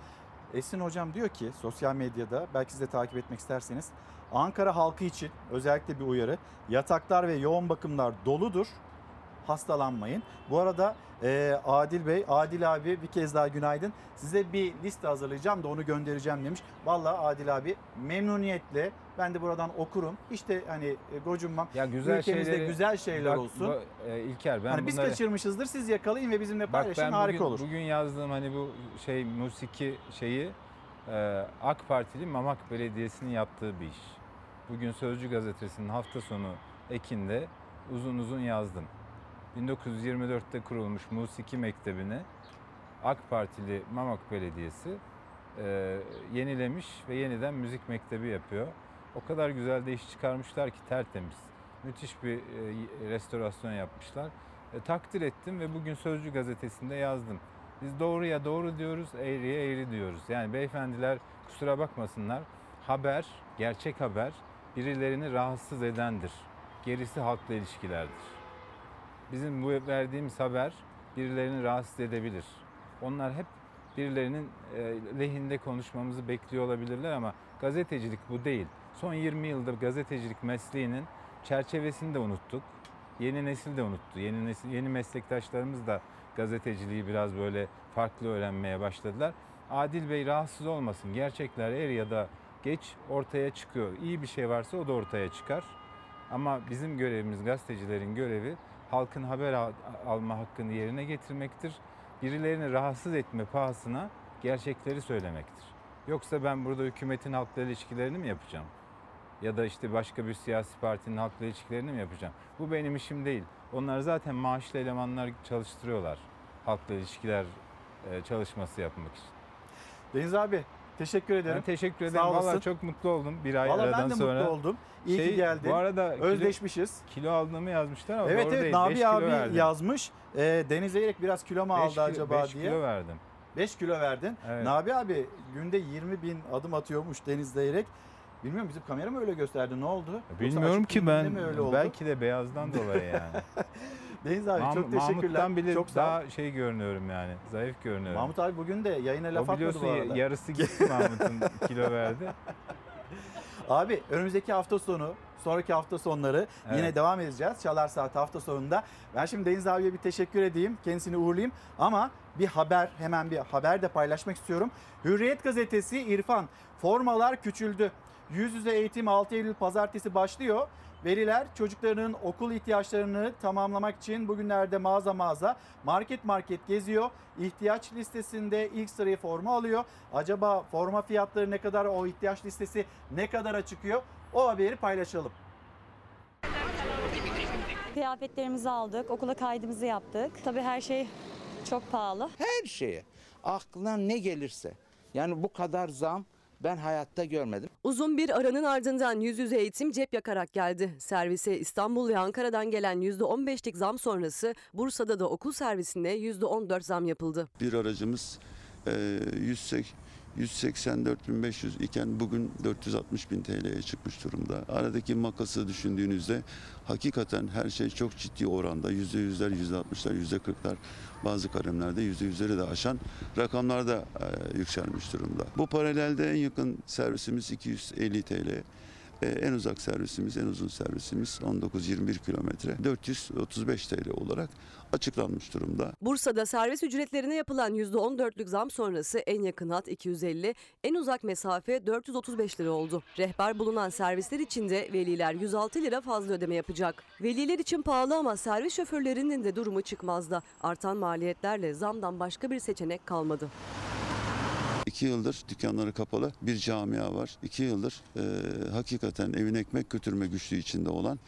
Esin hocam diyor ki sosyal medyada belki siz de takip etmek isterseniz Ankara halkı için özellikle bir uyarı. Yataklar ve yoğun bakımlar doludur. Hastalanmayın. Bu arada e, Adil Bey, Adil abi bir kez daha günaydın. Size bir liste hazırlayacağım da onu göndereceğim demiş. Vallahi Adil abi memnuniyetle ben de buradan okurum. İşte hani e, gocunmam. ya güzel Ülkemizde şeyleri güzel şeyler Bak, olsun. bu- e, İlker ben hani biz bunları- kaçırmışızdır siz yakalayın ve bizimle Bak paylaşın ben harika bugün, olur. bugün yazdığım hani bu şey musiki şeyi e, AK Partili Mamak Belediyesi'nin yaptığı bir iş. Bugün Sözcü Gazetesi'nin hafta sonu ekinde uzun uzun yazdım. 1924'te kurulmuş musiki mektebini AK Partili Mamak Belediyesi e, yenilemiş ve yeniden müzik mektebi yapıyor. O kadar güzel de iş çıkarmışlar ki tertemiz. Müthiş bir e, restorasyon yapmışlar. E, takdir ettim ve bugün Sözcü gazetesinde yazdım. Biz doğruya doğru diyoruz, eğriye eğri diyoruz. Yani beyefendiler kusura bakmasınlar. Haber, gerçek haber birilerini rahatsız edendir. Gerisi halkla ilişkilerdir. Bizim bu verdiğimiz haber birilerini rahatsız edebilir. Onlar hep birilerinin e, lehinde konuşmamızı bekliyor olabilirler ama gazetecilik bu değil. Son 20 yıldır gazetecilik mesleğinin çerçevesini de unuttuk. Yeni nesil de unuttu. Yeni nesil, yeni meslektaşlarımız da gazeteciliği biraz böyle farklı öğrenmeye başladılar. Adil Bey rahatsız olmasın. Gerçekler er ya da geç ortaya çıkıyor. İyi bir şey varsa o da ortaya çıkar. Ama bizim görevimiz, gazetecilerin görevi halkın haber al- alma hakkını yerine getirmektir. Birilerini rahatsız etme pahasına gerçekleri söylemektir. Yoksa ben burada hükümetin halkla ilişkilerini mi yapacağım? Ya da işte başka bir siyasi partinin halkla ilişkilerini mi yapacağım? Bu benim işim değil. Onlar zaten maaşlı elemanlar çalıştırıyorlar halkla ilişkiler e, çalışması yapmak için. Deniz abi teşekkür ederim. Ben teşekkür ederim. Vallahi çok mutlu oldum bir ay Vallahi aradan ben de sonra. mutlu oldum. İyi Şey, ki geldin. Bu arada kilo- Özleşmişiz. Kilo aldığımı yazmışlar ama evet doğru evet değil. Nabi abi verdim. yazmış. Ee, Deniz Eyrek biraz kilo mu Beş aldı kilo- acaba beş diye. kilo verdim. 5 kilo verdin. Evet. Nabi abi günde 20 bin adım atıyormuş Deniz Eyrek. Bilmiyorum bizim kamera mı öyle gösterdi ne oldu? Bilmiyorum ki ben. Belki de beyazdan dolayı yani. Deniz abi Mahmut- çok teşekkürler. Mahmut'tan bile çok daha şey görünüyorum yani. Zayıf görünüyorum. Mahmut abi bugün de yayına laf o atmadı bu arada. yarısı gitti Mahmut'un kilo verdi. Abi önümüzdeki hafta sonu sonraki hafta sonları Evet. yine devam edeceğiz. Çalar Saat hafta sonunda. Ben şimdi Deniz abiye bir teşekkür edeyim. Kendisini uğurlayayım. Ama bir haber hemen bir haber de paylaşmak istiyorum. Hürriyet gazetesi İrfan formalar küçüldü. Yüz yüze eğitim 6 Eylül pazartesi başlıyor. Veliler çocuklarının okul ihtiyaçlarını tamamlamak için bugünlerde mağaza mağaza market market geziyor. İhtiyaç listesinde ilk sırayı forma alıyor. Acaba forma fiyatları ne kadar o ihtiyaç listesi ne kadara çıkıyor? O haberi paylaşalım. Kıyafetlerimizi aldık, okula kaydımızı yaptık. Tabii her şey çok pahalı. Her şeye aklına ne gelirse yani bu kadar zam ben hayatta görmedim. Uzun bir aranın ardından yüz yüze eğitim cep yakarak geldi. Servise İstanbul ve Ankara'dan gelen %15'lik zam sonrası Bursa'da da okul servisinde %14 zam yapıldı. Bir aracımız e, 180 184.500 iken bugün 460.000 TL'ye çıkmış durumda. Aradaki makası düşündüğünüzde hakikaten her şey çok ciddi oranda %100'ler, %60'lar, %40'lar bazı kalemlerde %100'leri de aşan rakamlarda e, yükselmiş durumda. Bu paralelde en yakın servisimiz 250 TL. E, en uzak servisimiz, en uzun servisimiz 19-21 kilometre 435 TL olarak açıklanmış durumda. Bursa'da servis ücretlerine yapılan %14'lük zam sonrası en yakın hat 250, en uzak mesafe 435 lira oldu. Rehber bulunan servisler için de veliler 106 lira fazla ödeme yapacak. Veliler için pahalı ama servis şoförlerinin de durumu çıkmazda. Artan maliyetlerle zamdan başka bir seçenek kalmadı. İki yıldır dükkanları kapalı bir camia var. İki yıldır e, hakikaten evine ekmek götürme güçlüğü içinde olan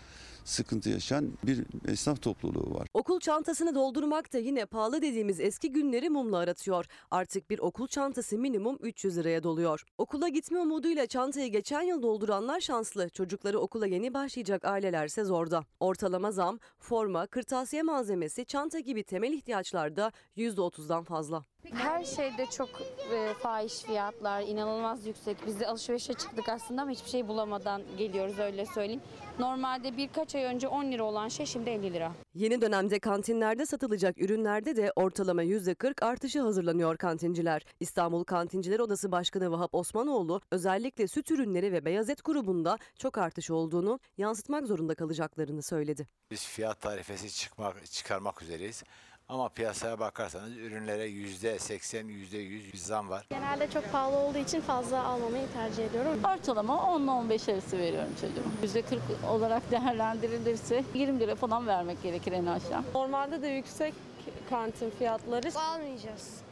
sıkıntı yaşayan bir esnaf topluluğu var. Okul çantasını doldurmak da yine pahalı dediğimiz eski günleri mumla aratıyor. Artık bir okul çantası minimum 300 liraya doluyor. Okula gitme umuduyla çantayı geçen yıl dolduranlar şanslı. Çocukları okula yeni başlayacak ailelerse zorda. Ortalama zam, forma, kırtasiye malzemesi, çanta gibi temel ihtiyaçlarda %30'dan fazla. Her şeyde çok e, fahiş fiyatlar, inanılmaz yüksek. Biz de alışverişe çıktık aslında ama hiçbir şey bulamadan geliyoruz öyle söyleyeyim. Normalde birkaç ay önce 10 lira olan şey şimdi 50 lira. Yeni dönemde kantinlerde satılacak ürünlerde de ortalama %40 artışı hazırlanıyor kantinciler. İstanbul Kantinciler Odası Başkanı Vahap Osmanoğlu özellikle süt ürünleri ve beyaz et grubunda çok artış olduğunu yansıtmak zorunda kalacaklarını söyledi. Biz fiyat tarifesi çıkmak, çıkarmak üzereyiz. Ama piyasaya bakarsanız ürünlere yüzde seksen, yüzde yüz zam var. Genelde çok pahalı olduğu için fazla almamayı tercih ediyorum. Ortalama 10 ile 15 arası veriyorum çocuğuma. %40 olarak değerlendirilirse 20 lira falan vermek gerekir en aşağı. Normalde de yüksek kantin fiyatları. Almayacağız.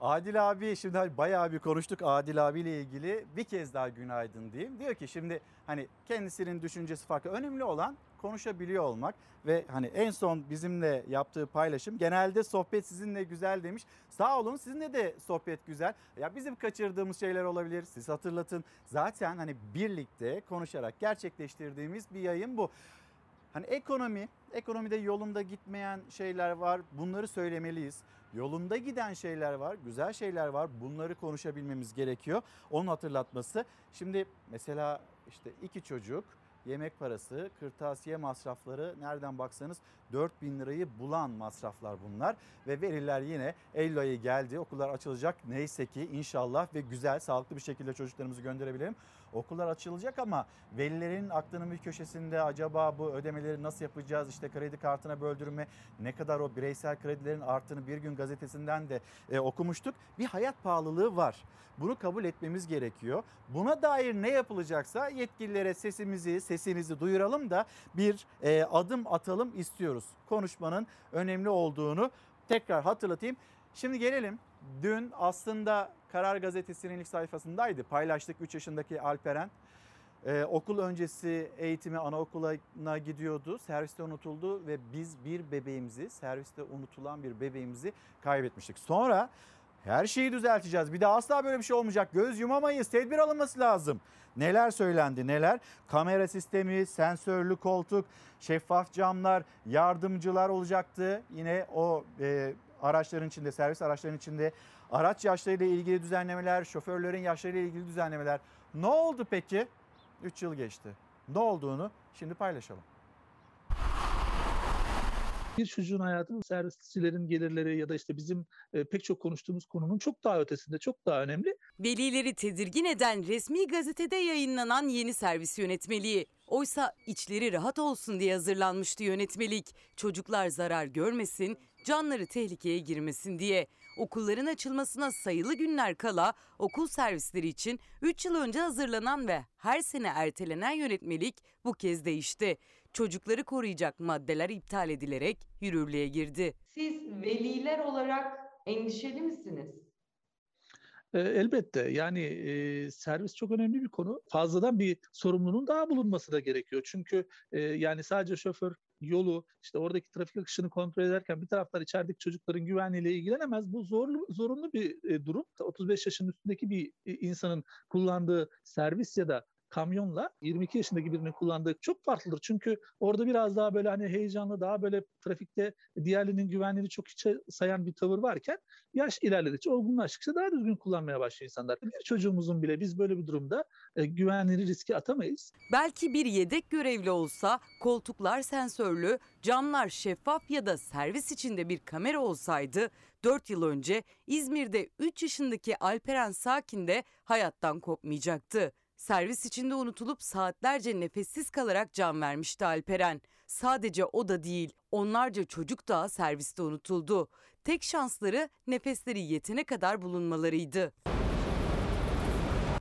Adil abi şimdi hani bayağı bir konuştuk Adil abiyle ilgili bir kez daha günaydın diyeyim. Diyor ki şimdi hani kendisinin düşüncesi farklı. Önemli olan konuşabiliyor olmak ve hani en son bizimle yaptığı paylaşım genelde sohbet sizinle güzel demiş. Sağ olun sizinle de sohbet güzel. Ya bizim kaçırdığımız şeyler olabilir siz hatırlatın. Zaten hani birlikte konuşarak gerçekleştirdiğimiz bir yayın bu. Hani ekonomi, ekonomide yolunda gitmeyen şeyler var. Bunları söylemeliyiz. Yolunda giden şeyler var, güzel şeyler var. Bunları konuşabilmemiz gerekiyor. Onun hatırlatması. Şimdi mesela işte iki çocuk, yemek parası, kırtasiye masrafları nereden baksanız 4 bin lirayı bulan masraflar bunlar. Ve veriler yine Eylül ayı geldi. Okullar açılacak. Neyse ki inşallah ve güzel, sağlıklı bir şekilde çocuklarımızı gönderebilirim. Okullar açılacak ama velilerin aklının bir köşesinde acaba bu ödemeleri nasıl yapacağız? İşte kredi kartına böldürme ne kadar o bireysel kredilerin arttığını bir gün gazetesinden de e, okumuştuk. Bir hayat pahalılığı var. Bunu kabul etmemiz gerekiyor. Buna dair ne yapılacaksa yetkililere sesimizi, sesinizi duyuralım da bir e, adım atalım istiyoruz. Konuşmanın önemli olduğunu tekrar hatırlatayım. Şimdi gelelim. Dün aslında Karar Gazetesi'nin ilk sayfasındaydı. Paylaştık 3 yaşındaki Alperen. Ee, okul öncesi eğitimi anaokuluna gidiyordu. Serviste unutuldu ve biz bir bebeğimizi, serviste unutulan bir bebeğimizi kaybetmiştik. Sonra her şeyi düzelteceğiz. Bir daha asla böyle bir şey olmayacak. Göz yumamayız. Tedbir alınması lazım. Neler söylendi neler? Kamera sistemi, sensörlü koltuk, şeffaf camlar, yardımcılar olacaktı. Yine o e, araçların içinde, servis araçlarının içinde araç yaşlarıyla ilgili düzenlemeler, şoförlerin yaşlarıyla ilgili düzenlemeler. Ne oldu peki? 3 yıl geçti. Ne olduğunu şimdi paylaşalım. Bir çocuğun hayatı servisçilerin gelirleri ya da işte bizim e, pek çok konuştuğumuz konunun çok daha ötesinde, çok daha önemli. Velileri tedirgin eden resmi gazetede yayınlanan yeni servis yönetmeliği. Oysa içleri rahat olsun diye hazırlanmıştı yönetmelik. Çocuklar zarar görmesin, canları tehlikeye girmesin diye. Okulların açılmasına sayılı günler kala okul servisleri için 3 yıl önce hazırlanan ve her sene ertelenen yönetmelik bu kez değişti. Çocukları koruyacak maddeler iptal edilerek yürürlüğe girdi. Siz veliler olarak endişeli misiniz? E, elbette yani e, servis çok önemli bir konu. Fazladan bir sorumluluğun daha bulunması da gerekiyor. Çünkü e, yani sadece şoför yolu işte oradaki trafik akışını kontrol ederken bir taraftan içerideki çocukların güvenliğiyle ilgilenemez. Bu zorlu zorunlu bir durum. 35 yaşın üstündeki bir insanın kullandığı servis ya da kamyonla 22 yaşındaki birinin kullandığı çok farklıdır. Çünkü orada biraz daha böyle hani heyecanlı, daha böyle trafikte diğerlerinin güvenliğini çok hiçe sayan bir tavır varken yaş ilerledikçe olgunlaştıkça daha düzgün kullanmaya başlıyor insanlar. Bir çocuğumuzun bile biz böyle bir durumda e, güvenliğini riske atamayız. Belki bir yedek görevli olsa, koltuklar sensörlü, camlar şeffaf ya da servis içinde bir kamera olsaydı 4 yıl önce İzmir'de 3 yaşındaki Alperen Sakin de hayattan kopmayacaktı. Servis içinde unutulup saatlerce nefessiz kalarak can vermişti Alperen. Sadece o da değil, onlarca çocuk da serviste unutuldu. Tek şansları nefesleri yetene kadar bulunmalarıydı.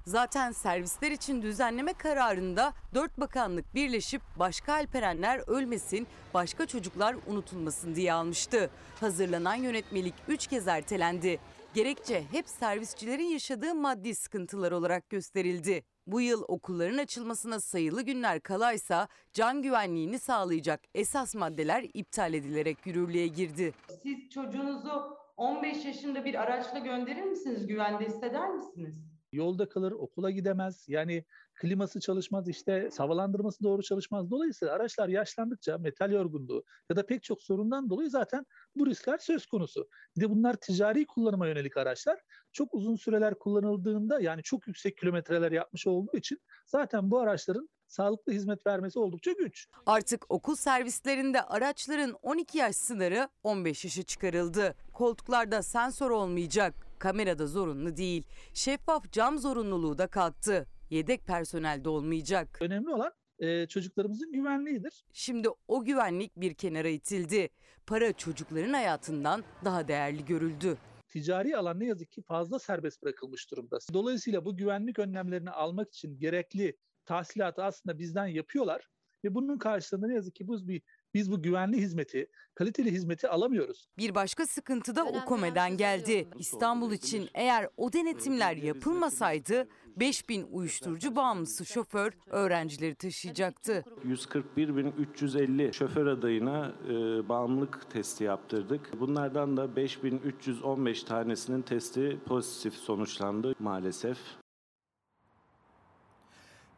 Zaten servisler için düzenleme kararında dört bakanlık birleşip başka Alperenler ölmesin, başka çocuklar unutulmasın diye almıştı. Hazırlanan yönetmelik üç kez ertelendi. Gerekçe hep servisçilerin yaşadığı maddi sıkıntılar olarak gösterildi. Bu yıl okulların açılmasına sayılı günler kalaysa can güvenliğini sağlayacak esas maddeler iptal edilerek yürürlüğe girdi. Siz çocuğunuzu 15 yaşında bir araçla gönderir misiniz? Güvende hisseder misiniz? Yolda kalır, okula gidemez. Yani kliması çalışmaz, işte havalandırması doğru çalışmaz. Dolayısıyla araçlar yaşlandıkça metal yorgunluğu ya da pek çok sorundan dolayı zaten bu riskler söz konusu. Bir de bunlar ticari kullanıma yönelik araçlar. Çok uzun süreler kullanıldığında yani çok yüksek kilometreler yapmış olduğu için zaten bu araçların sağlıklı hizmet vermesi oldukça güç. Artık okul servislerinde araçların 12 yaş sınırı 15 yaşa çıkarıldı. Koltuklarda sensör olmayacak, kamerada zorunlu değil. Şeffaf cam zorunluluğu da kalktı. Yedek personel de olmayacak. Önemli olan e, çocuklarımızın güvenliğidir. Şimdi o güvenlik bir kenara itildi. Para çocukların hayatından daha değerli görüldü. Ticari alan ne yazık ki fazla serbest bırakılmış durumda. Dolayısıyla bu güvenlik önlemlerini almak için gerekli tahsilatı aslında bizden yapıyorlar ve bunun karşılığında ne yazık ki biz bir biz bu güvenli hizmeti, kaliteli hizmeti alamıyoruz. Bir başka sıkıntı da Okome'den geldi. İstanbul için eğer o denetimler yapılmasaydı 5000 uyuşturucu bağımlısı şoför öğrencileri taşıyacaktı. 141.350 şoför adayına e, bağımlılık testi yaptırdık. Bunlardan da 5315 tanesinin testi pozitif sonuçlandı maalesef.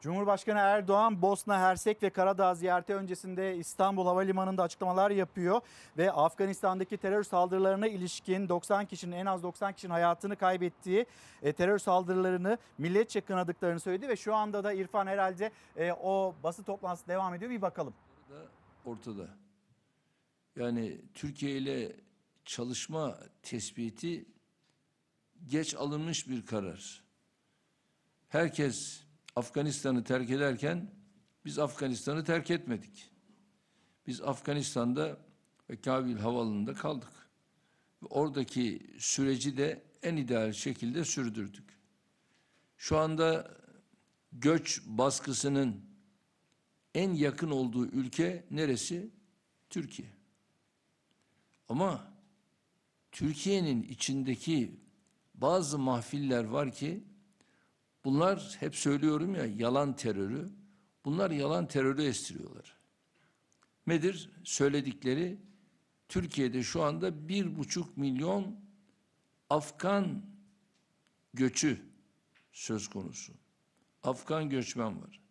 Cumhurbaşkanı Erdoğan Bosna Hersek ve Karadağ ziyareti öncesinde İstanbul Havalimanı'nda açıklamalar yapıyor ve Afganistan'daki terör saldırılarına ilişkin 90 kişinin en az 90 kişinin hayatını kaybettiği e, terör saldırılarını milletçe kınadıklarını söyledi ve şu anda da İrfan herhalde e, o basın toplantısı devam ediyor bir bakalım. Ortada. Yani Türkiye ile çalışma tespiti geç alınmış bir karar. Herkes Afganistan'ı terk ederken biz Afganistan'ı terk etmedik. Biz Afganistan'da ve Kabil Havaalanı'nda kaldık. Ve oradaki süreci de en ideal şekilde sürdürdük. Şu anda göç baskısının en yakın olduğu ülke neresi? Türkiye. Ama Türkiye'nin içindeki bazı mahfiller var ki Bunlar hep söylüyorum ya yalan terörü. Bunlar yalan terörü estiriyorlar. Nedir? Söyledikleri Türkiye'de şu anda bir buçuk milyon Afgan göçü söz konusu. Afgan göçmen var.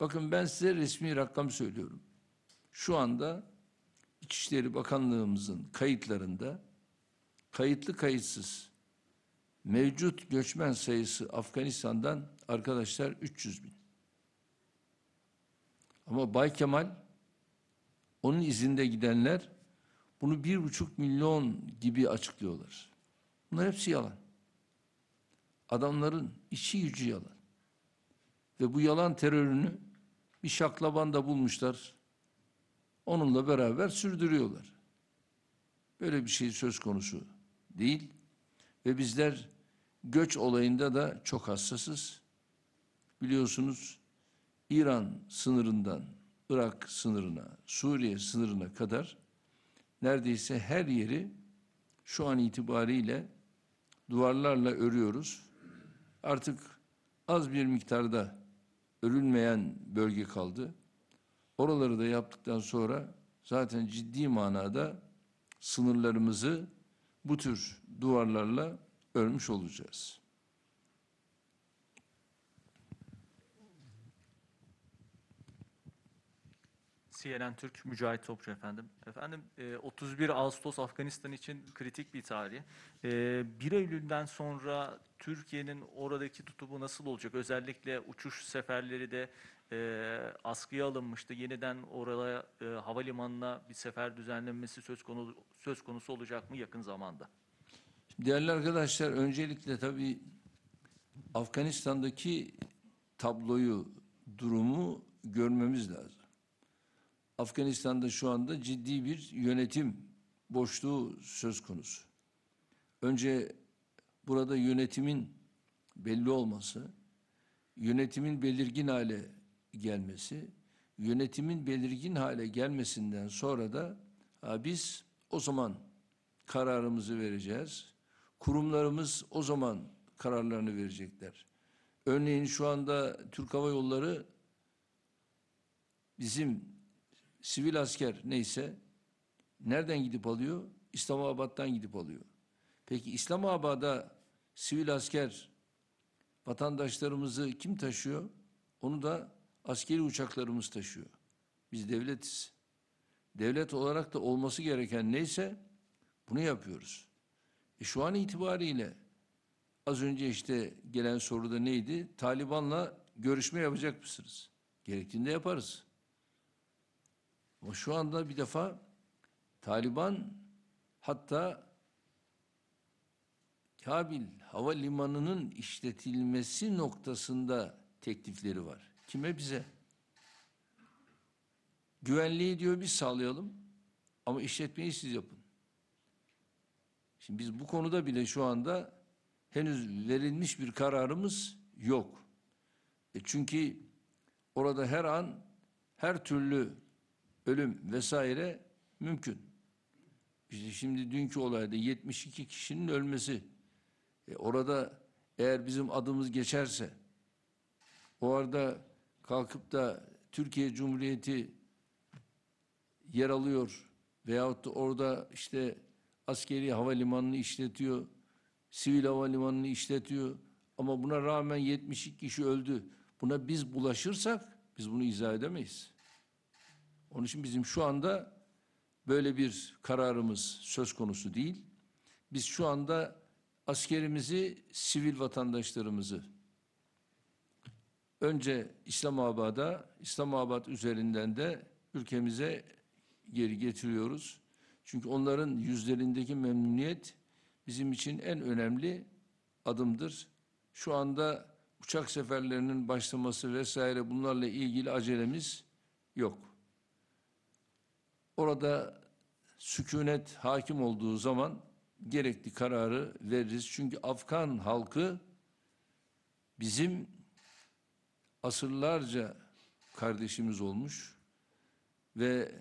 Bakın ben size resmi rakam söylüyorum. Şu anda İçişleri Bakanlığımızın kayıtlarında kayıtlı kayıtsız Mevcut göçmen sayısı Afganistan'dan arkadaşlar 300 bin. Ama Bay Kemal, onun izinde gidenler Bunu bir buçuk milyon gibi açıklıyorlar. Bunlar hepsi yalan. Adamların içi gücü yalan. Ve bu yalan terörünü bir şaklabanda bulmuşlar. Onunla beraber sürdürüyorlar. Böyle bir şey söz konusu değil. Ve bizler göç olayında da çok hassasız. Biliyorsunuz İran sınırından Irak sınırına, Suriye sınırına kadar neredeyse her yeri şu an itibariyle duvarlarla örüyoruz. Artık az bir miktarda örülmeyen bölge kaldı. Oraları da yaptıktan sonra zaten ciddi manada sınırlarımızı bu tür duvarlarla örmüş olacağız. CNN Türk Mücahit Topçu efendim. Efendim e, 31 Ağustos Afganistan için kritik bir tarih. E, 1 Eylül'den sonra Türkiye'nin oradaki tutumu nasıl olacak? Özellikle uçuş seferleri de e, askıya alınmıştı. Yeniden oraya e, havalimanına bir sefer düzenlenmesi söz konusu söz konusu olacak mı yakın zamanda? Değerli arkadaşlar öncelikle tabii Afganistan'daki tabloyu, durumu görmemiz lazım. Afganistan'da şu anda ciddi bir yönetim boşluğu söz konusu. Önce burada yönetimin belli olması, yönetimin belirgin hale gelmesi, yönetimin belirgin hale gelmesinden sonra da biz o zaman kararımızı vereceğiz. Kurumlarımız o zaman kararlarını verecekler. Örneğin şu anda Türk Hava Yolları bizim sivil asker neyse nereden gidip alıyor? İslamabad'dan gidip alıyor. Peki İslamabad'a sivil asker vatandaşlarımızı kim taşıyor? Onu da askeri uçaklarımız taşıyor. Biz devletiz. Devlet olarak da olması gereken neyse bunu yapıyoruz. E şu an itibariyle az önce işte gelen soruda neydi? Taliban'la görüşme yapacak mısınız? Gerektiğinde yaparız. Ama şu anda bir defa Taliban hatta Kabil Havalimanı'nın işletilmesi noktasında teklifleri var. Kime? Bize. Güvenliği diyor biz sağlayalım ama işletmeyi siz yapın. Şimdi biz bu konuda bile şu anda henüz verilmiş bir kararımız yok. E çünkü orada her an her türlü ölüm vesaire mümkün. İşte şimdi dünkü olayda 72 kişinin ölmesi. E orada eğer bizim adımız geçerse o arada kalkıp da Türkiye Cumhuriyeti yer alıyor veyahut da orada işte askeri havalimanını işletiyor, sivil havalimanını işletiyor ama buna rağmen 72 kişi öldü. Buna biz bulaşırsak biz bunu izah edemeyiz. Onun için bizim şu anda böyle bir kararımız söz konusu değil. Biz şu anda askerimizi, sivil vatandaşlarımızı önce İslamabad'a, İslamabad üzerinden de ülkemize geri getiriyoruz. Çünkü onların yüzlerindeki memnuniyet bizim için en önemli adımdır. Şu anda uçak seferlerinin başlaması vesaire bunlarla ilgili acelemiz yok. Orada sükunet hakim olduğu zaman gerekli kararı veririz. Çünkü Afgan halkı bizim asırlarca kardeşimiz olmuş ve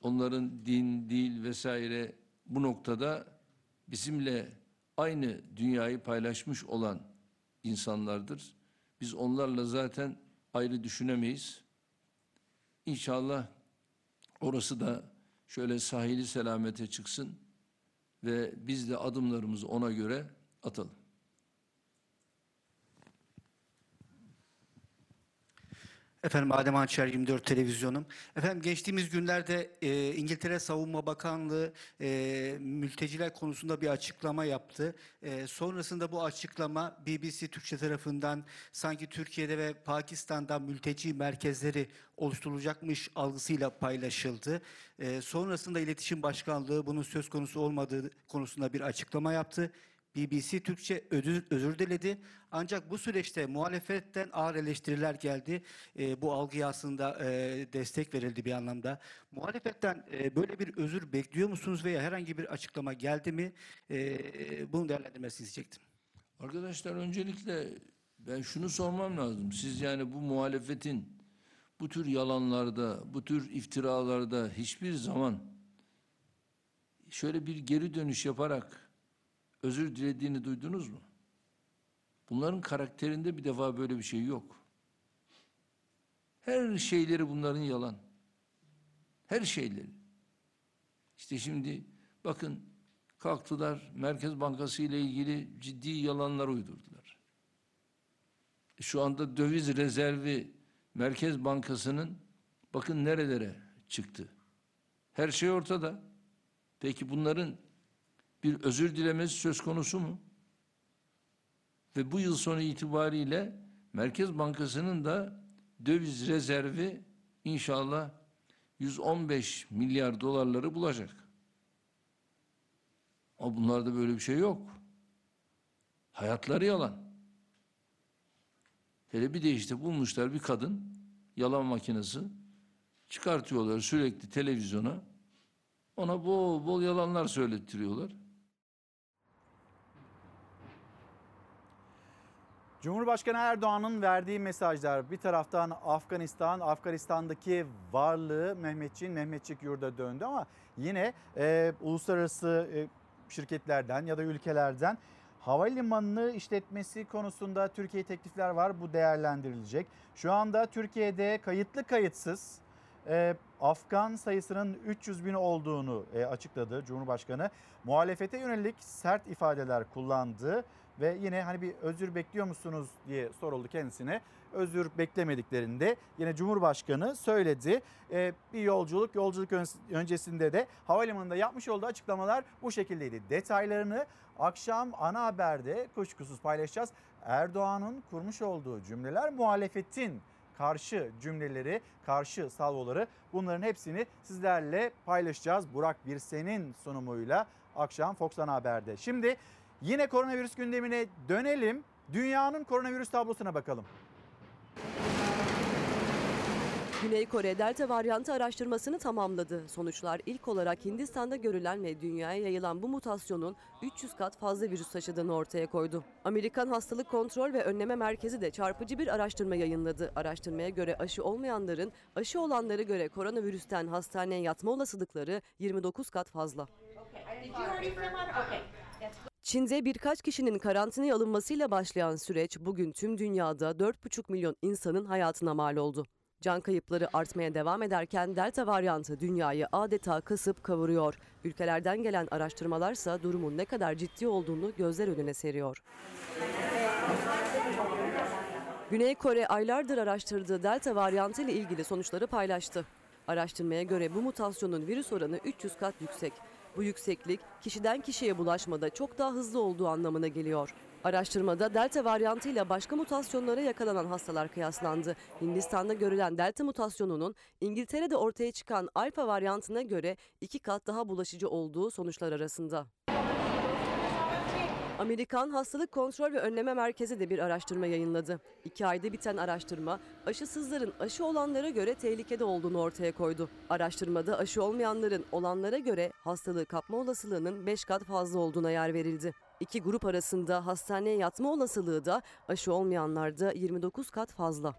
onların din, dil vesaire bu noktada bizimle aynı dünyayı paylaşmış olan insanlardır. Biz onlarla zaten ayrı düşünemeyiz. İnşallah orası da şöyle sahili selamete çıksın ve biz de adımlarımızı ona göre atalım. Efendim Adem Hançer 24 televizyonum. Efendim geçtiğimiz günlerde e, İngiltere Savunma Bakanlığı e, mülteciler konusunda bir açıklama yaptı. E, sonrasında bu açıklama BBC Türkçe tarafından sanki Türkiye'de ve Pakistan'da mülteci merkezleri oluşturulacakmış algısıyla paylaşıldı. E, sonrasında İletişim Başkanlığı bunun söz konusu olmadığı konusunda bir açıklama yaptı. BBC Türkçe özür, diledi. Ancak bu süreçte muhalefetten ağır eleştiriler geldi. E, bu algıya aslında e, destek verildi bir anlamda. Muhalefetten e, böyle bir özür bekliyor musunuz veya herhangi bir açıklama geldi mi? E, bunu değerlendirmesini isteyecektim. Arkadaşlar öncelikle ben şunu sormam lazım. Siz yani bu muhalefetin bu tür yalanlarda, bu tür iftiralarda hiçbir zaman şöyle bir geri dönüş yaparak özür dilediğini duydunuz mu? Bunların karakterinde bir defa böyle bir şey yok. Her şeyleri bunların yalan. Her şeyleri. İşte şimdi bakın kalktılar Merkez Bankası ile ilgili ciddi yalanlar uydurdular. E, şu anda döviz rezervi Merkez Bankası'nın bakın nerelere çıktı. Her şey ortada. Peki bunların bir özür dilemesi söz konusu mu? Ve bu yıl sonu itibariyle Merkez Bankası'nın da döviz rezervi inşallah 115 milyar dolarları bulacak. Ama bunlarda böyle bir şey yok. Hayatları yalan. Hele bir de işte bulmuşlar bir kadın yalan makinesi çıkartıyorlar sürekli televizyona. Ona bol bol yalanlar söylettiriyorlar. Cumhurbaşkanı Erdoğan'ın verdiği mesajlar bir taraftan Afganistan, Afganistan'daki varlığı Mehmetçiğin Mehmetçik yurda döndü ama yine e, uluslararası e, şirketlerden ya da ülkelerden havalimanını işletmesi konusunda Türkiye teklifler var. Bu değerlendirilecek. Şu anda Türkiye'de kayıtlı kayıtsız e, Afgan sayısının 300 bin olduğunu e, açıkladı Cumhurbaşkanı. Muhalefete yönelik sert ifadeler kullandı ve yine hani bir özür bekliyor musunuz diye soruldu kendisine. Özür beklemediklerinde yine Cumhurbaşkanı söyledi. Ee, bir yolculuk, yolculuk öncesinde de havalimanında yapmış olduğu açıklamalar bu şekildeydi. Detaylarını akşam ana haberde kuşkusuz paylaşacağız. Erdoğan'ın kurmuş olduğu cümleler muhalefetin karşı cümleleri, karşı salvoları bunların hepsini sizlerle paylaşacağız. Burak Birsen'in sunumuyla akşam Fox Haber'de. Şimdi Yine koronavirüs gündemine dönelim. Dünyanın koronavirüs tablosuna bakalım. Güney Kore Delta varyantı araştırmasını tamamladı. Sonuçlar ilk olarak Hindistan'da görülen ve dünyaya yayılan bu mutasyonun 300 kat fazla virüs taşıdığını ortaya koydu. Amerikan Hastalık Kontrol ve Önleme Merkezi de çarpıcı bir araştırma yayınladı. Araştırmaya göre aşı olmayanların aşı olanlara göre koronavirüsten hastaneye yatma olasılıkları 29 kat fazla. Çin'de birkaç kişinin karantinaya alınmasıyla başlayan süreç bugün tüm dünyada 4,5 milyon insanın hayatına mal oldu. Can kayıpları artmaya devam ederken delta varyantı dünyayı adeta kasıp kavuruyor. Ülkelerden gelen araştırmalarsa durumun ne kadar ciddi olduğunu gözler önüne seriyor. Güney Kore aylardır araştırdığı delta varyantı ile ilgili sonuçları paylaştı. Araştırmaya göre bu mutasyonun virüs oranı 300 kat yüksek. Bu yükseklik kişiden kişiye bulaşmada çok daha hızlı olduğu anlamına geliyor. Araştırmada delta varyantıyla başka mutasyonlara yakalanan hastalar kıyaslandı. Hindistan'da görülen delta mutasyonunun İngiltere'de ortaya çıkan alfa varyantına göre iki kat daha bulaşıcı olduğu sonuçlar arasında. Amerikan Hastalık Kontrol ve Önleme Merkezi de bir araştırma yayınladı. İki ayda biten araştırma aşısızların aşı olanlara göre tehlikede olduğunu ortaya koydu. Araştırmada aşı olmayanların olanlara göre hastalığı kapma olasılığının 5 kat fazla olduğuna yer verildi. İki grup arasında hastaneye yatma olasılığı da aşı olmayanlarda 29 kat fazla.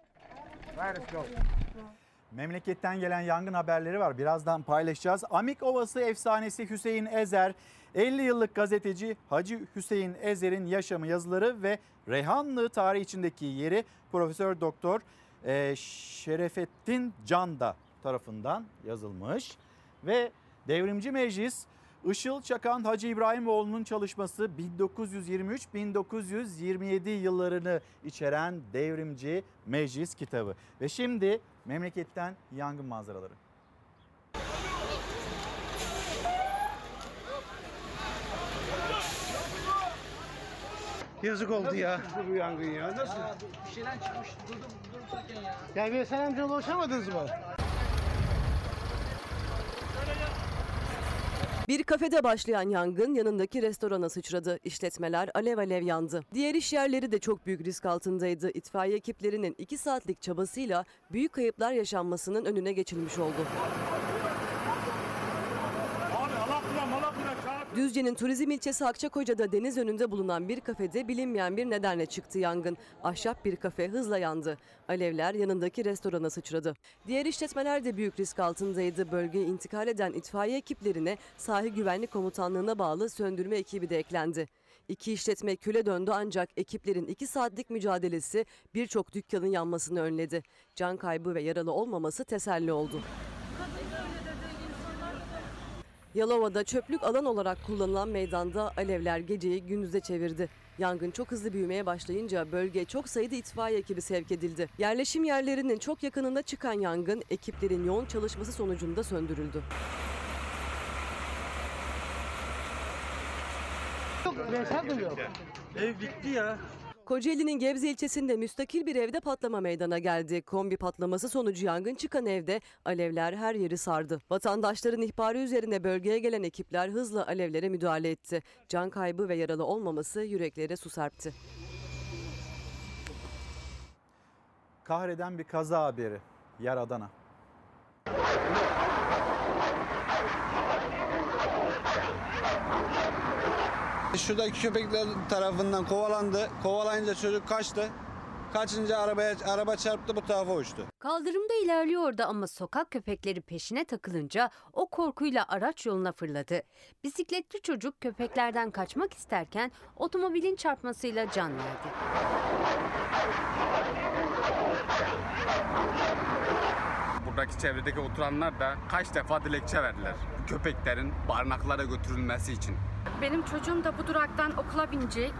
Memleketten gelen yangın haberleri var. Birazdan paylaşacağız. Amik Ovası efsanesi Hüseyin Ezer, 50 yıllık gazeteci Hacı Hüseyin Ezer'in yaşamı, yazıları ve Reyhanlı tarihi içindeki yeri Profesör Doktor e, Şerefettin Canda tarafından yazılmış ve Devrimci Meclis Işıl Çakan Hacı İbrahimoğlu'nun çalışması 1923-1927 yıllarını içeren devrimci meclis kitabı. Ve şimdi memleketten yangın manzaraları. Yazık oldu ya. Bu yangın ya. Nasıl? Bir şeyden çıkmış durdum dururken ya. Ya bir sen amca ulaşamadınız mı? Bir kafede başlayan yangın yanındaki restorana sıçradı. İşletmeler alev alev yandı. Diğer iş yerleri de çok büyük risk altındaydı. İtfaiye ekiplerinin 2 saatlik çabasıyla büyük kayıplar yaşanmasının önüne geçilmiş oldu. Düzce'nin turizm ilçesi Akçakoca'da deniz önünde bulunan bir kafede bilinmeyen bir nedenle çıktı yangın. Ahşap bir kafe hızla yandı. Alevler yanındaki restorana sıçradı. Diğer işletmeler de büyük risk altındaydı. Bölgeye intikal eden itfaiye ekiplerine sahil güvenlik komutanlığına bağlı söndürme ekibi de eklendi. İki işletme küle döndü ancak ekiplerin iki saatlik mücadelesi birçok dükkanın yanmasını önledi. Can kaybı ve yaralı olmaması teselli oldu. Yalova'da çöplük alan olarak kullanılan meydanda alevler geceyi gündüze çevirdi. Yangın çok hızlı büyümeye başlayınca bölgeye çok sayıda itfaiye ekibi sevk edildi. Yerleşim yerlerinin çok yakınında çıkan yangın ekiplerin yoğun çalışması sonucunda söndürüldü. Ev bitti ya. Kocaeli'nin Gebze ilçesinde müstakil bir evde patlama meydana geldi. Kombi patlaması sonucu yangın çıkan evde alevler her yeri sardı. Vatandaşların ihbarı üzerine bölgeye gelen ekipler hızla alevlere müdahale etti. Can kaybı ve yaralı olmaması yüreklere su serpti. Kahreden bir kaza haberi. Yer Adana. Şuradaki köpekler tarafından kovalandı. Kovalayınca çocuk kaçtı. Kaçınca arabaya araba çarptı bu tarafa uçtu. Kaldırımda ilerliyordu ama sokak köpekleri peşine takılınca o korkuyla araç yoluna fırladı. Bisikletli çocuk köpeklerden kaçmak isterken otomobilin çarpmasıyla can verdi. Buradaki çevredeki oturanlar da kaç defa dilekçe verdiler. Bu köpeklerin barınaklara götürülmesi için. Benim çocuğum da bu duraktan okula binecek.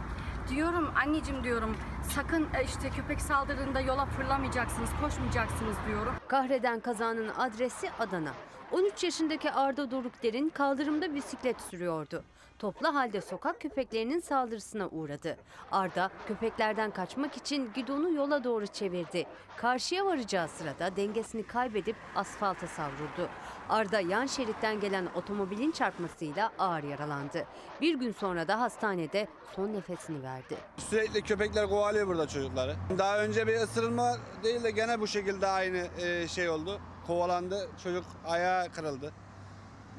Diyorum anneciğim diyorum sakın e, işte köpek saldırdığında yola fırlamayacaksınız, koşmayacaksınız diyorum. Kahreden kazanın adresi Adana. 13 yaşındaki Arda Dorukder'in kaldırımda bisiklet sürüyordu. Toplu halde sokak köpeklerinin saldırısına uğradı. Arda köpeklerden kaçmak için gidonu yola doğru çevirdi. Karşıya varacağı sırada dengesini kaybedip asfalta savruldu. Arda yan şeritten gelen otomobilin çarpmasıyla ağır yaralandı. Bir gün sonra da hastanede son nefesini verdi. Sürekli köpekler kovalıyor burada çocukları. Daha önce bir ısırılma değil de gene bu şekilde aynı e, şey oldu. Kovalandı. Çocuk ayağı kırıldı.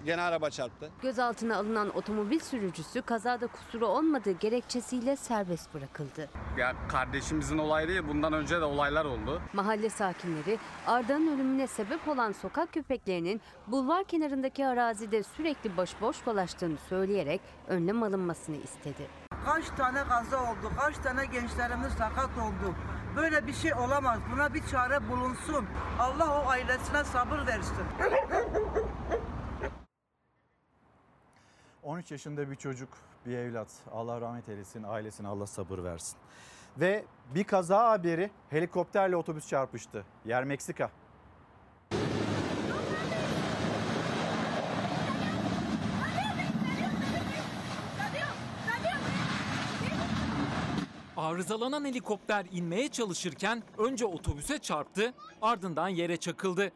Gene araba çarptı. Gözaltına alınan otomobil sürücüsü kazada kusuru olmadığı gerekçesiyle serbest bırakıldı. Ya kardeşimizin olayı değil bundan önce de olaylar oldu. Mahalle sakinleri Arda'nın ölümüne sebep olan sokak köpeklerinin bulvar kenarındaki arazide sürekli başıboş dolaştığını söyleyerek önlem alınmasını istedi. Kaç tane kaza oldu, kaç tane gençlerimiz sakat oldu. Böyle bir şey olamaz. Buna bir çare bulunsun. Allah o ailesine sabır versin. 13 yaşında bir çocuk, bir evlat. Allah rahmet eylesin, ailesine Allah sabır versin. Ve bir kaza haberi helikopterle otobüs çarpıştı. Yer Meksika. Arızalanan helikopter inmeye çalışırken önce otobüse çarptı, ardından yere çakıldı.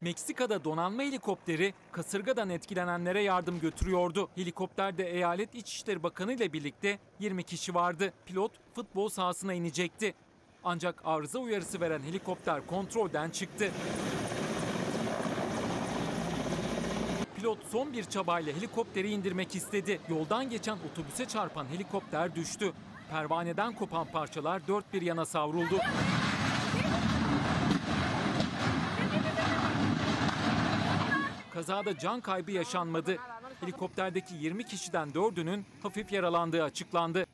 Meksika'da donanma helikopteri kasırgadan etkilenenlere yardım götürüyordu. Helikopterde eyalet İçişleri Bakanı ile birlikte 20 kişi vardı. Pilot futbol sahasına inecekti. Ancak arıza uyarısı veren helikopter kontrolden çıktı. Pilot son bir çabayla helikopteri indirmek istedi. Yoldan geçen otobüse çarpan helikopter düştü. Pervaneden kopan parçalar dört bir yana savruldu. Kazada can kaybı yaşanmadı. Helikopterdeki 20 kişiden 4'ünün hafif yaralandığı açıklandı.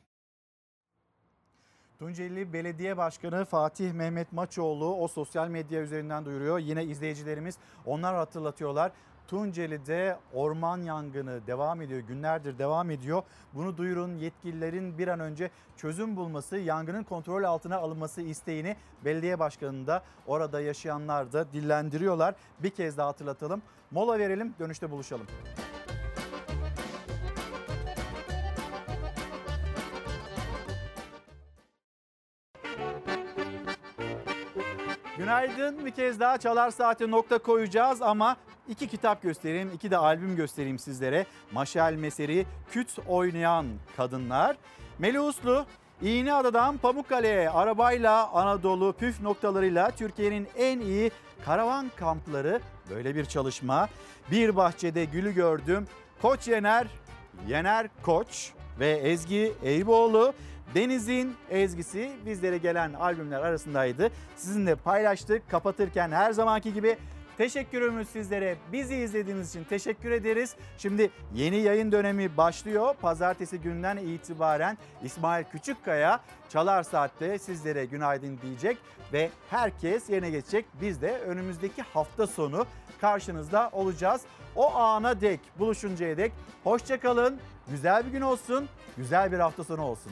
Tunceli Belediye Başkanı Fatih Mehmet Maçoğlu o sosyal medya üzerinden duyuruyor. Yine izleyicilerimiz onlar hatırlatıyorlar. Tunceli'de orman yangını devam ediyor. Günlerdir devam ediyor. Bunu duyurun yetkililerin bir an önce çözüm bulması, yangının kontrol altına alınması isteğini belediye başkanı da orada yaşayanlar da dillendiriyorlar. Bir kez daha hatırlatalım. Mola verelim, dönüşte buluşalım. Günaydın bir kez daha Çalar Saat'e nokta koyacağız ama iki kitap göstereyim, iki de albüm göstereyim sizlere. Maşal Meseri, Küt Oynayan Kadınlar. Melih Uslu, İğneada'dan Pamukkale'ye arabayla Anadolu püf noktalarıyla Türkiye'nin en iyi karavan kampları böyle bir çalışma. Bir bahçede gülü gördüm. Koç Yener, Yener Koç ve Ezgi Eyüboğlu Deniz'in ezgisi bizlere gelen albümler arasındaydı. Sizinle paylaştık. Kapatırken her zamanki gibi teşekkürümüz sizlere. Bizi izlediğiniz için teşekkür ederiz. Şimdi yeni yayın dönemi başlıyor. Pazartesi günden itibaren İsmail Küçükkaya Çalar Saat'te sizlere günaydın diyecek ve herkes yerine geçecek. Biz de önümüzdeki hafta sonu karşınızda olacağız. O ana dek buluşuncaya dek hoşçakalın. Güzel bir gün olsun, güzel bir hafta sonu olsun.